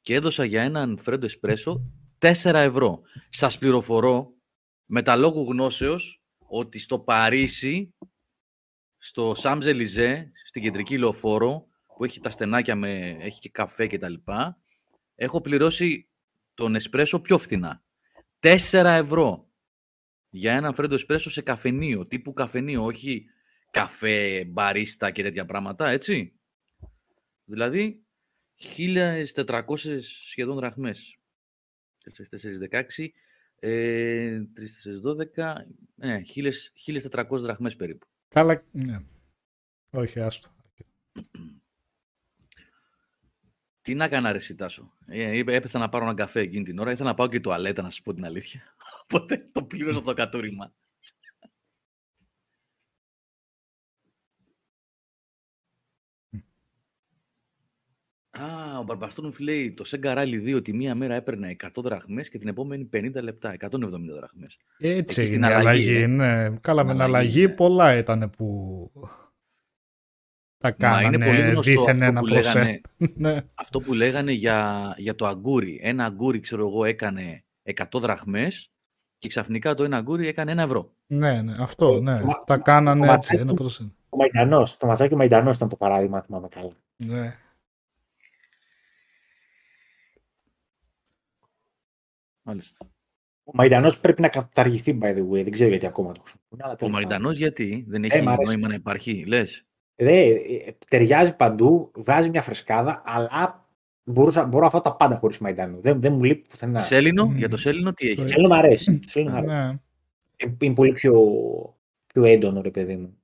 Και έδωσα για έναν φρέντο εσπρέσο 4 ευρώ. Σας πληροφορώ με τα λόγου γνώσεως ότι στο Παρίσι, στο Σάμζελιζέ, στην κεντρική λεωφόρο, που έχει τα στενάκια με, έχει και καφέ και τα λοιπά, έχω πληρώσει τον εσπρέσο πιο φθηνά. 4 ευρώ για ένα φρέντο εσπρέσο σε καφενείο, τύπου καφενείο, όχι καφέ, μπαρίστα και τέτοια πράγματα, έτσι. Δηλαδή, 1.400 σχεδόν δραχμές. 4, 4, 16, ε, 3, 4, 12, ε, 1.400 δραχμές περίπου. Καλά, ναι. Όχι, άστο. Τι να έκανα ρε εσύ, Τάσο; Ε, είπε, έπεθα να πάρω ένα καφέ εκείνη την ώρα. Ήθελα να πάω και τουαλέτα, να σου πω την αλήθεια. Οπότε το πλήρωσα το κατούριμα. Α, ο Μπαρμπαστούνοφ λέει το Sega Rally 2 τη μία μέρα έπαιρνε 100 δραχμές και την επόμενη 50 λεπτά, 170 δραχμές. Έτσι Εκεί στην έγινε η αλλαγή, αλλαγή. ε. Ναι. Καλά, με την Αλλαγή, αλλαγή ναι. πολλά ήταν που τα Μα είναι πολύ κάνανε γνωστό δίθεν αυτό ένα που, προς λέγανε, ένα. Ναι. αυτό που λέγανε για, για το αγκούρι. Ένα αγκούρι, ξέρω εγώ, έκανε 100 δραχμές και ξαφνικά το ένα αγκούρι έκανε ένα ευρώ. ναι, ναι, αυτό, ναι. Μα- Τα κάνανε μα- έτσι, ένα προς ένα. Ο Μαϊντανός, το ματσάκι ο Μαϊντανός ήταν το παράδειγμα, αν θυμάμαι καλά. Ναι. Μάλιστα. Ο Μαϊντανός πρέπει να καταργηθεί, by the way. Δεν ξέρω γιατί ακόμα το χρησιμοποιούν. αλλά Ο τέλος πάντων. Μαϊντανός γιατί; Δεν Ε, έχει μ' αρέσει. νόημα να υπάρχει, λες. Δε, ε, ταιριάζει παντού, βγάζει μια φρεσκάδα, αλλά μπορούσα, μπορώ αυτά τα πάντα χωρίς Μαϊντανό. Δεν, δεν μου λείπει πουθενά. Σέλινο, Μμμ. για το Σέλινο τι έχει; Το- Θέλω να μ' αρέσει. Θέλω να μ' αρέσει. ναι. Ε, Είναι πολύ πιο, πιο έντονο, ρε παιδί μου.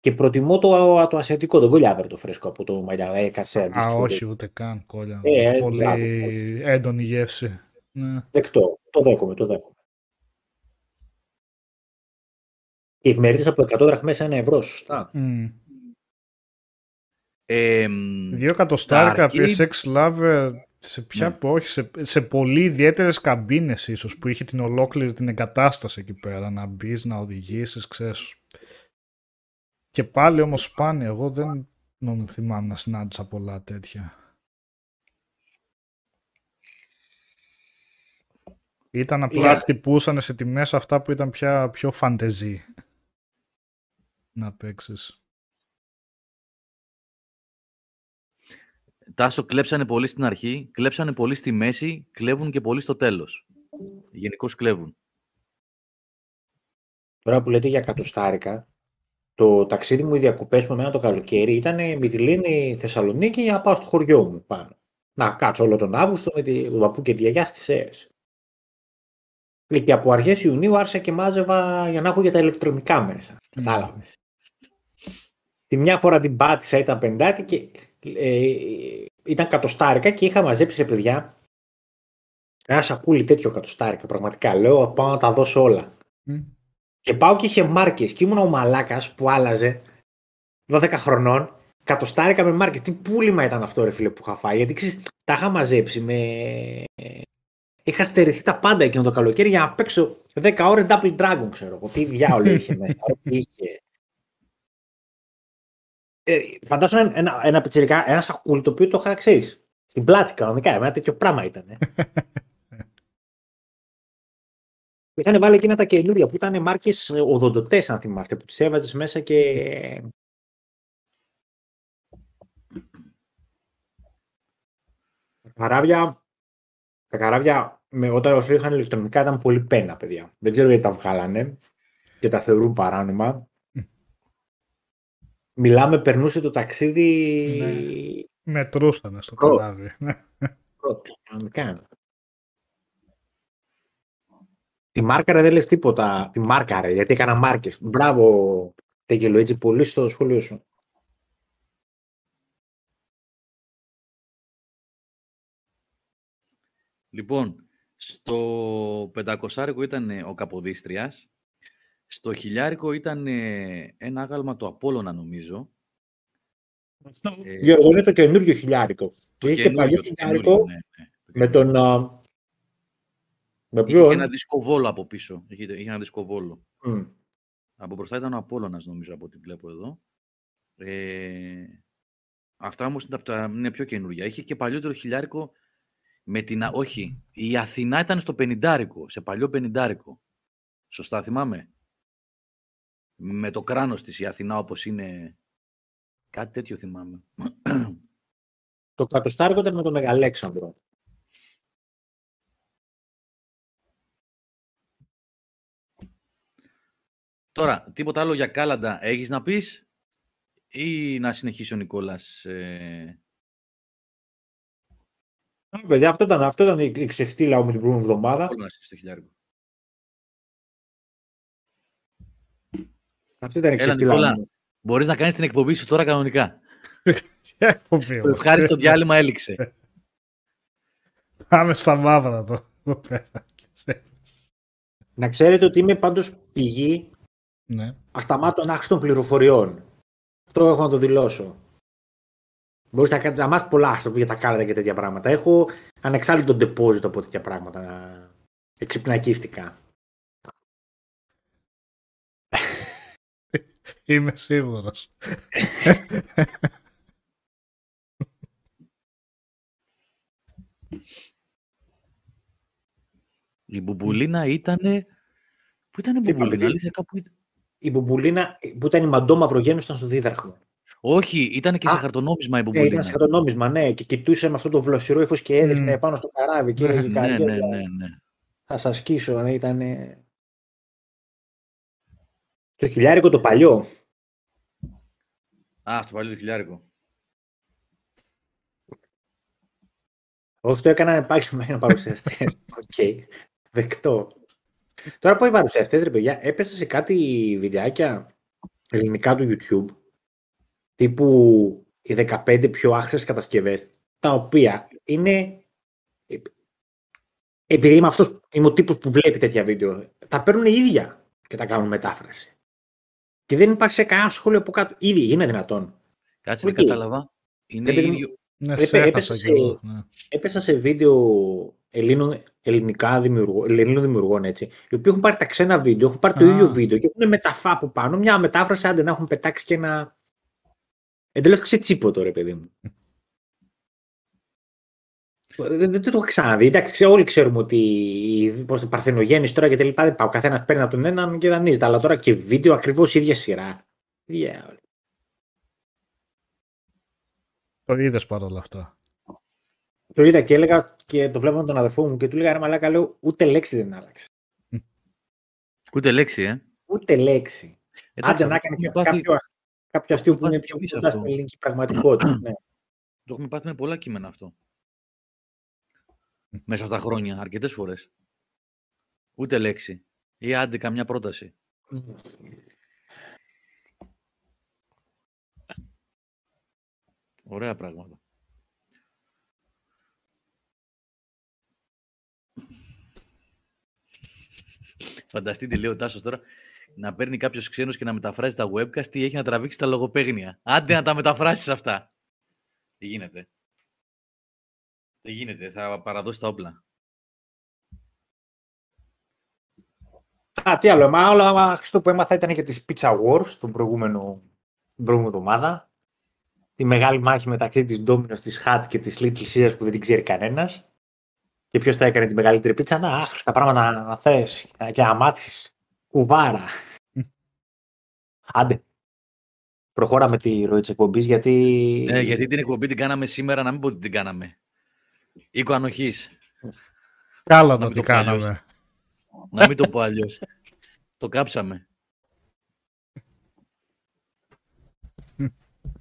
Και προτιμώ το, το ασιατικό, τον κολλιάδρο το φρέσκο από το Μαϊντανό. Ε, κάτσε Α, αντίστοιχο. όχι, ούτε καν κόλλια. Ε, ε, Πολύ μπράβο. έντονη γεύση. Ναι. Δεκτό. Το δέχομαι, το δέχομαι. Οι εφημερίδες από 100 δραχμές ένα ευρώ, σωστά. Μμ. Ε, Δύο εκατοστάρικα arcade- PSX Lover σε ποια Ναι. που όχι, σε, σε πολύ ιδιαίτερες καμπίνες ίσως που είχε την ολόκληρη την εγκατάσταση εκεί πέρα να μπεις, να οδηγήσεις, ξέρεις. Και πάλι όμως σπάνια. Εγώ δεν νομίζω θυμάμαι να συνάντησα πολλά τέτοια. Ήταν απλά Είχα- χτυπούσαν σε τιμές αυτά που ήταν πια πιο φαντεζή να παίξεις. Τάσο κλέψανε πολύ στην αρχή, κλέψανε πολύ στη μέση, κλέβουν και πολύ στο τέλος. Γενικώς κλέβουν. Τώρα που λέτε για εκατοστάρικα, το ταξίδι μου, οι διακοπές μου εμένα το καλοκαίρι ήταν Μυτιλίνη Θεσσαλονίκη για να πάω στο χωριό μου πάνω. Να κάτσω όλο τον Αύγουστο με τη- τον παππού και τη γιαγιά στις αίρες. Και από αρχές Ιουνίου άρχισα και μάζευα για να έχω για τα ηλεκτρονικά μέσα. Κατάλαβες. Τη μια φορά την πάτησα, ήταν πεντάρικα και ε, ήταν κατοστάρικα και είχα μαζέψει σε παιδιά ένα σακούλι τέτοιο κατοστάρικα. Πραγματικά λέω πάω να τα δώσω όλα. Μμ. Και πάω και είχε μάρκες και ήμουν ο μαλάκας που άλλαζε 12 χρονών. Κατοστάρικα με μάρκες. Τι πούλημα ήταν αυτό, ρε φίλε, που είχα φάει. Γιατί ξέρεις, τα είχα μαζέψει με. Είχα στερηθεί τα πάντα εκείνο το καλοκαίρι για να παίξω 10 ώρες Double Dragon, ξέρω εγώ. Τι διάολο είχε μέσα. τι είχε. Ε, φαντάσου ένα, ένα, ένα, πιτσιρικά, ένας σακούλι το οποίο το είχα ξέρεις. Στην πλάτη κανονικά. Ένα τέτοιο πράγμα ήταν. Ε. Είχαν βάλει εκείνα τα καινούργια που ήταν μάρκες οδοντοτέ, αν θυμάστε, που τις έβαζες μέσα και. Τα καράβια, τα καράβια με, όταν όσο είχαν ηλεκτρονικά ήταν πολύ πένα, παιδιά. Δεν ξέρω γιατί τα βγάλανε και τα θεωρούν παράνομα. Μιλάμε, περνούσε το ταξίδι. Μετρούσανε στο Ω. καράβι. Πρώτα, κανονικά. Τη μάρκαρε δεν λες τίποτα. Τη μάρκαρε, γιατί έκανα μάρκες. Μπράβο, Τέγελο, έτσι πολύ στο σχόλιο σου. Λοιπόν, στο 500 ήταν ε, ο Καποδίστριας, στο χιλιάρικο ήταν ε, ένα άγαλμα του Απόλλωνα νομίζω. Ε, Γιώργο, είναι το καινούριο χιλιάρικο. το είχε και παλιό καινούριο, το χιλιάρικο καινούριο, ναι, ναι, το με καινούριο. τον... α, Με Είχε και ποιον; ένα δισκοβόλο από πίσω. Είχε, είχε ένα δισκοβόλο. Μμ. Από μπροστά ήταν ο Απόλλωνας νομίζω από ό,τι βλέπω εδώ. Ε, αυτά όμως είναι, από τα, είναι πιο καινούργια. Είχε και παλιότερο χιλιάρικο με την... Α- Όχι, η Αθηνά ήταν στο πενιντάρικο, σε παλιό πενιντάρικο. Σωστά θυμάμαι; Με το κράνος της η Αθηνά όπως είναι... Κάτι τέτοιο θυμάμαι. Το κατοστάρικο ήταν με τον Μεγαλέξανδρο. Τώρα, τίποτα άλλο για κάλαντα έχεις να πεις ή να συνεχίσει ο Νικόλας. Ε... Α, Παιδιά, αυτό ήταν, αυτό ήταν η η ξεφτύλα μου την προηγούμενη εβδομάδα. Όλο να είσαι στο χιλιάρικο. Αυτή ήταν η Έλα, ξεφτύλα Νικόλα. μου. Μπορείς να κάνεις την εκπομπή σου τώρα κανονικά. Εκπομπή Το όμως; ευχάριστο διάλειμμα έληξε. Πάμε στα μαύρα το. εδώ πέρα. Να ξέρετε ότι είμαι πάντως πηγή ναι. ασταμάτων άχρηστων πληροφοριών. Αυτό έχω να το δηλώσω. Μπορείτε να κάνετε να μάθετε πολλά στο για τα κάρτα και τέτοια πράγματα. Έχω ανεξάρτητο deposit από τέτοια πράγματα. Εξυπνακίστηκα. Είμαι σίγουρος. Η Μπουμπουλίνα ήταν. Πού ήταν η Τι Μπουμπουλίνα, είπαμε, αλήθεια, κάπου ήταν. Η Μπουμπουλίνα που ήταν η μαντό μαυρογέννη ήταν στο δίδαρχο. Όχι, ήταν και σε Α, χαρτονόμισμα η Ναι, Μπουμπουλίνα. ήταν σε χαρτονόμισμα, ναι. Και κοιτούσε με αυτό το βλασιρό ύφο και έδειχνε Μμ. πάνω στο καράβι. Και Ναι, έλεγε ναι, «Καριόλα, ναι, ναι, ναι. Θα σας σκίσω. Ναι, ήταν. Το χιλιάρικο το παλιό. Α, στο παλιό το χιλιάρικο. Όσο το έκαναν επάξιμα για παρουσιαστές. Οκ. Δεκτό. Τώρα που οι παρουσιαστές, ρε παιδιά, έπεσα σε κάτι βιντεάκια ελληνικά του YouTube τύπου οι 15 πιο άχρηστες κατασκευές τα οποία είναι επειδή είμαι αυτός, είμαι ο τύπος που βλέπει τέτοια βίντεο τα παίρνουν οι ίδια και τα κάνουν μετάφραση. Και δεν υπάρχει κανένα σχόλιο από κάτω. Ήδη είναι δυνατόν. Κάτσε, δεν Οκ. κατάλαβα. Είναι Ρε παιδί μου, ίδιο. Ναι, Έπε- σε έχασα έπεσε κι σε- εγώ. Ναι. Έπεσα σε βίντεο Ελλήνων, ελληνικά δημιουργών, Ελλήνων δημιουργών έτσι, οι οποίοι έχουν πάρει τα ξένα βίντεο, έχουν πάρει το Α. ίδιο βίντεο και έχουν μεταφρά από πάνω, μια μετάφραση, άντε να έχουν πετάξει και ένα. Εντελώς ξετσίποτο, ρε παιδί μου. Δεν, δεν το έχω ξαναδεί. Εντάξει, ξέ- όλοι ξέρουμε ότι η πώς, το παρθενογέννηση τώρα και τα λοιπά δεν πάει. Ο καθένας παίρνει από τον έναν και δανείζεται. Αλλά τώρα και βίντεο ακριβώς ίδια σειρά. Yeah. Το είδες παρόλα αυτά. Το είδα και έλεγα και το βλέπω με τον αδερφό μου και του έλεγα ρε Μαλάκα, λέω ούτε λέξη δεν άλλαξε. Ούτε λέξη, ε. Ούτε λέξη. Εντάξει, Άντε να αυτό έκανε έχουμε κάποιο, πάθει- κάποιο, κάποιο αστείο που πάθει είναι πιο κι εμείς κοντά αυτό. στην ελληνική πραγματικότητα. ναι. Το έχουμε πάθει με πολλά κείμενα αυτό. Μέσα στα χρόνια, αρκετές φορές. Ούτε λέξη. Ή άντε καμιά πρόταση. Ωραία πράγματα. Φανταστείτε, λέει ο Τάσος τώρα, να παίρνει κάποιος ξένος και να μεταφράζει τα webcast τι έχει να τραβήξει τα λογοπαίγνια. Άντε να τα μεταφράσεις αυτά. Δεν γίνεται. Δεν γίνεται. Θα παραδώσει τα όπλα. Α, τι άλλο. Μα όλα μα, αυτό που έμαθα ήταν για τις Pizza Wars τον προηγούμενο, την προηγούμενη εβδομάδα. Τη μεγάλη μάχη μεταξύ της Domino's, της Hut και της Little Caesars που δεν την ξέρει κανένας. Και ποιος θα έκανε τη μεγαλύτερη πίτσα. Να, άχρηστα πράγματα να, να θες και να μάθεις. Κουβάρα. Άντε. Προχώρα με τη ροή της εκπομπής γιατί... Ε, γιατί την εκπομπή την κάναμε σήμερα, να μην πω ότι την κάναμε. Οίκο ανοχής. Καλά Να το μην τι το πω αλλιώς. κάναμε. Να μην το πω αλλιώς. το κάψαμε.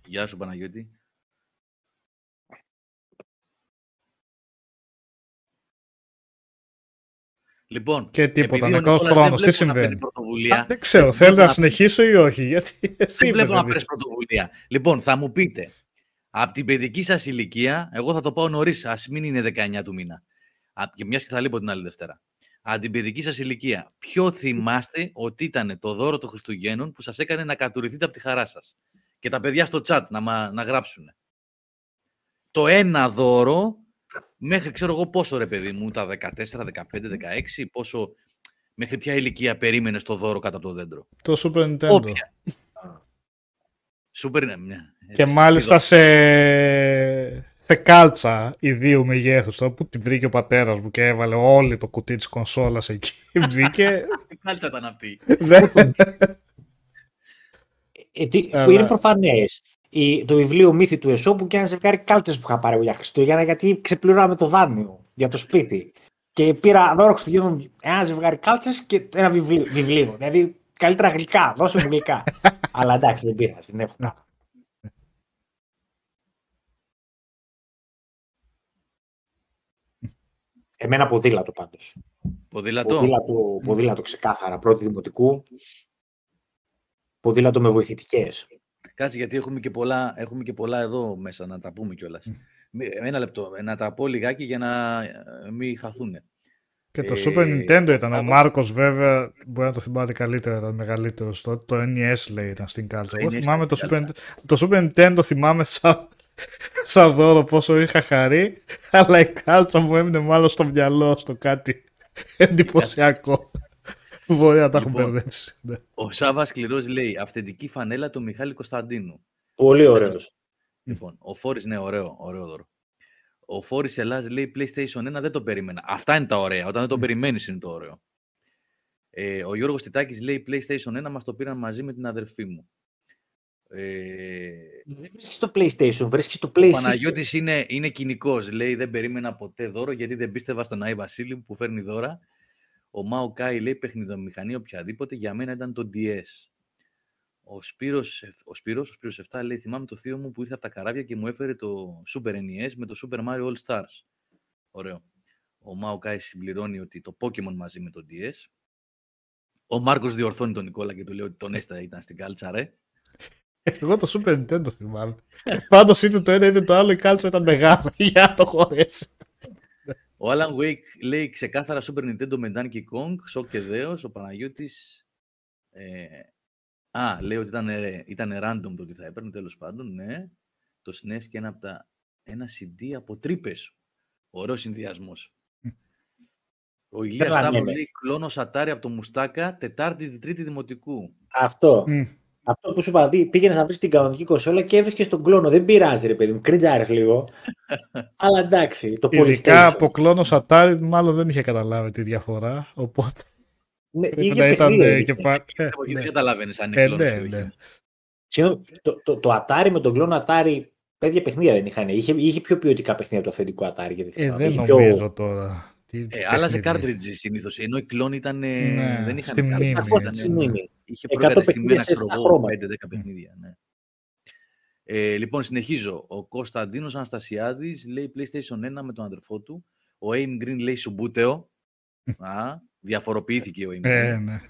Γεια σου Παναγιώτη. Λοιπόν, Και τίποτα, επειδή ο νεκρός Νικόλας χρόνος, δεν τι βλέπω να παίρνει συμβαίνει. πρωτοβουλία, Δεν ξέρω, δεν θέλω βλέπω να να- συνεχίσω ή όχι, γιατί εσύ δεν είπες βλέπω να ότι- παίρνεις πρωτοβουλία. Λοιπόν, θα μου πείτε, από την παιδική σας ηλικία, εγώ θα το πάω νωρίς, ας μην είναι 19 του μήνα. Α, Και μιας και θα λείπω την άλλη Δευτέρα. Από την παιδική σας ηλικία, ποιο θυμάστε ότι ήταν το δώρο των Χριστουγέννων που σας έκανε να κατουρηθείτε από τη χαρά σας; Και τα παιδιά στο chat να, μα- να γράψουν. Το ένα δώρο, μέχρι ξέρω εγώ πόσο ρε παιδί μου, τα 14, 15, 16, πόσο, μέχρι ποια ηλικία περίμενες το δώρο κάτω από το δέντρο; Το Super Nintendo. Όποια. Σούπερ, ναι, μια, Και έτσι, μάλιστα τι σε, σε κάλτσα ιδίου μεγέθους, τώρα που την βρήκε ο πατέρας μου και έβαλε όλη το κουτί της κονσόλας εκεί. Βγήκε. δω- Τι κάλτσα ήταν αυτή; δεν- Ε, τι, που Αλλά- είναι προφανές. Το βιβλίο Μύθι του Εσώπου και ένα ζευγάρι κάλτσες που είχα πάρει εγώ για Χριστούγεννα γιατί ξεπληρώναμε το δάνειο για το σπίτι. Και πήρα δώρο Χριστουγέννων ένα ζευγάρι κάλτσες και ένα βιβλίο. βιβλίο. Δηλαδή καλύτερα γλυκά, δώσε μου γλυκά. Αλλά εντάξει, δεν πειράζει, δεν έχω κάπου. Εμένα ποδήλατο πάντως. Ποδήλατο; Ποδήλατο, ποδήλατο ξεκάθαρα. Πρώτη δημοτικού. Ποδήλατο με βοηθητικές. Κάτσε γιατί έχουμε και, πολλά, έχουμε και πολλά εδώ μέσα να τα πούμε κιόλας. Ένα λεπτό. Να τα πω λιγάκι για να ε, μην χαθούν. Και το Ε, Super Nintendo ήταν. Ο Σάββα. Μάρκος βέβαια μπορεί να το θυμάται καλύτερα, ήταν μεγαλύτερος τότε. Το NES λέει ήταν στην κάλτσα. Εγώ NES θυμάμαι ήταν το στην Super, το Super Nintendo θυμάμαι σαν, σαν δώρο πόσο είχα χαρεί, αλλά η κάλτσα μου έμεινε μάλλον στο μυαλό στο κάτι εντυπωσιακό. Μπορεί να τα έχουν Λοιπόν. μπερδέψει. ναι. Ο Σάβα Σκληρός λέει αυθεντική φανέλα του Μιχάλη Κωνσταντίνου. Πολύ ωραίος. Λοιπόν, ο Φόρης, ναι, ωραίο, ωραίο δώρο. Ο Φόρης Ελλάς λέει PlayStation 1 δεν το περίμενα. Αυτά είναι τα ωραία. Όταν δεν το περιμένεις είναι το ωραίο. Ε, ο Γιώργος Τιτάκης λέει PlayStation 1 μας το πήραν μαζί με την αδερφή μου. Ε, Δεν βρίσκεις το PlayStation, βρίσκεις το ο PlayStation. Παναγιώτης είναι, είναι κοινικός. Λέει δεν περίμενα ποτέ δώρο γιατί δεν πίστευα στον Άι Βασίλη που φέρνει δώρα. Ο Μάο Κάι λέει παιχνιδομηχανή οποιαδήποτε. Για μένα ήταν το DS. Ο Σπύρος, ο Σπύρος, ο Σπύρος 7 λέει θυμάμαι το θείο μου που ήρθε από τα καράβια και μου έφερε το Super NES με το Super Mario All Stars. Ωραίο. Ο Μάο Κάι συμπληρώνει ότι το Pokemon μαζί με το DS. Ο Μάρκος διορθώνει τον Νικόλα και του λέει ότι τον Έστα ήταν στην κάλτσα, ρε. Εγώ το Super Nintendo θυμάμαι. Πάντως είτε το ένα είτε το άλλο η κάλτσα ήταν μεγάλη για να το χωρέσει. Ο Alan Wake λέει ξεκάθαρα Super Nintendo με Donkey Kong, σοκ και δέος. Ο Παναγιώτης ε, Α, λέει ότι ήταν, ε, ήταν random το ότι θα έπαιρνε, τέλος πάντων, ναι. Το SNES και ένα, από τα, ένα CD από τρύπες. Ωραίος συνδυασμός. Ο Ηλίας Τρελανέ Σταύρος με. λέει κλόνος Ατάρι από το Μουστάκα, Τετάρτη, Τρίτη Δημοτικού. Αυτό. Μμ. Αυτό που σου είπα, δει, πήγαινες να βρεις την κανονική κονσόλα και έβρισκες τον κλόνο. Δεν πειράζει, ρε παιδί μου, κριτζάρε λίγο. Αλλά εντάξει, το Ειδικά PlayStation. από κλόνο Atari μάλλον δεν είχε καταλάβει τη διαφορά. Οπότε Ναι, πρέπει είχε να ήταν παιχνίδια, ε, είχε. και πα- ε, Από εκεί ναι. δεν καταλαβαίνεις αν είναι Ε, κλόνος ναι, ή όχι. ναι. Συγγνώμη, το, το, το Atari με τον κλόνο Atari, παιδιά παιχνίδια δεν είχαν. Είχε, είχε πιο ποιοτικά παιχνίδια από το αυθεντικό Atari. Γιατί Ε, θυμάμαι. δεν Είχε πιο- νομίζω τώρα. Τι Ε, άλλαζε παιχνίδι. cartridges συνήθως. Ενώ οι κλόνοι ήταν. ε, Ναι, δεν είχαν στη μνήμη, cartridges, Αυτό ήταν, έτσι, στη ναι. μνήμη. Είχε 100 προκατεστημένα, παιχνίδια σε ξέρω επτά εγώ, χρώματα. 5-10 παιχνίδια. Ναι. Ε, λοιπόν, συνεχίζω. Ο Κωνσταντίνος Αναστασιάδης λέει PlayStation 1 με τον αδερφό του. Ο Aim Green λέει Σουμπούτεο. Α, διαφοροποιήθηκε ο Aim Green. Ε, ναι.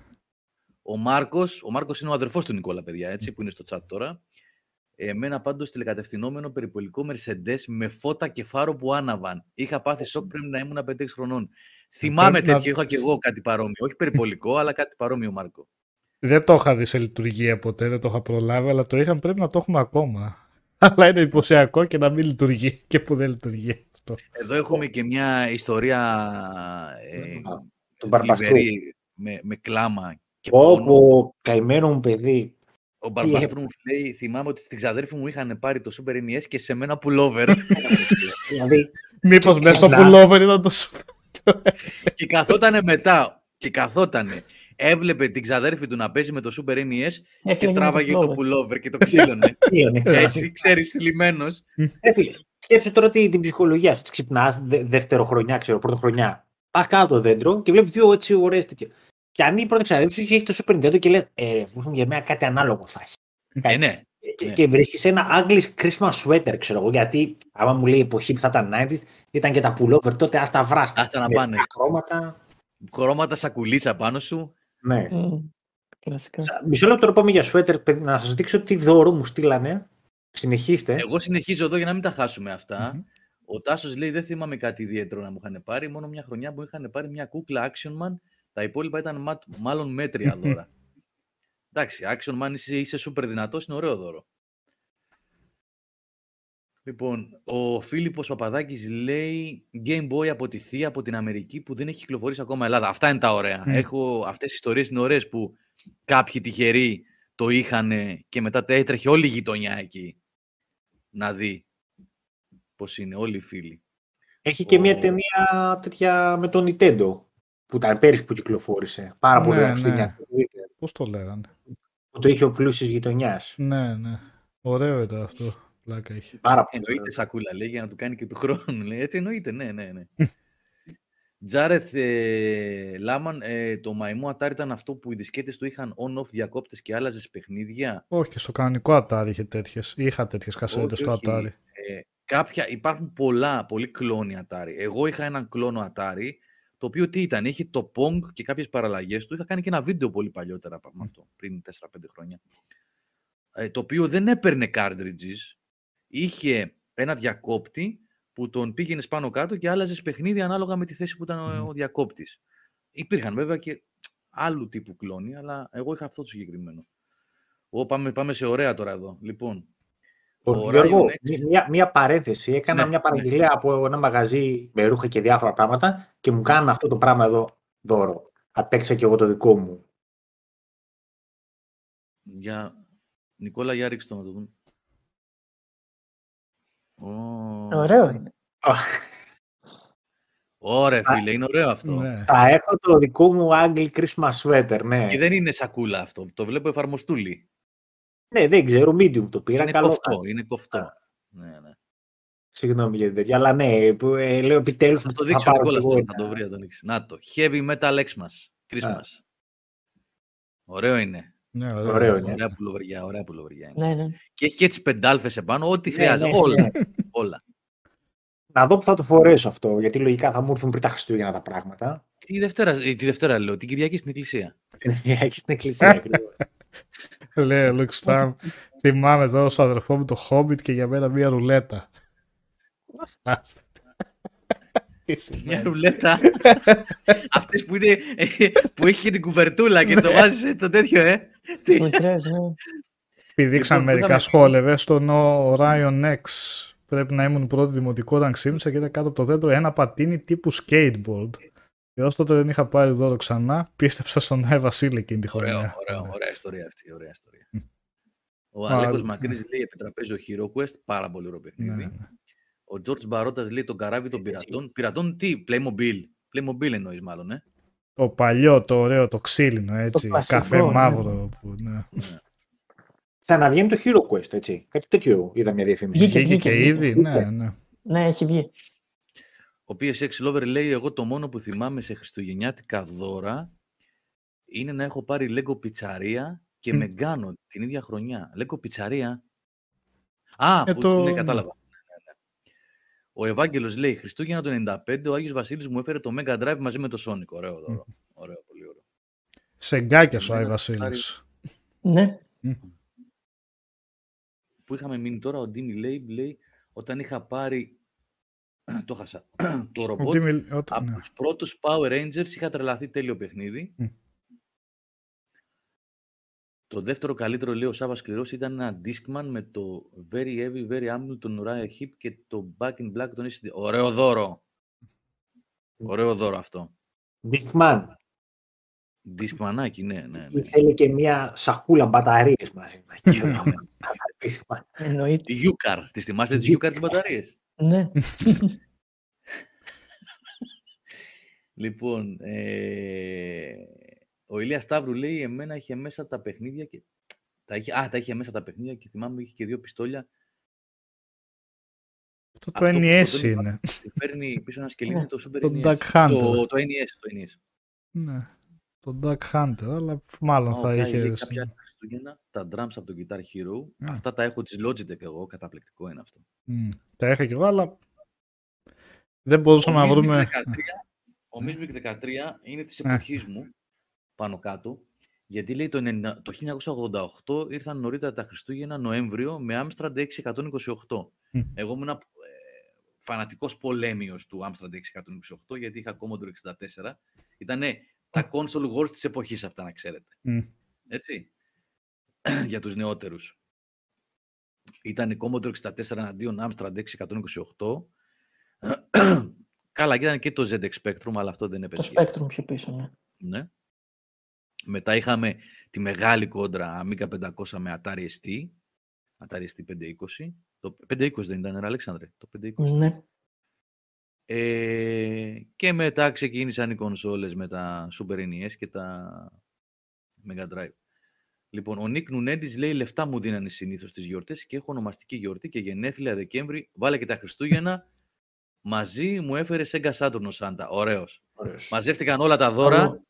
Ο Μάρκος, ο Μάρκος είναι ο αδερφός του Νικόλα, παιδιά, έτσι, που είναι στο chat τώρα. Εμένα πάντως τηλεκατευθυνόμενο περιπολικό Mercedes με φώτα και φάρο που άναβαν. Είχα πάθει σοκ πριν να ήμουν 5-6 χρονών. Θυμάμαι πρέπει να- τέτοιο, είχα και εγώ κάτι παρόμοιο. Όχι περιπολικό, αλλά κάτι παρόμοιο, Μάρκο. Δεν το είχα δει σε λειτουργία ποτέ, δεν το είχα προλάβει, αλλά το είχαν πρέπει να το έχουμε ακόμα. Αλλά είναι εντυπωσιακό και να μην λειτουργεί και που δεν λειτουργεί. αυτό. Εδώ έχουμε και μια ιστορία ε, Τον Μπαρμπαστού. θλιβερή, με, με κλάμα και Πω, πόνο. πω, καημένο μου παιδί. Ο Μπαρμπαστρού μου λέει, θυμάμαι ότι στην ξαδέρφη μου είχαν πάρει το Super NES και σε μένα pullover. δηλαδή, Μήπως μέσα στο Ξανά. pullover ήταν το σου. και καθότανε μετά και καθότανε. Έβλεπε την ξαδέρφη του να παίζει με το Super NES και Έκλαιγε με τράβαγε το pullover. pullover και το ξύλωνε. κλείωνε. Έτσι, ξέρεις, θλιμμένος. Ρε φίλε, σκέψου τώρα την, την ψυχολογία αυτή. Ξυπνάς δε, δευτεροχρονιά, ξέρω, πρωτοχρονιά. Πας κάτω από το δέντρο και βλέπεις δύο έτσι ωραίες τέτοια. Και αν η πρώτη ξαδέρφη σου και έχεις το Super Nintendo και λες, ε, για μένα κάτι ανάλογο θα έχει. Ε, ναι. Και, Ναι. και βρίσκεις ένα English Christmas sweater, ξέρω εγώ. Γιατί άμα μου λέει η εποχή που θα ήταν 90s, ήταν και τα pullover τότε, ας τα βράσκα. Άστα να Με πάνε. τα χρώματα. Χρώματα σακουλίτσα πάνω σου. Ναι. Μμ, Κλασικά. Σα- Μισό λεπτό τώρα πάμε για sweater, παιδί, να σας δείξω τι δώρο μου στείλανε. Συνεχίστε. Εγώ συνεχίζω εδώ για να μην τα χάσουμε αυτά. Μμμ. Ο Τάσος λέει: Δεν θυμάμαι κάτι ιδιαίτερο να μου είχαν πάρει. Μόνο μια χρονιά μου είχαν πάρει μια κούκλα Action Man. Τα υπόλοιπα ήταν μα- μάλλον μέτρια δώρα. Εντάξει, Action Man είσαι, είσαι super δυνατός, είναι ωραίο δώρο. Λοιπόν, ο Φίλιππος Παπαδάκης λέει Game Boy από τη θεία από την Αμερική που δεν έχει κυκλοφορήσει ακόμα Ελλάδα. Αυτά είναι τα ωραία. Μμ. Έχω, αυτές οι ιστορίες είναι ωραίες που κάποιοι τυχεροί το είχαν και μετά τα έτρεχε όλη η γειτονιά εκεί να δει πώς είναι όλοι οι φίλοι. Έχει και μια Ο- ταινία τέτοια με τον Nintendo. Που ήταν πέρυσι που κυκλοφόρησε. Πάρα πολύ Ναι, ωραία Χριστούγεννα. Πώς το λέγανε; Που το είχε ο πλούσιος γειτονιάς. Ναι, ναι. Ωραίο ήταν αυτό. Πλάκα είχε. Πάρα πολύ. Εννοείται σακούλα, λέει, για να του κάνει και του χρόνου. Λέει. Έτσι εννοείται, ναι, ναι, ναι. Τζάρεθ ε, Λάμαν, ε, το μαϊμό Atari ήταν αυτό που οι δισκέτες του είχαν on-off διακόπτες και άλλαζες παιχνίδια; Όχι, και στο κανονικό Atari είχε τέτοιες. Είχα τέτοιες κασέτες Όχι, στο όχι. Atari. Ε, κάποια, υπάρχουν πολλά, πολλοί κλόνοι Atari. Εγώ είχα έναν κλόνο Atari, το οποίο τι ήταν, είχε το Pong και κάποιες παραλλαγές του. Είχα κάνει και ένα βίντεο πολύ παλιότερα από αυτό, πριν 4-5 χρόνια. Ε, το οποίο δεν έπαιρνε cartridges, είχε ένα διακόπτη που τον πήγαινες πάνω κάτω και άλλαζες παιχνίδι ανάλογα με τη θέση που ήταν ο, Μμμ. ο διακόπτης. Υπήρχαν βέβαια και άλλου τύπου κλόνοι, αλλά εγώ είχα αυτό το συγκεκριμένο. Ω, πάμε, πάμε σε ωραία τώρα εδώ. Λοιπόν, Ο Ο Γιώργο, Ryan X. μια, μια παρένθεση. Έκανα Ναι, μια ναι. παραγγελία από ένα μαγαζί με ρούχα και διάφορα πράγματα και μου κάνουν αυτό το πράγμα εδώ δώρο. Απέξα και εγώ το δικό μου. Για... Νικόλα, για ρίξτε το να το δούμε. Ω, Ωραίο είναι. Ωραία, φίλε, είναι ωραίο αυτό. Ναι. Θα έχω το δικό μου Ugly Christmas sweater, ναι. Και δεν είναι σακούλα αυτό. Το βλέπω εφαρμοστούλη. Ναι, δεν ξέρω, medium το πήρα. Είναι καλό. κοφτό, είναι κοφτό. Ναι, ναι. Συγγνώμη για τέτοια, αλλά ναι, που, ε, λέω επιτέλους. Θα το δείξω, Νικόλα, θα το βρει, θα το δείξει. Να το. Heavy Metal Xmas. Christmas. Ωραίο είναι. Ναι, Ωραίο ωραίο. είναι. Ωραία πουλοβριά, ωραία πουλοβριά είναι. Ναι, ναι. Και έχει και έτσι πεντάλφες επάνω, ό,τι Ναι, χρειάζεται. ναι, όλα. ναι. όλα. Να δω που θα το φορέσω αυτό, γιατί λογικά θα μου έρθουν πριν τα Χριστούγεννα τα πράγματα. Τη Δευτέρα, ε, τη Δευτέρα λέω, την Κυριακή στην εκκλησία. Έχει την εκκλησία ακριβώς. Λέει ο Luke Stam, θυμάμαι εδώ στο αδερφό μου το Hobbit και για μένα μία ρουλέτα. Άστα. Τι σημαίνει. Μια ρουλέτα. Αυτές που, είναι, ε, που έχει και την κουβερτούλα και το βάζεις ε, το τέτοιο, ε. Μικρές, ναι. Επειδή Λοιπόν, που μερικά είχαμε- σχόλευε στον Orion X. Πρέπει να ήμουν πρώτη δημοτικό όταν ξύμισα και είδα κάτω από το δέντρο ένα πατίνι τύπου skateboard. Και ως τότε δεν είχα πάρει δώρο ξανά, πίστεψα στον Άι Βασίλη εκείνη τη Ωραίο, χρονιά. ωραίο, ωραία ιστορία αυτή. Ωραία ιστορία. Ο Α, Αλέκος ναι. Μακρύς λέει επιτραπέζιο Hero Quest, πάρα πολύ ωραίο Ναι, παιχνίδι. ναι. Ο George Μπαρότας λέει τον καράβι των πειρατών. Πειρατών τι, Playmobil. Playmobil εννοείς μάλλον, ε; Το παλιό, το ωραίο, το ξύλινο, έτσι, κλασικό, καφέ ναι. μαύρο. Που, ναι. Ξαναβγαίνει το Hero Quest, έτσι. Κάτι τέτοιο είδα μια διαφήμιση. Βγήκε, Βγήκε και βγήκε, ήδη, βγήκε. ναι, ναι. Ναι, έχει βγει. Ο PSX Lover λέει: Εγώ το μόνο που θυμάμαι σε χριστουγεννιάτικα δώρα είναι να έχω πάρει Lego πιτσαρία και Μμ. Μεγκάνο την ίδια χρονιά. Lego πιτσαρία. Α, Ε, που, το- ναι, κατάλαβα. Ναι, ναι, ναι. Ο Ευάγγελος λέει: Χριστούγεννα το 95 ο Άγιος Βασίλης μου έφερε το Mega Drive μαζί με το Sonic. Ωραίο δώρο. Ωραίο, πολύ ωραίο. Σε γκάκια σου, Άι Εμένα, Βασίλης. Ναι. Που είχαμε μείνει τώρα, ο Ντίμι λέει, λέει όταν είχα πάρει. το χάσα. το Ο ρομπότ Τίμι- όταν- Από ναι. τους πρώτους Power Rangers είχα τρελαθεί τέλειο παιχνίδι. Μμ. Το δεύτερο καλύτερο, λέει ο Σάββας Σκληρός, ήταν ένα Discman με το Very Heavy, Very Humble, τον Uriah Heep και το Back in Black, τον ACD. Ωραίο δώρο. Ωραίο δώρο αυτό. Discman. Discmanάκι, ναι, ναι, ναι. Ήθελε και μια σακούλα μπαταρίες μαζί. να γίναμε. Discman. Εννοείται. Yukar. Τις θυμάστε τις Yukar τις μπαταρίες; Ναι. Λοιπόν, ε, ο Ηλίας Σταύρου λέει, εμένα είχε μέσα τα παιχνίδια και... Τα είχε, α, τα είχε μέσα τα παιχνίδια και θυμάμαι είχε και δύο πιστόλια Το, το Αυτό που NES σκοτώνει είναι. και παίρνει πίσω ένα σκελί είναι το Super Το NES. Duck Hunter. Το, το NES, το NES. Ναι. Το Duck Hunter, αλλά μάλλον Α, ο θα Γκάι είχε... λέει κάποια Χριστούγεννα, τα drums από το Guitar Hero. Α. Αυτά τα έχω της Logitech εγώ, καταπληκτικό είναι αυτό. Μμ, Τα είχα κι εγώ, αλλά δεν μπορούσαμε να ο Mismic βρούμε... 13, ο Mismic 13 είναι της Ε. εποχής μου, πάνω κάτω, γιατί λέει το, 90 το 1988 ήρθαν νωρίτερα τα Χριστούγεννα Νοέμβριο με Amstrad 628. Μμ. Εγώ ήμουν ε, φανατικός πολέμιος του Amstrad 628 γιατί είχα Commodore 64. Ήτανε τα console wars της εποχής αυτά να ξέρετε. Μμ. Έτσι. για τους νεότερους. Ήταν η Commodore 64 εναντίον Amstrad 628. Καλά, και ήταν και το ZX Spectrum, αλλά αυτό δεν Το έπαιζε. Spectrum πιο πίσω, ναι. Ναι. Μετά είχαμε τη μεγάλη κόντρα Amiga 500 με Atari ST. Atari ST 520. Το 520 δεν ήταν, ρε Αλέξανδρε. Το 520. Ναι. Ε, και μετά ξεκίνησαν οι κονσόλες με τα Super NES και τα Mega Drive. Λοιπόν, ο Νίκ Νουνέντης λέει λεφτά μου δίνανε συνήθως τις γιορτές και έχω ονομαστική γιορτή και γενέθλια Δεκέμβρη. Βάλε και τα Χριστούγεννα. Μαζί μου έφερε Sega Saturn ο Σάντα. Ωραίος. Ωραίος. Μαζεύτηκαν όλα τα δώρα.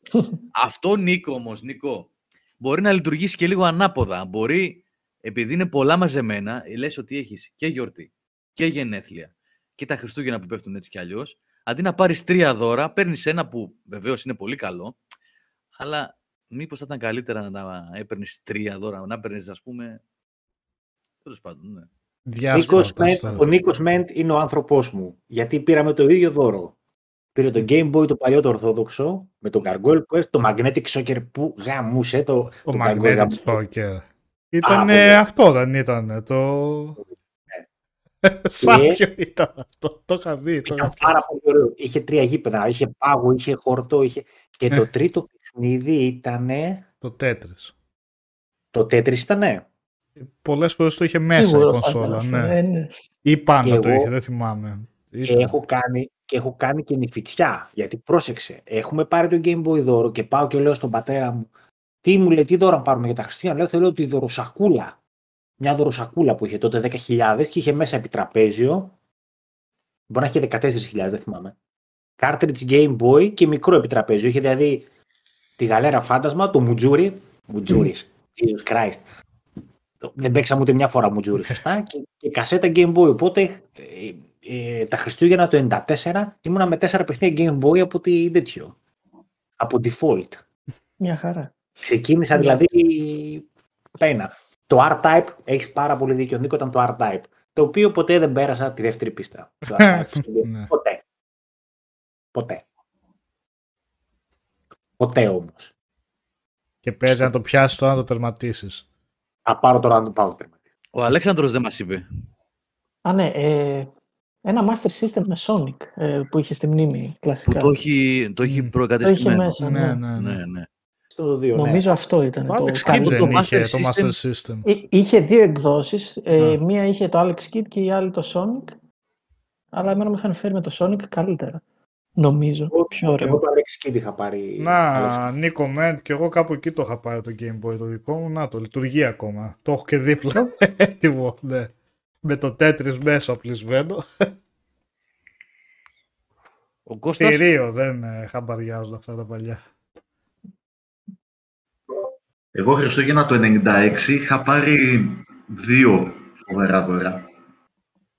Αυτό Νίκο όμως, Νίκο, μπορεί να λειτουργήσει και λίγο ανάποδα. Μπορεί, επειδή είναι πολλά μαζεμένα, λες ότι έχεις και γιορτή και γενέθλια και τα Χριστούγεννα που πέφτουν έτσι κι αλλιώς, αντί να πάρεις τρία δώρα, παίρνεις ένα που βεβαίως είναι πολύ καλό, αλλά μήπως θα ήταν καλύτερα να τα έπαιρνες τρία δώρα, να παίρνεις ας πούμε, τέλος πάντων, ναι. Νίκος Διάσπαρτα Μεντ- τώρα. ο Νίκος Μέντ είναι ο άνθρωπός μου. Γιατί πήραμε το ίδιο δώρο. Πήρε το Game Boy το παλιό το ορθόδοξο, με το Gargoyle Quest, το Magnetic Soccer που γαμούσε το, Το το Gargoyle Magnetic γαμούσε. Soccer. Ήταν πολύ. αυτό, δεν ήταν. Το. Σάπιο ήταν αυτό; Το είχα δει. Το Ήταν είχα πάρα πολύ ωραίο. Είχε τρία γήπεδα, είχε πάγο, είχε χορτό, είχε... Και Ε. το τρίτο παιχνίδι ήταν. Το Tetris. Το Tetris ήταν. Πολλές φορές το είχε μέσα η Σίγουρα θα κονσόλα. ήταν αυτό. Ναι. Ε, ναι. Ή πάνω Και το εγώ- είχε, δεν θυμάμαι. Και Ήταν. έχω, κάνει, και έχω κάνει και νηφιτσιά. Γιατί πρόσεξε, έχουμε πάρει το Game Boy δώρο και πάω και λέω στον πατέρα μου, τι μου λέει, τι δώρο να πάρουμε για τα Χριστούγεννα; Λέω, θέλω τη δωροσακούλα. Μια δωροσακούλα που είχε τότε 10.000 και είχε μέσα επιτραπέζιο. Μπορεί να είχε 14.000, δεν θυμάμαι. Cartridge Game Boy και μικρό επιτραπέζιο. Είχε δηλαδή τη γαλέρα φάντασμα, το μουτζούρι. Μουτζούρις. Jesus Christ. Το- Δεν παίξαμε ούτε μια φορά μουτζούρις, σωστά. και, και κασέτα Game Boy. Οπότε ε, ε, τα Χριστούγεννα το 94 ήμουνα με τέσσερα παιχνίδια Game Boy από τη τέτοιο. Από default. Μια χαρά. Ξεκίνησα δηλαδή πένα. Το R-Type, έχεις πάρα πολύ δίκιο Νίκο, ήταν το R-Type. Το οποίο ποτέ δεν πέρασα τη δεύτερη πίστα. Το R-Type. Ναι. ποτέ. Ποτέ. Ποτέ όμως. Και παίζει να το πιάσεις τώρα να το τερματίσεις. Θα πάρω τώρα να το πάω τερματίσει. Ο Αλέξανδρος δεν μας είπε. Α, ναι. Ε, ένα Master System με Sonic ε, που είχες στη μνήμη Που κλασικά. το έχει, το έχει Μμ. Το είχε προκατεστημένο. μέσα. Ναι, ναι. ναι, ναι. Ναι, ναι. Στο 2, ναι. Νομίζω αυτό ήταν Το το Alex Kidd καλύτερο. το δεν Master είχε το System- Master System. Εί- Είχε δύο εκδόσεις. Ε, Ναι. μία είχε το Alex Kidd και η άλλη το Sonic. Αλλά εμένα μου είχαν φέρει με το Sonic καλύτερα. Νομίζω. Πιο Εγώ ωραίο. το Alex Kidd είχα πάρει. Να, Νίκο Μέντ, και εγώ κάπου εκεί το είχα πάρει το Game Boy το δικό μου. Να το, λειτουργεί ακόμα. Το έχω και δίπλα. Έτοιμο, ναι. Με το Tetris μέσα οπλισμένο. Ο Κώστας, Θηρίο, δεν ε, χαμπαριάζω αυτά τα παλιά. Εγώ Χριστούγεννα το 96 είχα πάρει δύο φοβερά δώρα.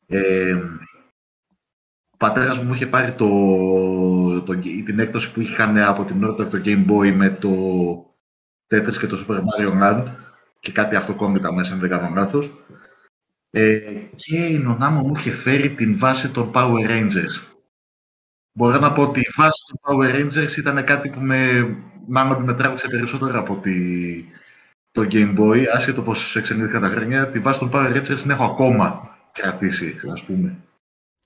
Ε, ο πατέρας μου μου είχε πάρει το, το, την έκδοση που είχαν από την Norton το Game Boy με το Tetris και το Super Mario Land και κάτι αυτοκόλλητα μέσα, αν δεν κάνω λάθος. Ε, και η νονά μου μου είχε φέρει την βάση των Power Rangers. Μπορώ να πω ότι η βάση των Power Rangers ήταν κάτι που με, μάλλον με τράβηξε περισσότερο από τη, το Game Boy, άσχετο πως εξελίχθηκαν τα χρόνια, τη βάση των Power Rangers την έχω ακόμα κρατήσει, ας πούμε.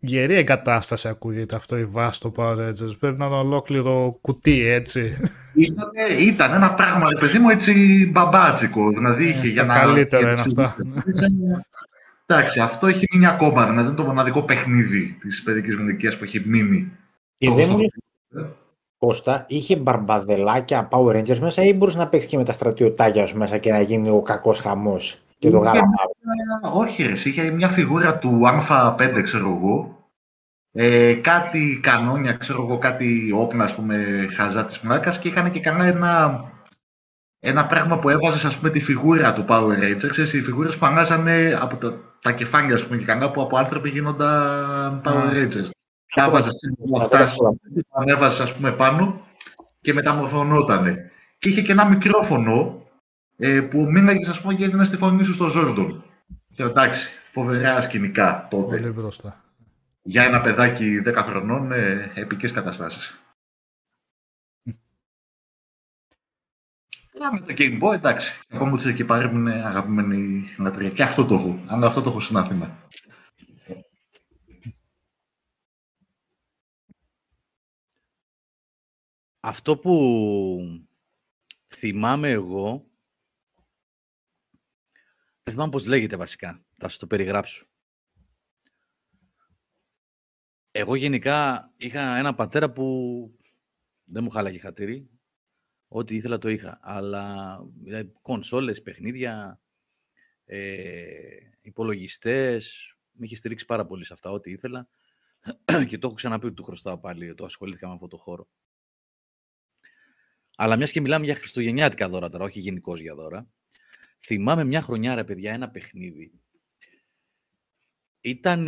Γερή εγκατάσταση ακούγεται αυτό η βάση στο Power Rangers. Πρέπει να είναι ολόκληρο κουτί, έτσι. Ήταν, ήταν ένα πράγμα, ρε παιδί μου, έτσι μπαμπάτσικο. Δηλαδή είχε Ε, για τα να. καλύτερα για είναι τις αυτά. φιγούρες. Εντάξει, αυτό έχει μείνει ακόμα. Δηλαδή είναι το μοναδικό παιχνίδι της παιδικής μου ηλικία που έχει μείνει. Και Το δεν στο- μου λες, Κώστα, είχε μπαρμπαδελάκια Power Rangers μέσα ή μπορούσε να παίξεις και με τα στρατιωτάκια σου μέσα και να γίνει ο κακός χαμός και το Είχε γάλαμα. Όχι, ρε, εσύ, είχε μια φιγούρα του Α5, ξέρω εγώ. Ε, κάτι κανόνια, ξέρω εγώ, κάτι όπνα, ας πούμε, χαζά της μλάκας και είχαν και κανένα ένα, ένα πράγμα που έβαζες, ας πούμε, τη φιγούρα του Power Rangers, ξέρεις, οι φιγούρες που αλλάζανε από τα, τα κεφάλια, ας πούμε, και κανένα που από άνθρωποι γίνονταν Power Α. Rangers. Τα έβαζες από αυτά, τα ανέβαζες, ας πούμε, πάνω και μεταμορφωνότανε. Και είχε και ένα μικρόφωνο ε, που μίλαγες, ας πούμε, και έδινε στη φωνή σου στο Ζόρντον. Και εντάξει, φοβερά σκηνικά τότε. Πολύ μπροστά. Για ένα παιδάκι 10 χρονών, ε, επικές καταστάσεις. Αλλά με το Game Boy, εντάξει. Εγώ μου και πάρει μου είναι αγαπημένη λατρεία. Και αυτό το έχω. Αλλά αυτό το έχω στην Αθήνα. Αυτό που θυμάμαι εγώ, δεν θυμάμαι πώς λέγεται βασικά, θα σας το περιγράψω. Εγώ γενικά είχα ένα πατέρα που δεν μου χάλαγε χατήρι, ό,τι ήθελα το είχα, αλλά δηλαδή, κονσόλες, παιχνίδια, ε, υπολογιστές, με είχε στηρίξει πάρα πολύ σε αυτά, ό,τι ήθελα και το έχω ξαναπεί ότι του χρωστάω πάλι, το ασχολήθηκα με αυτό το χώρο. Αλλά μιας και μιλάμε για χριστουγεννιάτικα δώρα τώρα, όχι γενικώς για δώρα. Θυμάμαι μια χρονιά, ρε παιδιά, ένα παιχνίδι. Ήταν.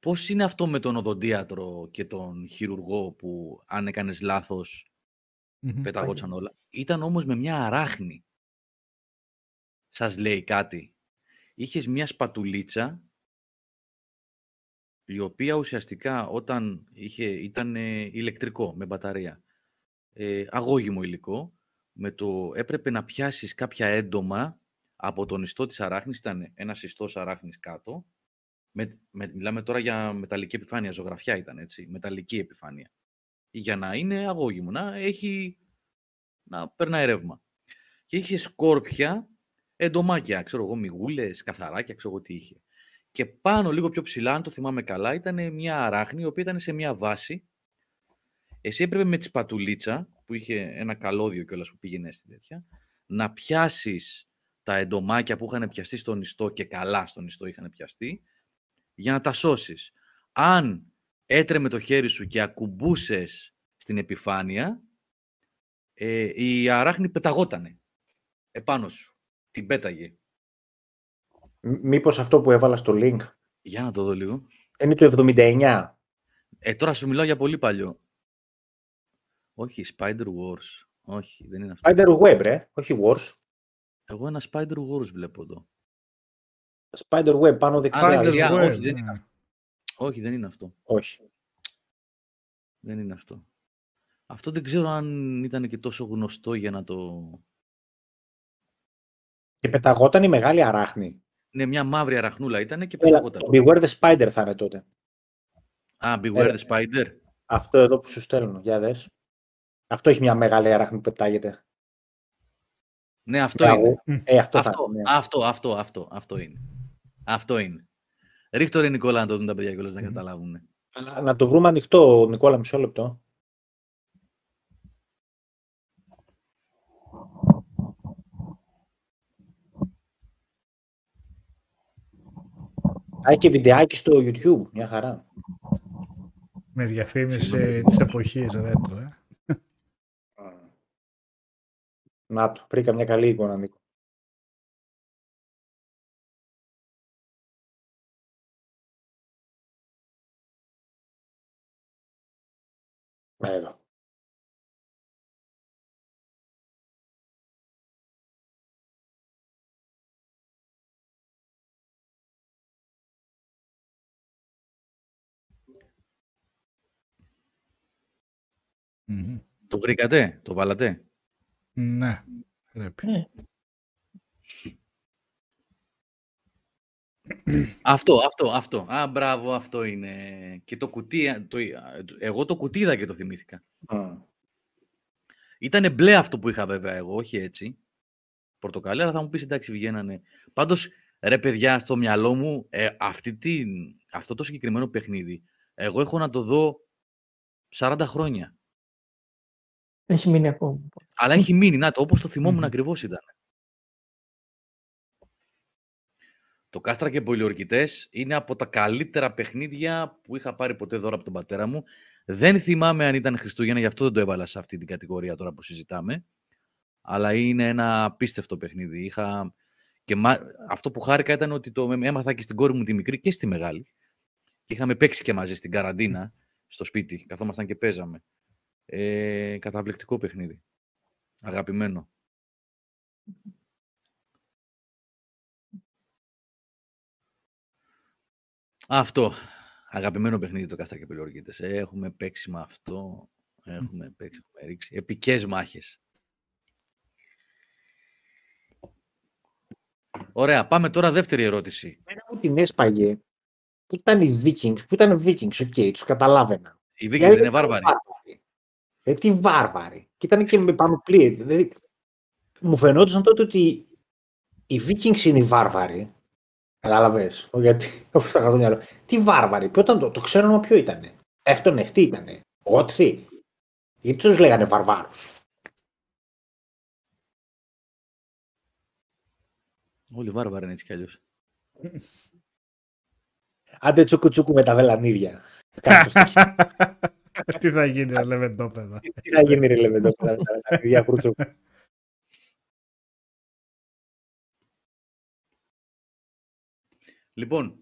Πώς είναι αυτό με τον οδοντίατρο και τον χειρουργό που αν έκανες λάθος, Μμμ. πεταγόταν όλα. Ήταν όμως με μια αράχνη. Σας λέει κάτι. Είχες μια σπατουλίτσα η οποία ουσιαστικά όταν είχε, ήταν ε, ηλεκτρικό με μπαταρία ε, αγώγιμο υλικό, με το έπρεπε να πιάσεις κάποια έντομα από τον ιστό της αράχνης, ήταν ένας ιστός αράχνης κάτω, με, με, μιλάμε τώρα για μεταλλική επιφάνεια, ζωγραφιά ήταν έτσι, μεταλλική επιφάνεια, για να είναι αγώγιμο, να έχει, να περνάει ρεύμα. Και είχε σκόρπια, εντομάκια, ξέρω εγώ, μυγούλες, καθαράκια, ξέρω εγώ τι είχε. Και πάνω λίγο πιο ψηλά, αν το θυμάμαι καλά, ήταν μια αράχνη, η οποία ήταν σε μια βάση εσύ έπρεπε με τη σπατουλίτσα, που είχε ένα καλώδιο κιόλας που πήγαινε στην τέτοια, να πιάσεις τα εντομάκια που είχαν πιαστεί στον ιστό και καλά στον ιστό είχαν πιαστεί, για να τα σώσεις. Αν έτρεμε το χέρι σου και ακουμπούσες στην επιφάνεια, ε, η αράχνη πεταγότανε επάνω σου. Την πέταγε. Μήπως αυτό που έβαλα στο link; Για να το δω λίγο. είναι το 79. Ε, τώρα σου μιλάω για πολύ παλιό. Όχι, Spider Wars. Όχι, δεν είναι αυτό. Spider Web, ρε, όχι Wars. Εγώ ένα Spider Wars βλέπω εδώ. Spider Web πάνω δεξιά. Spider δεξιά. Web. Web, όχι, δεν ναι. είναι Όχι, δεν είναι αυτό. Όχι. Δεν είναι αυτό. Αυτό δεν ξέρω αν ήταν και τόσο γνωστό για να το... Και πεταγόταν η μεγάλη αράχνη. Ναι, μια μαύρη αραχνούλα ήταν και Έλα, πεταγόταν. το Beware the Spider θα είναι τότε. Α, Beware Έλα. the Spider. Αυτό εδώ που σου στέλνω, για δες. Αυτό έχει μια μεγάλη αράχνη που πετάγεται. Ναι, αυτό Μπράβο. είναι. Ε, αυτό, Αυτό, θα είναι. αυτό, αυτό, αυτό, αυτό είναι. Αυτό είναι. Ρίχτω ρε Νικόλα να το δουν τα παιδιά κιόλας να Μμμ. καταλάβουν. Αλλά να το βρούμε ανοιχτό, Νικόλα, μισό λεπτό. Α, έχει και βιντεάκι στο YouTube, μια χαρά. Με διαφήμιση Συγγνώμη. της εποχής ρέτρο, ε. Να το, βρήκα μια καλή εικόνα, Νίκο. Εδώ. Μμμ. Το βρήκατε, το βάλατε; Ναι, πρέπει. Ναι. Αυτό, αυτό, αυτό. Α, μπράβο, αυτό είναι. Και το κουτί, α, το, εγώ το κουτί είδα και το θυμήθηκα. Μμ. Ήτανε μπλε αυτό που είχα βέβαια εγώ, όχι έτσι. Πορτοκαλί, αλλά θα μου πεις εντάξει βγαίνανε. Πάντως, ρε παιδιά, στο μυαλό μου, ε, αυτή την, αυτό το συγκεκριμένο παιχνίδι, εγώ έχω να το δω 40 χρόνια. Έχει μείνει ακόμα. Αλλά έχει μείνει, να το, όπως το θυμόμουν Μμμ. ακριβώς ήταν. Το Κάστρα και Πολιορκητές είναι από τα καλύτερα παιχνίδια που είχα πάρει ποτέ δώρα από τον πατέρα μου. Δεν θυμάμαι αν ήταν Χριστούγεννα, γι' αυτό δεν το έβαλα σε αυτή την κατηγορία τώρα που συζητάμε. Αλλά είναι ένα απίστευτο παιχνίδι. Είχα... Και μα- αυτό που χάρηκα ήταν ότι το έμαθα και στην κόρη μου τη μικρή και στη μεγάλη. Και είχαμε παίξει και μαζί στην καραντίνα στο σπίτι. Καθόμασταν και παίζαμε. Ε, καταπληκτικό παιχνίδι. Αγαπημένο. Αυτό. Αγαπημένο παιχνίδι το Κάστρα και Πολιορκητές. Έχουμε παίξει με αυτό. Έχουμε παίξει, έχουμε ρίξει. Επικές μάχες. Ωραία, πάμε τώρα δεύτερη ερώτηση. Μένα μου την έσπαγε. Πού ήταν οι Vikings, πού ήταν οι Vikings, ok, τους καταλάβαινα. Οι Οι Vikings άλλοι δεν είναι ήταν βάρβαροι. Ε, τι βάρβαροι. Και ήταν και με πανοπλίες. Δηλαδή, μου φαινόταν τότε ότι οι Vikings είναι οι βάρβαροι. Κατάλαβες. Γιατί, όπως τα είχα στο μυαλό. Τι βάρβαροι. Ποιο ήταν το, το ξέρω όνομα ποιο ήταν. Εύτονε, τι ήταν. Γότθι. Γιατί τους λέγανε βαρβάρους. Όλοι βάρβαροι είναι έτσι κι αλλιώς. Άντε τσούκου τσούκου με τα βελανίδια. Κάτω στο χέρι. Τι θα γίνει, ρε λεβεντόπεδα. Τι θα γίνει, ρε λέμε εδώ με τα βελανίδια κρούτσουκου. Λοιπόν,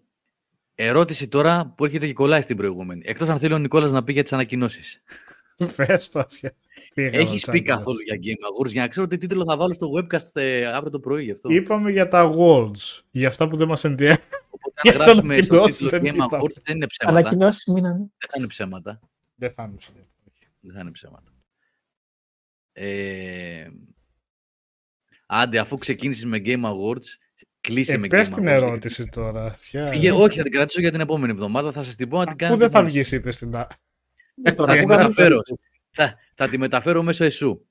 ερώτηση τώρα που έρχεται και κολλάει στην προηγούμενη. Εκτός αν θέλει ο Νικόλας να πει για τις ανακοινώσεις. Πες το. πια. Πήγα Έχεις εγώ, πει Τσάκη. καθόλου για Game Awards για να ξέρω τι τίτλο θα βάλω στο webcast ε, αύριο το πρωί γι' αυτό. Είπαμε για τα awards. Για αυτά που δεν μας ενδιαφέρουν. Οπότε για αν το γράψουμε στο ανακοινώσεις τίτλο δεν Game είπαμε. Awards δεν είναι ψέματα. Ανακοινώσεις μείνανε. Δεν θα είναι ψέματα. Δεν θα είναι ψηλό. Δεν θα είναι ψέματα. Ε, άντε, αφού ξεκίνησες με Game Awards, κλείσε Ε, με πες Game την Awards. ερώτηση τώρα. Ποια... Πήγε, όχι, θα την κρατήσω για την επόμενη εβδομάδα. Θα σας την πω να την Πού κάνετε. δεν θα μόνοι σας. βγεις, είπες την α- Τώρα, Θα αφού την κάνουμε- μεταφέρω. Θα, θα τη μεταφέρω μέσω εσού.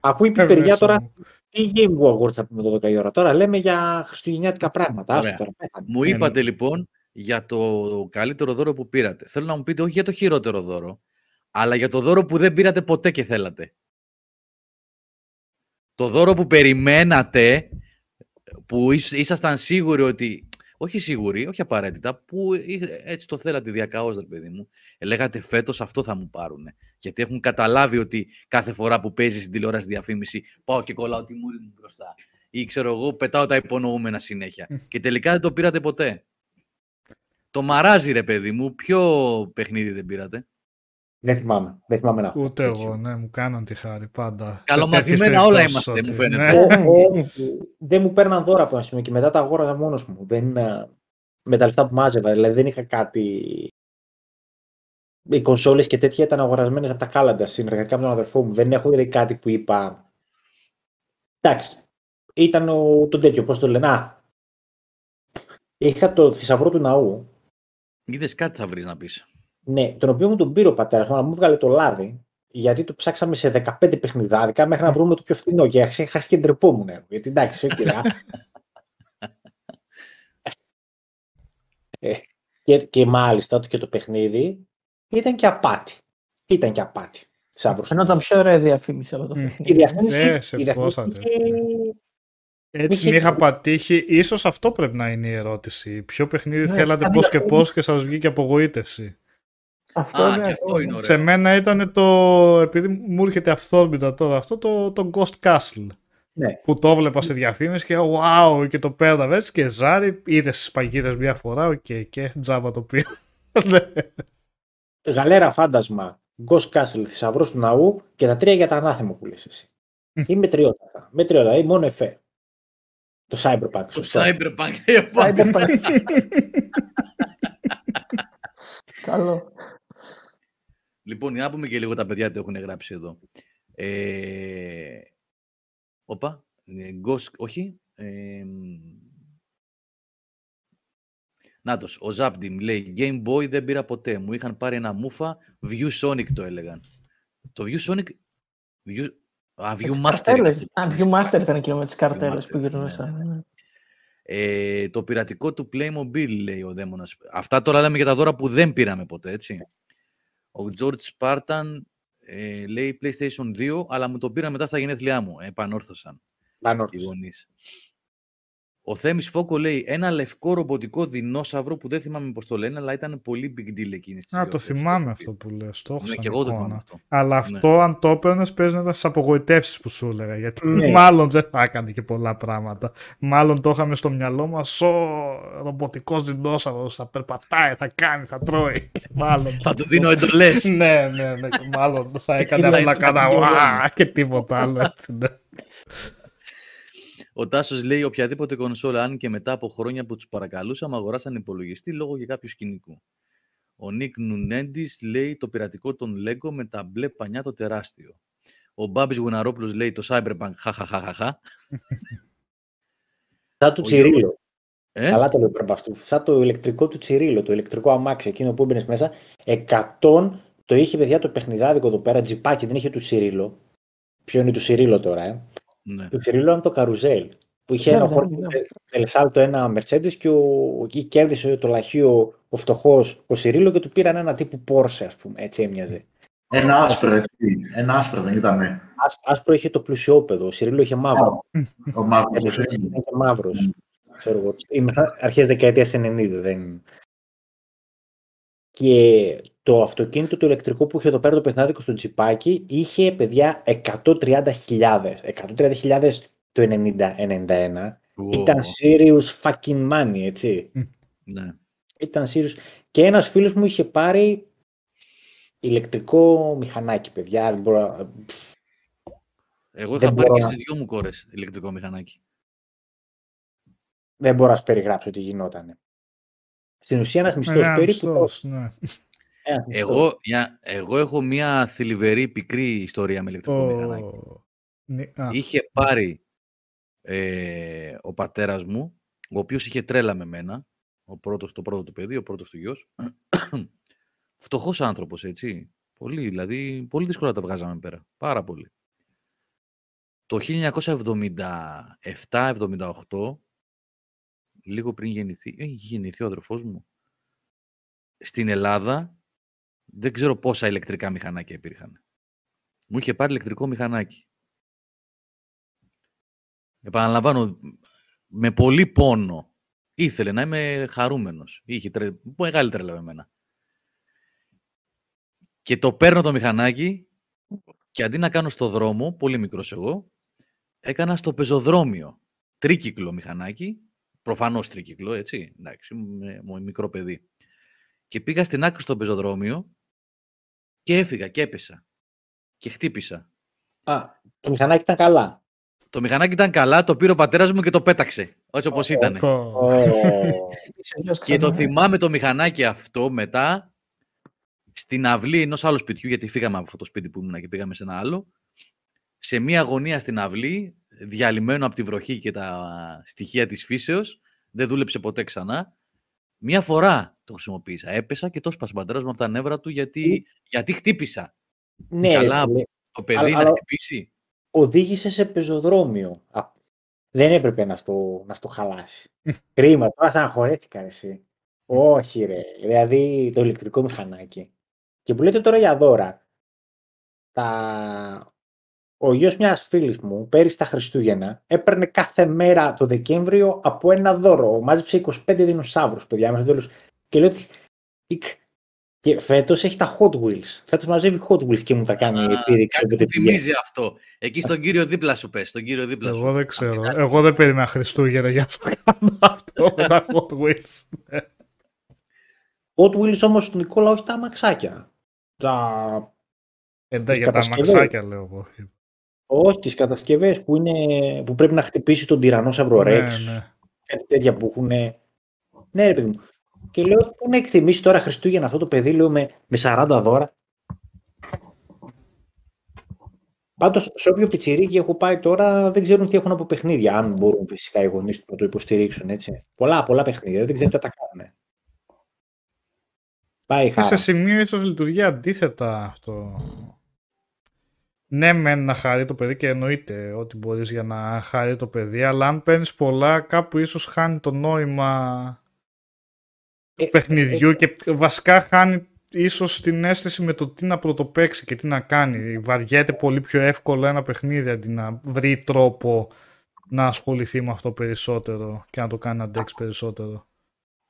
Αφού είπε η Ε, παιδιά μέσω τώρα, μου. τι Game Award θα πούμε 12 η ώρα. Τώρα λέμε για χριστουγεννιάτικα πράγματα. Άστο Ωραία. τώρα, πέθανε. Μου Ε, ναι. είπατε λοιπόν για το καλύτερο δώρο που πήρατε. Θέλω να μου πείτε όχι για το χειρότερο δώρο, αλλά για το δώρο που δεν πήρατε ποτέ και θέλατε. Το δώρο που περιμένατε, που ήσ- ήσασταν σίγουροι ότι. Όχι σίγουροι, όχι απαραίτητα, που εί- έτσι το θέλατε διακαώς, ρε παιδί μου. Ε, λέγατε φέτος αυτό θα μου πάρουν. Γιατί έχουν καταλάβει ότι κάθε φορά που παίζει στην τηλεόραση διαφήμιση, πάω και κολλάω τη μούρη μου μπροστά. Ή ξέρω εγώ, πετάω τα υπονοούμενα συνέχεια. και τελικά δεν το πήρατε ποτέ. Το μαράζι, ρε παιδί μου, ποιο παιχνίδι δεν πήρατε; Δεν θυμάμαι. Δεν θυμάμαι να έχω. Ούτε εγώ, ναι, μου κάναν τη χάρη πάντα. Σε Καλομαθημένα τέτοιες όλα περιπτώσεις είμαστε, μου ότι- φαίνεται. ναι. Ε, ε, δεν μου παίρναν δώρα από ένα σημείο και μετά τα αγόραζα μόνος μου. Δεν, ε, με τα λεφτά που μάζευα. Δηλαδή δεν είχα κάτι. Οι κονσόλες και τέτοια ήταν αγορασμένες από τα κάλαντα συνεργατικά με τον αδερφό μου. Δεν έχω δηλαδή κάτι που είπα. Εντάξει. ήταν ο, το τέτοιο, πώς το λένε. Α, είχα το θησαυρό του ναού, Είδες κάτι θα βρεις να πεις. ναι, τον οποίο μου τον πήρε ο πατέρας μου, αλλά μου βγάλε το λάδι, γιατί το ψάξαμε σε 15 παιχνιδάρικα μέχρι να βρούμε το πιο φθηνό. Και άρχισα χάσει και ντρεπόμουν. εγώ, Γιατί εντάξει, όχι, ρε, α. Ε, και, και μάλιστα και το παιχνίδι ήταν και απάτη. Ήταν και απάτη. Θησαύρος. Φαινόταν πιο ωραία διαφήμιση από το Μμ. παιχνίδι. Η διαφήμιση, Ε, σε η διαφήμιση πόσα είχε- Έτσι Είχε- την είχα πατήχει. Ίσως αυτό πρέπει να είναι η ερώτηση. Ποιο παιχνίδι Ναι, θέλατε αν πώς και διαφήμιση- πώς και σας βγήκε απογοήτευση. Αυτό Α, είναι και αυτό ακόμα. είναι ωραίο. Σε μένα ήταν το, επειδή μου έρχεται αυθόρμητα τώρα αυτό, το, το Ghost Castle. Ναι. Που το έβλεπα στη διαφήμιση και wow και το πέρανα έτσι και ζάρι, είδες τις παγίδες μια φορά, οκ και τζάμπα το πήρα. Ναι. Γαλέρα φάντασμα, Ghost Castle, θησαυρός του ναού και τα τρία για τα ανάθεμα που λες εσύ. Ή μετριότατα. Μετριότατα ή μόνο εφέ. Το Cyberpunk. Το σωστό. Cyberpunk. ε, Cyberpunk. Καλό. Λοιπόν, για να πούμε και λίγο τα παιδιά τι έχουν γράψει εδώ. Ε... Όπα. Ε, Ghost, όχι. Ε... Νάτος, ο Zapdim λέει Game Boy δεν πήρα ποτέ. Μου είχαν πάρει ένα μούφα View Sonic το έλεγαν. Το View Sonic... View... Α, View Τις Master. καρτέλες. είναι Α, αυτό. Viewmaster ήταν εκείνο με τις καρτέλες Viewmaster, που ναι, γυρνούσαν. ναι, ναι. Ε, το πειρατικό του Playmobil, λέει ο Δαίμονας. Αυτά τώρα λέμε για τα δώρα που δεν πήραμε ποτέ, έτσι. Ο George Spartan ε, λέει PlayStation 2, αλλά μου το πήρα μετά στα γενέθλιά μου. Ε, επανόρθωσαν Πάνω. οι γονείς. Ο Θέμης Φόκο λέει ένα λευκό ρομποτικό δεινόσαυρο που δεν θυμάμαι πώς το λένε, αλλά ήταν πολύ big deal εκείνη της Α, το θυμάμαι αυτό που λες, το έχω Ναι, σαν και εγώ το εικόνα. θυμάμαι αυτό. Αλλά Ναι. αυτό αν το έπαιρνες παίζεις να ήταν στις απογοητεύσεις που σου έλεγα, γιατί Ναι. μάλλον δεν θα έκανε και πολλά πράγματα. Μάλλον το είχαμε στο μυαλό μας, ο ρομποτικός δεινόσαυρος θα περπατάει, θα κάνει, θα τρώει. μάλλον. Θα του δίνω εντολές. ναι, ναι, ναι, και μάλλον θα έκανε Κοιτάει απλά το κανένα καπιτόλιο. «Ουα» και τίποτα άλλο. Έτσι, ναι. Ο Τάσος λέει οποιαδήποτε κονσόλα, αν και μετά από χρόνια που τους παρακαλούσαμε, αγοράσαν υπολογιστή λόγω για κάποιο σκηνικού. Ο Νίκ Νουνέντης λέει το πειρατικό των Lego με τα μπλε πανιά το τεράστιο. Ο Μπάμπης Γουναρόπουλος λέει το Cyberpunk χαχαχαχαχα. Σαν του Ο Τσιρίλο. Ε; Καλά το λέω πριν από αυτού. Σαν το ηλεκτρικό του Τσιρίλο, το ηλεκτρικό αμάξι, εκείνο που έμπαινες μέσα. 100 το είχε παιδιά το παιχνιδάδικο εδώ πέρα, τζιπάκι, δεν είχε του Τσιρίλο. Ποιο είναι του Τσιρίλο τώρα, ε; Ναι. Το Τσιρίλο είναι το καρουζέλ. Που είχε Ναι, ένα ναι, χώρο ναι. Ελσάλτο ένα Mercedes και ο, εκεί κέρδισε το λαχείο ο φτωχός ο Σιρίλο και του πήραν ένα τύπου Porsche, ας πούμε. Έτσι έμοιαζε. Ένα άσπρο, έτσι. Ένα άσπρο δεν ήτανε. Άσ- Άσπρο είχε το πλουσιόπεδο, ο Σιρίλο είχε μαύρο. Ο μαύρος. Ήταν έτσι. και μαύρος. Ξέρω εγώ. Είμαστε αρχές δεκαετίας 90, δεν... Και το αυτοκίνητο το ηλεκτρικό που είχε εδώ πέρα το παιχνάδικο στο τσιπάκι είχε, παιδιά, 130.000. 130.000 το 90-91. Wow. Ήταν serious fucking money, έτσι. Ναι. Ήταν serious. Και ένας φίλος μου είχε πάρει ηλεκτρικό μηχανάκι, παιδιά. Δεν μπορώ... να- Εγώ Δεν είχα πάρει μπορώ και να- στις δυο μου κόρες ηλεκτρικό μηχανάκι. δεν μπορώ να σου περιγράψω τι γινόταν. Στην ουσία ένας μισθός Ένα περίπου... μισθός, ναι. Ένας μισθός. Εγώ, για, εγώ έχω μια θλιβερή πικρή ιστορία με ηλεκτρικό μηχανάκι. Ο- Νι- α, Είχε πάρει ε, ο πατέρας μου, ο οποίος είχε τρέλα με μένα, ο πρώτος, το πρώτο του παιδί, ο πρώτος του γιος. Φτωχός άνθρωπος, έτσι. Πολύ, δηλαδή, πολύ δύσκολα τα βγάζαμε πέρα. Πάρα πολύ. Το 1977-78, λίγο πριν γεννηθεί, ε, είχε γεννηθεί ο αδερφός μου, στην Ελλάδα, δεν ξέρω πόσα ηλεκτρικά μηχανάκια υπήρχαν. Μου είχε πάρει ηλεκτρικό μηχανάκι. Επαναλαμβάνω, με πολύ πόνο. Ήθελε να είμαι χαρούμενος. Είχε τρε... μεγάλη τρέλα με εμένα. Και το παίρνω το μηχανάκι και αντί να κάνω στο δρόμο, πολύ μικρός εγώ, έκανα στο πεζοδρόμιο. Τρίκυκλο μηχανάκι, προφανώς τρίκυκλο, έτσι, εντάξει, με, με μικρό παιδί. Και πήγα στην άκρη στο πεζοδρόμιο και έφυγα και έπεσα. Και χτύπησα. Α, το μηχανάκι ήταν καλά. Το μηχανάκι ήταν καλά, το πήρε ο πατέρας μου και το πέταξε. Έτσι όπως ήταν. ο- Ω, Είσαι γιος Και το ξανά. θυμάμαι το μηχανάκι αυτό μετά στην αυλή ενός άλλου σπιτιού, γιατί φύγαμε από αυτό το σπίτι που ήμουν και πήγαμε σε ένα άλλο. Σε μία γωνία στην αυλή, διαλυμένο από τη βροχή και τα στοιχεία της φύσεως. Δεν δούλεψε ποτέ ξανά. Μία φορά το χρησιμοποίησα. Έπεσα και το σπάσε ο πατέρας μου από τα νεύρα του γιατί, γιατί χτύπησα. Ναι, καλά, ρε, φίλε. Το παιδί Αλλά- να αλλά- χτυπήσει. οδήγησε σε πεζοδρόμιο. Α, δεν έπρεπε να στο, να στο χαλάσει. Κρίμα, τώρα στεναχωρέθηκα ρε, εσύ. Όχι ρε, δηλαδή το ηλεκτρικό μηχανάκι. Και που λέτε τώρα για δώρα. Τα... Ο γιος μιας φίλης μου, πέρυσι τα Χριστούγεννα, έπαιρνε κάθε μέρα το Δεκέμβριο από ένα δώρο. Μάζεψε 25 δεινοσαύρους, παιδιά, μέχρι το τέλος. Και λέω ότι... «Ικ». Και φέτος έχει τα Hot Wheels. Φέτος μαζεύει Hot Wheels και μου τα κάνει Α, επίδειξη Κάτι όποτε μου πηγαίνει. θυμίζει αυτό. Εκεί στον κύριο δίπλα σου πες, στον κύριο δίπλα σου. Εγώ δεν Απ' ξέρω. την άλλη. Εγώ δεν περίμενα Χριστούγεννα για να το κάνω αυτό με τα Hot Wheels. Hot Wheels όμως, Νικόλα, όχι τα αμαξάκια. Τα... Εντάξει, Τις για τα κατασκευές. αμαξάκια λέω εγώ. Όχι, τις κατασκευές που, είναι... που πρέπει να χτυπήσει τον τυρανόσαυρο Ναι, Rex. ναι. Κάτι τέτοια που έχουν. Ναι, ρε παιδί μου. Και λέω, πού να εκτιμήσει τώρα Χριστούγεννα αυτό το παιδί, λέω με, με 40 δώρα. Πάντως, σε όποιο πιτσιρίκι έχω πάει τώρα, δεν ξέρουν τι έχουν από παιχνίδια. Αν μπορούν φυσικά οι γονείς του να το υποστηρίξουν. Έτσι. Πολλά, πολλά παιχνίδια. Δεν ξέρουν τι θα τα κάνουν. Πάει η Και σε χαρά. σημείο ίσως λειτουργεί αντίθετα αυτό. Ναι, μεν να χαρεί το παιδί και εννοείται ότι μπορείς για να χαρεί το παιδί, αλλά αν παίρνεις πολλά, κάπου ίσως χάνει το νόημα του Ε, παιχνιδιού και βασικά χάνει ίσως την αίσθηση με το τι να πρωτοπαίξει και τι να κάνει. Βαριέται πολύ πιο εύκολα ένα παιχνίδι αντί να βρει τρόπο να ασχοληθεί με αυτό περισσότερο και να το κάνει να αντέξει περισσότερο.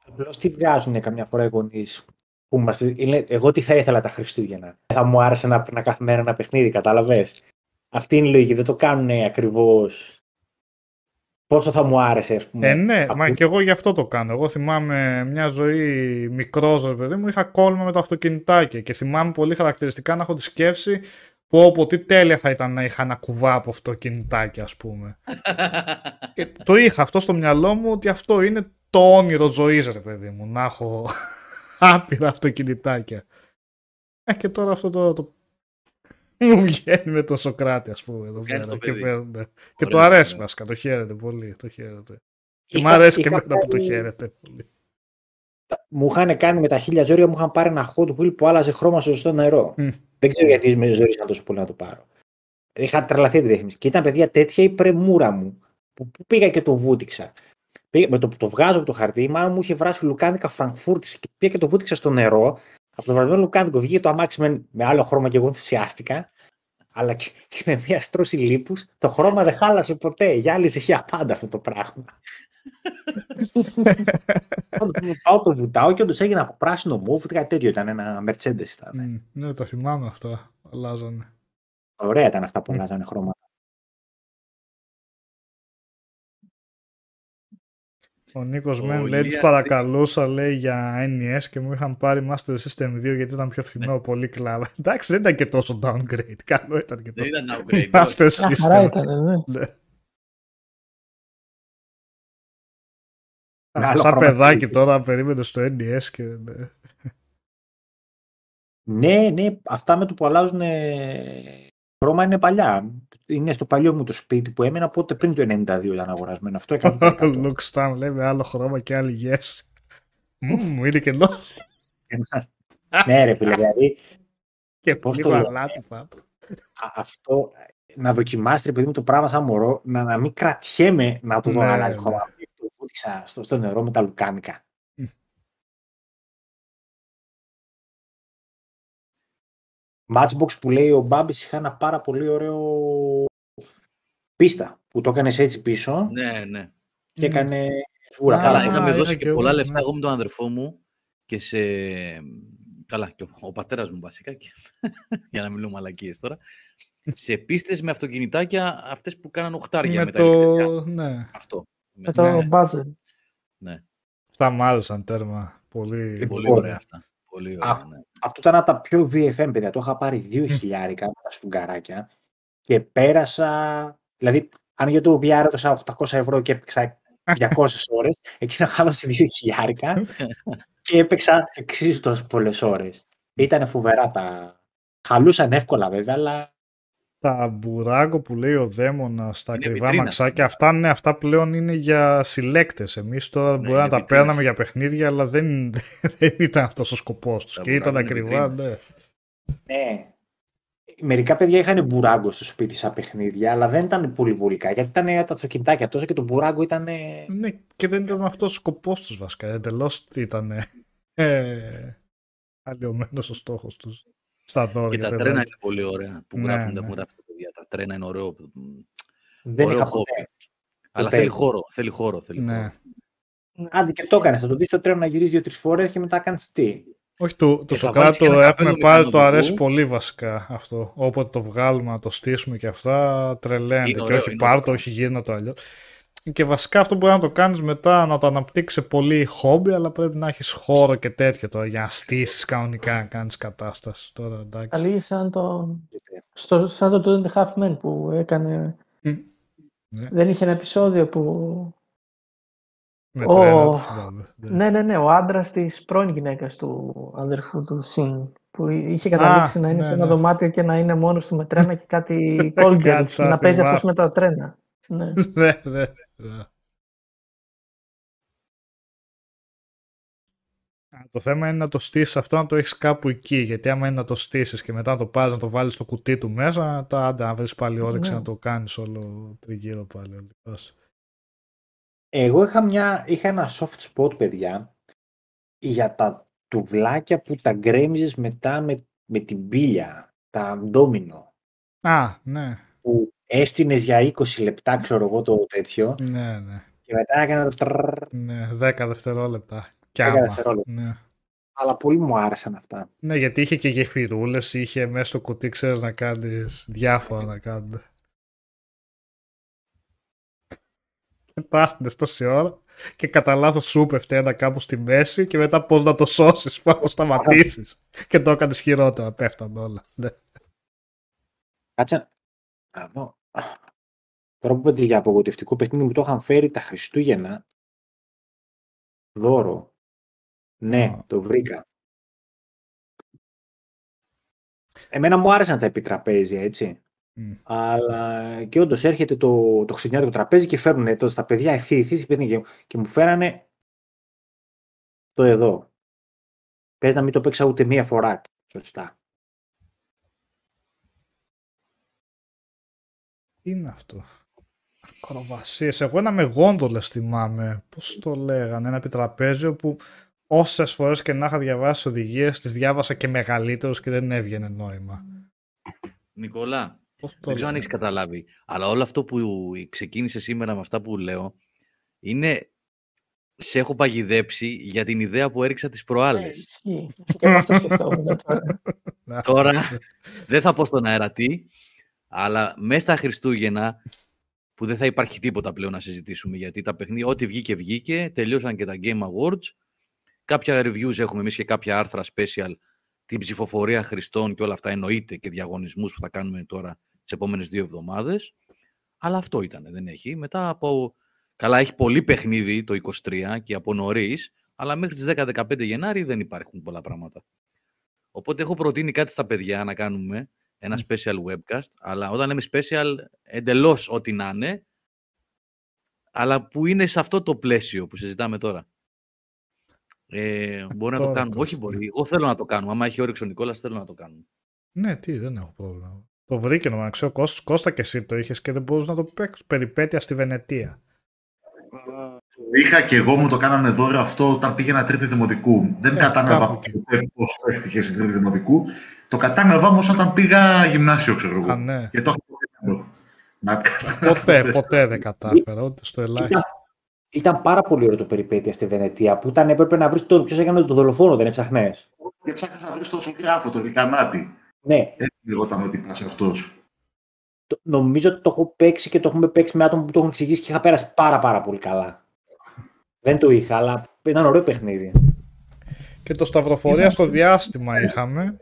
Απλώς τι βγάζουν καμιά φορά οι γονείς; Που είμαστε, είναι, εγώ τι θα ήθελα τα Χριστούγεννα. Θα μου άρεσε να παίρνα κάθε μέρα ένα παιχνίδι, κατάλαβες; Αυτή είναι η λογική. Δεν το κάνουν ακριβώς. Πόσο θα μου άρεσε, ας πούμε. Ε, ναι, από- μα και εγώ γι' αυτό το κάνω. Εγώ θυμάμαι μια ζωή μικρός, ρε παιδί μου, είχα κόλλημα με το αυτοκινητάκι και θυμάμαι πολύ χαρακτηριστικά να έχω τη σκέψη πω πω τι τέλεια θα ήταν να είχα ένα κουβά από αυτοκινητάκι, ας πούμε. και το είχα αυτό στο μυαλό μου ότι αυτό είναι το όνειρο ζωής, ρε παιδί μου, να έχω άπειρα αυτοκινητάκια. Ε, και τώρα αυτό το, το... μου βγαίνει με το Σοκράτη, ας πούμε, εδώ Βγαίνει πέρα. στο Και, παιδί. παίρνουμε. και το Ωραίο, αρέσει ναι. βασικά, το χαίρεται πολύ, το χαίρεται. Και Είχα- μ' αρέσει και είχα εμένα που το πάρει- χαίρεται πολύ. Μου είχαν κάνει με τα χίλια ζόρια, μου είχαν πάρει ένα hot wheel που άλλαζε χρώμα στο ζεστό νερό. Μμ. Δεν ξέρω γιατί με ζόρισαν τόσο πολύ να το πάρω. Είχα τρελαθεί τη διαφήμιση. Και ήταν παιδιά τέτοια η πρεμούρα μου που, που πήγα και το βούτυξα. Πήγα, με το που το βγάζω από το χαρτί, μάλλον μου είχε βράσει λουκάνικα Φραγκφούρτης και πήγα και το βούτυξα στο νερό. Από το βρασμένο λουκάνικο βγήκε το αμάξι με, με άλλο χρώμα και εγώ ενθουσιάστηκα. Αλλά και, και με μια στρώση λίπους, το χρώμα δεν χάλασε ποτέ. Γυάλιζε για πάντα αυτό το πράγμα. Πάντως, πάω το βουτάω και όντως έγινε από πράσινο μούβ, κάτι τέτοιο ήταν. Ένα Mercedes ήταν. Μμ, Ναι, τα θυμάμαι αυτά. Αλλάζανε. Ωραία ήταν αυτά που αλλάζανε χρώματα. Ο Νίκος Ο Μεν λέει τους Ηλίας παρακαλούσα λέει για NES και μου είχαν πάρει Master System 2 γιατί ήταν πιο φθηνό, πολύ κλάβα. Εντάξει, δεν ήταν και τόσο downgrade. Καλό ήταν και Δεν το ήταν upgrade. Master όχι. Μια χαρά System. ήταν, ναι. Ναι. Με άλλο Σαν χρωματάκι. παιδάκι τώρα περίμενε στο NES και... ναι. Ναι, ναι, αυτά με το που αλλάζουν ε, χρώμα είναι παλιά. Είναι στο παλιό μου το σπίτι που έμενα, οπότε πριν το 92 ήταν αγορασμένο. Αυτό έκανε το 100. Luke Stam λέει με άλλο χρώμα και άλλη yes. Μμμ, Μου είναι κενό ναι, ρε φίλε, δηλαδή και Πώς λίγο το λέω; αλάτι πάνω. α- αυτό να δοκιμάσει ρε παιδί μου το πράγμα σαν μωρό, να, να μην κρατιέμαι να το δω Ναι, να αλλάζει ναι. χρώμα. Το βούτυξα στο, στο νερό με τα λουκάνικα. Matchbox που λέει ο Μπάμπης είχα ένα πάρα πολύ ωραίο πίστα που το έκανες έτσι πίσω Ναι, ναι. και Μμ. έκανε σβούρα. Α, Καλά, πάνω. είχαμε είχα δώσει και και εγώ, πολλά ναι. λεφτά εγώ με τον αδερφό μου και σε. Καλά, και ο, ο πατέρας μου βασικά, και... για να μιλούμε μαλακίες τώρα. σε πίστες με αυτοκινητάκια αυτές που κάναν οχτάρια Με με, τα ηλεκτρικά. το... Ναι. Αυτό. Με το Ναι. buzzer. Ναι, Αυτά μ' άρεσαν τέρμα. Πολύ... πολύ Λοιπόν. ωραία αυτά. Πολύ ωραία, Α, ναι. Αυτό ήταν από τα πιο VFM, παιδιά. Το είχα πάρει 2 χιλιάρικα με τα σπουγγαράκια και πέρασα. Δηλαδή, αν για το VR έδωσα 800 ευρώ και έπαιξα 200 ώρες, εκείνο χάλασε 2 χιλιάρικα και έπαιξα εξίσου τόσες πολλές ώρες. Ήταν φοβερά τα. Χαλούσαν εύκολα βέβαια, αλλά Τα μπουράγκο που λέει ο δαίμονας στα Είναι ακριβά βιτρίνα. μαξάκια, αυτά, ναι, αυτά πλέον είναι για συλλέκτες. Εμείς τώρα μπορεί να είναι τα βιτρίνες. παίρναμε για παιχνίδια, αλλά δεν, δεν ήταν αυτός ο σκοπός τους. Τα Και ήταν μπουράγκο είναι ακριβά, ναι. Ναι. Μερικά παιδιά είχαν μπουράγκο στο σπίτι σαν παιχνίδια, αλλά δεν ήταν πολύ βολικά. Γιατί ήταν τα αυτοκινητάκια τόσο και το μπουράγκο ήταν. Ναι, και δεν ήταν αυτός ο σκοπός τους βασικά. Εντελώς ήταν ε, αλλοιωμένος ο στόχος τους. Στα δώρα. Και για τα παιδάκια. τρένα είναι πολύ ωραία που Ναι, γράφουν, ναι. έχουν γράψει τα παιδιά. Τα τρένα είναι ωραίο. Δεν Ωραίο είχα χόμπι. ποτέ. Αλλά Ποτέ. θέλει χώρο. Θέλει χώρο. Θέλει Ναι. χώρο. Άντε και το έκανες. Θα το δεις στο τρένο να γυρίζει δύο-τρεις φορές και μετά κάνεις τι. Όχι, το, το Ε, θα βάλεις και Σοκράτο ένα έχουμε καπέλο πάρει, το μηχανοδικού. αρέσει πολύ βασικά αυτό. Όποτε το βγάλουμε, να το στήσουμε και αυτά, τρελαίνεται. Είναι Και ωραίο, όχι είναι πάρ' το, ωραίο. όχι γύρνα το αλλιώς. Και βασικά αυτό μπορεί να το κάνεις μετά, να το αναπτύξεις πολύ χόμπι, αλλά πρέπει να έχεις χώρο και τέτοιο τώρα για να στήσεις κανονικά, να κάνεις κατάσταση. Τώρα εντάξει. Καλή σαν το, στο, σαν το Two and a Half Men που έκανε. Μμ. Ναι. Δεν είχε ένα επεισόδιο που. Με ο- τρένα, δεν θυμάμαι. Ναι. Ναι, ναι, ναι. Ο άντρας της πρώην γυναίκας του αδερφού του Σιν. Που είχε καταλήξει να είναι ναι, σε ένα ναι. δωμάτιο και να είναι μόνος του με τρένα και κάτι call girls Κάτι και να παίζει σαν αυτός με τα τρένα. Ναι. ναι, ναι, ναι. Α, Το θέμα είναι να το στήσεις αυτό, να το έχεις κάπου εκεί. Γιατί άμα είναι να το στήσεις και μετά να το πας να το βάλεις στο κουτί του μέσα, τα άντε να βρεις πάλι όρεξη Ναι. να το κάνεις όλο τριγύρω πάλι. όλος. Εγώ είχα, μια, είχα ένα soft spot, παιδιά, για τα τουβλάκια που τα γκρέμιζες μετά με, με την πύλια, τα ντόμινο, Α, ναι, που έστεινες για 20 λεπτά, ξέρω εγώ, το τέτοιο, ναι, ναι. και μετά έκανα το τρρρρ, ναι 10 δευτερόλεπτα. Κι 10 άμα. δευτερόλεπτα. Ναι. αλλά πολύ μου άρεσαν αυτά. ναι, γιατί είχε και γεφυρούλες, είχε μέσα στο κουτί, ξέρεις, να κάνεις διάφορα να κάνουν. Πάστηνες τόση ώρα και κατά λάθος σου πέφτει ένα κάπου στη μέση και μετά πώς να το σώσεις, πώς να το σταματήσεις. και το έκανες χειρότερα, πέφταν όλα. Ναι. Κάτσε να δω. Τώρα που είπατε για απογοητευτικό παιχνίδι μου το είχαν φέρει τα Χριστούγεννα δώρο. Ναι, Α. το βρήκα. Εμένα μου άρεσαν τα επιτραπέζια, έτσι. Μμ. Αλλά και όντως έρχεται το, το χριστουγεννιάτικο τραπέζι και φέρνουν το στα παιδιά ευθύ, ευθύ, και, και μου φέρανε το εδώ. Πες να μην το παίξα ούτε μία φορά. Σωστά. Τι είναι αυτό; Ακροβασίες. Εγώ ένα με γόντολες θυμάμαι. Πώς το λέγανε. Ένα επιτραπέζιο που όσες φορές και να είχα διαβάσει οδηγίες τις διάβασα και μεγαλύτερος και δεν έβγαινε νόημα. Νικολά, Πώς το δεν ξέρω αν λέγανε; έχει καταλάβει. Αλλά όλο αυτό που ξεκίνησε σήμερα με αυτά που λέω είναι. Σε έχω παγιδέψει για την ιδέα που έριξα τις Ναι, προάλλες. ισχύει. Και εγώ αυτό σκεφτόμουν τώρα. Να. Τώρα δεν θα πω στον αέρα τι, αλλά μέσα στα Χριστούγεννα που δεν θα υπάρχει τίποτα πλέον να συζητήσουμε γιατί τα παιχνίδια, ό,τι βγήκε βγήκε, τελείωσαν και τα Game Awards. Κάποια reviews έχουμε εμείς και κάποια άρθρα special, την ψηφοφορία Χριστών και όλα αυτά εννοείται και διαγωνισμούς που θα κάνουμε τώρα τις επόμενες δύο εβδομάδες. Αλλά αυτό ήταν, δεν έχει. Μετά από... Καλά, έχει πολύ παιχνίδι το 23 και από νωρίς, αλλά μέχρι τις 10-15 Γενάρη δεν υπάρχουν πολλά πράγματα. Οπότε έχω προτείνει κάτι στα παιδιά να κάνουμε, ένα special webcast, αλλά όταν λέμε special, εντελώς ό,τι να είναι, αλλά που είναι σε αυτό το πλαίσιο που συζητάμε τώρα. Ε, μπορεί να το Τώρα κάνουμε. πώς, Όχι ναι. μπορεί. Εγώ θέλω να το κάνουμε. Άμα έχει όρεξη ο Νικόλας, θέλω να το κάνουμε. Ναι, τι, δεν έχω πρόβλημα. Το βρήκε νομίζω. Ξέρω, Κώστας, Κώστα και εσύ το είχες και δεν μπορούσες να το παίξει. Περιπέτειας στη Βενετία. Είχα και εγώ μου το κάνανε δώρο αυτό όταν πήγαινα τρίτη δημοτικού. Δεν Ε, κατάλαβα κάπου εκεί. ποτέ πώς παίχτηκε στην τρίτη δημοτικού. Το κατάλαβα όμως όταν πήγα γυμνάσιο, ξέρω εγώ. Α, ναι. Και το έχω κάνει. Να Ποτέ, ποτέ δεν κατάφερα, ούτε στο ελάχιστο. Ήταν, ήταν πάρα πολύ ωραίο το περιπέτεια στη Βενετία που ήταν έπρεπε να βρεις τον ποιος έκανε τον δολοφόνο, δεν έψαχνες; Και ψάχνω να βρεις τον ζωγράφο, τον Ρικανάτη. Ναι, Έτσι λεγόταν ότι πας αυτός. το- νομίζω ότι το έχω παίξει και το έχουμε παίξει με άτομα που το έχουν εξηγήσει και είχα πέρασει πάρα πάρα πολύ καλά. Δεν το είχα, αλλά ήταν ωραίο παιχνίδι. Και το σταυροφορία στο διάστημα είχαμε.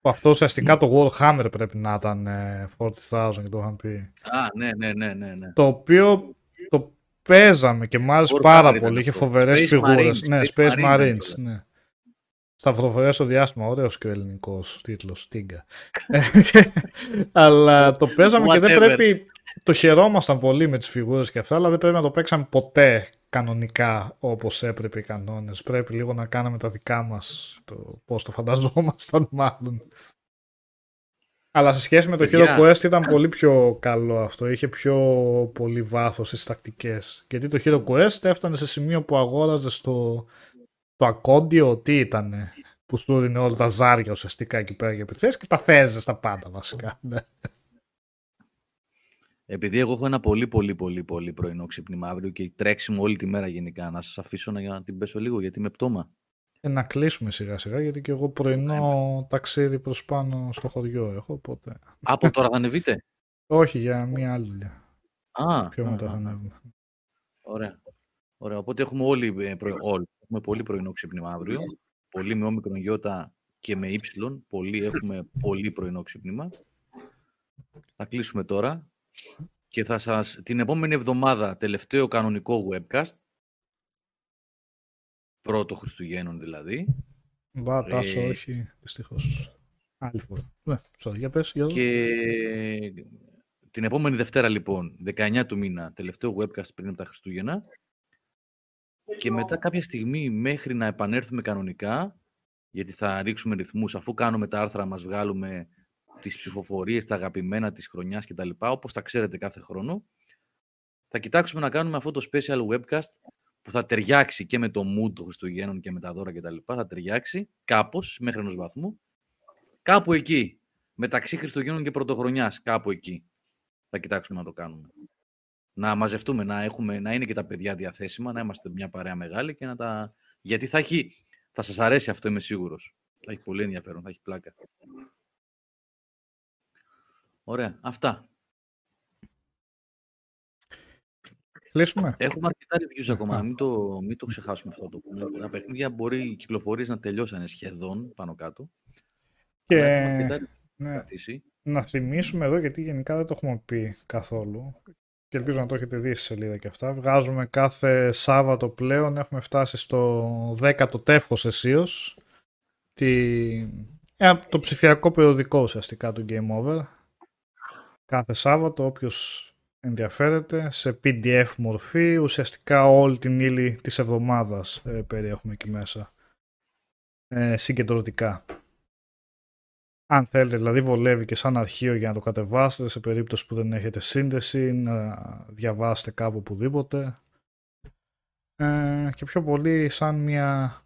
Που αυτό ουσιαστικά το Warhammer πρέπει να ήταν ε, 40.000 και το είχαν πει. Α, ναι, ναι, ναι, ναι. ναι. Το οποίο το παίζαμε και μ' άρεσε Warhammer πάρα ήταν πολύ. Είχε αυτό. φοβερές Space φιγούρες. Marines, Ναι, Space Space Marines Marines. ήταν Ναι. Σταυροφορία στο διάστημα, ωραίος και ο ελληνικός τίτλος, Τίγκα. αλλά το παίζαμε και δεν Whatever. πρέπει, το χαιρόμασταν πολύ με τις φιγούρες και αυτά, αλλά δεν πρέπει να το παίξαμε ποτέ κανονικά όπως έπρεπε οι κανόνες. Πρέπει λίγο να κάναμε τα δικά μας, το πώς το φανταζόμασταν μάλλον. Αλλά σε σχέση με το Παιδιά. Hero Quest ήταν πολύ πιο καλό αυτό. Είχε πιο πολύ βάθος στις τακτικές. Γιατί το Hero Quest έφτανε σε σημείο που αγόραζε το, το ακόντιο, τι ήτανε, που σου έδινε όλα τα ζάρια ουσιαστικά εκεί πέρα για επιθέσεις και τα θέζες τα πάντα βασικά. Ναι. Επειδή εγώ έχω ένα πολύ πολύ πολύ πολύ πρωινό ξύπνημα αύριο και τρέξιμο όλη τη μέρα γενικά, να σας αφήσω να, να την πέσω λίγο γιατί με πτώμα. Ε, να κλείσουμε σιγά σιγά γιατί και εγώ πρωινό ταξίδι προς πάνω στο χωριό έχω, οπότε... Από τώρα θα ανεβείτε; Όχι, για μία άλλη δουλειά. Α, Πιο α, μετά α, θα α. ανέβουμε. Ωραία. Ωραία. Οπότε έχουμε όλοι, ε, πρωι- όλοι. Έχουμε πολύ πρωινό ξύπνημα αύριο. Πολύ με όμικρον γιώτα και με ύψιλον. Πολύ έχουμε πολύ πρωινό ξύπνημα. Θα κλείσουμε τώρα. Και θα σας την επόμενη εβδομάδα τελευταίο κανονικό webcast. Πρώτο Χριστουγέννων δηλαδή. Μπα, τάσο, Ε, όχι, δυστυχώς. Άλλη φορά. Ναι, sorry, για πες, Γιώργο. Και την επόμενη Δευτέρα λοιπόν, 19 του μήνα, τελευταίο webcast πριν από τα Χριστούγεννα. Και μετά κάποια στιγμή μέχρι να επανέλθουμε κανονικά, γιατί θα ρίξουμε ρυθμούς, αφού κάνουμε τα άρθρα μας βγάλουμε τις ψηφοφορίες, τα αγαπημένα της χρονιάς κτλ. Όπως τα ξέρετε κάθε χρόνο. Θα κοιτάξουμε να κάνουμε αυτό το special webcast που θα ταιριάξει και με το mood των Χριστουγέννων και με τα δώρα κτλ. Θα ταιριάξει κάπως μέχρι ενός βαθμού. Κάπου εκεί, μεταξύ Χριστουγέννων και Πρωτοχρονιάς, κάπου εκεί θα κοιτάξουμε να το κάνουμε. Να μαζευτούμε, να, έχουμε, να είναι και τα παιδιά διαθέσιμα, να είμαστε μια παρέα μεγάλη και να τα... Γιατί θα, έχει, θα σας αρέσει αυτό, είμαι σίγουρος. Θα έχει πολύ ενδιαφέρον, θα έχει πλάκα. Ωραία, αυτά. Κλείσουμε. Έχουμε αρκετά reviews ακόμα, να μην το, μην το ξεχάσουμε αυτό το πούμε. Τα παιχνίδια μπορεί οι κυκλοφορίες να τελειώσανε σχεδόν πάνω κάτω. Και Αλλά έχουμε αρκετά reviews να ναι, κρατήσει. να θυμίσουμε εδώ, γιατί γενικά δεν το έχουμε πει καθόλου, και ελπίζω να το έχετε δει στη σελίδα και αυτά. Βγάζουμε κάθε Σάββατο πλέον, έχουμε φτάσει στο 10ο τεύχος αισίως, τη... ε, το ψηφιακό περιοδικό ουσιαστικά του Game Over. Κάθε Σάββατο, όποιος ενδιαφέρεται, σε PDF μορφή, ουσιαστικά όλη την ύλη της εβδομάδας ε, περιέχουμε εκεί μέσα, ε, συγκεντρωτικά. Αν θέλετε, δηλαδή βολεύει και σαν αρχείο για να το κατεβάσετε σε περίπτωση που δεν έχετε σύνδεση, να διαβάσετε κάπου οπουδήποτε. Ε, και πιο πολύ σαν μια...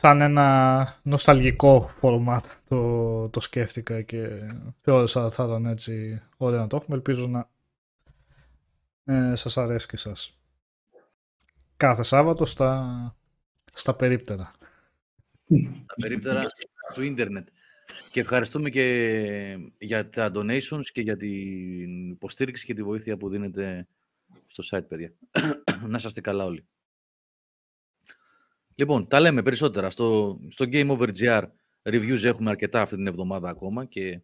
σαν ένα νοσταλγικό format το, το σκέφτηκα και θεώρησα θα ήταν έτσι ωραίο να το έχουμε. Ελπίζω να ε, σας αρέσει και σας. Κάθε Σάββατο στα, στα περίπτερα. τα περίπτερα του ίντερνετ. Και ευχαριστούμε και για τα donations και για την υποστήριξη και τη βοήθεια που δίνετε στο site, παιδιά. να είσαστε καλά όλοι. Λοιπόν, τα λέμε περισσότερα. Στο, στο Game Over GR reviews έχουμε αρκετά αυτή την εβδομάδα ακόμα και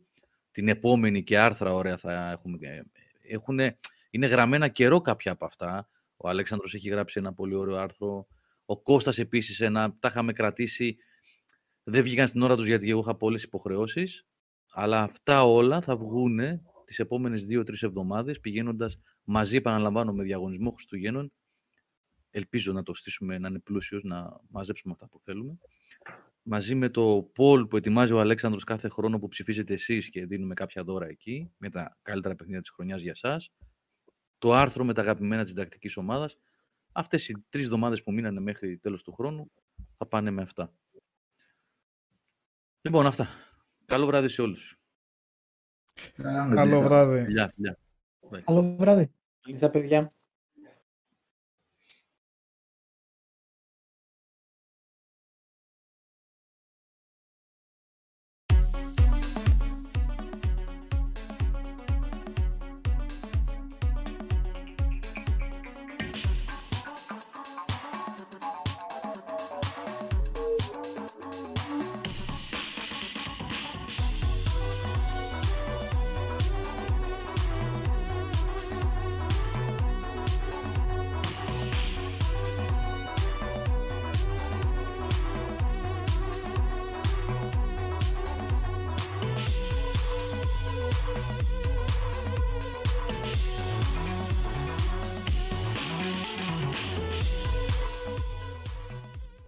την επόμενη και άρθρα ωραία θα έχουμε. και- Έχουνε, είναι γραμμένα καιρό κάποια από αυτά. Ο Αλέξανδρος έχει γράψει ένα πολύ ωραίο άρθρο. Ο Κώστας επίσης ένα. Τα είχαμε κρατήσει δεν βγήκαν στην ώρα τους γιατί εγώ είχα πολλές υποχρεώσεις, αλλά αυτά όλα θα βγουν τις επόμενες δύο-τρεις εβδομάδες πηγαίνοντας μαζί, επαναλαμβάνω, με διαγωνισμό Χριστουγέννων. Ελπίζω να το στήσουμε, να είναι πλούσιος, να μαζέψουμε αυτά που θέλουμε. Μαζί με το poll που ετοιμάζει ο Αλέξανδρος κάθε χρόνο που ψηφίζετε εσείς και δίνουμε κάποια δώρα εκεί, με τα καλύτερα παιχνίδια της χρονιάς για σας. Το άρθρο με τα αγαπημένα της συντακτικής ομάδας. Αυτές οι τρεις εβδομάδες που μείνανε μέχρι τέλος του χρόνου θα πάνε με αυτά. Λοιπόν, αυτά. Καλό βράδυ σε όλους. Καλό βράδυ. Φιλιά, φιλιά. Καλό βράδυ. Λίγα παιδιά.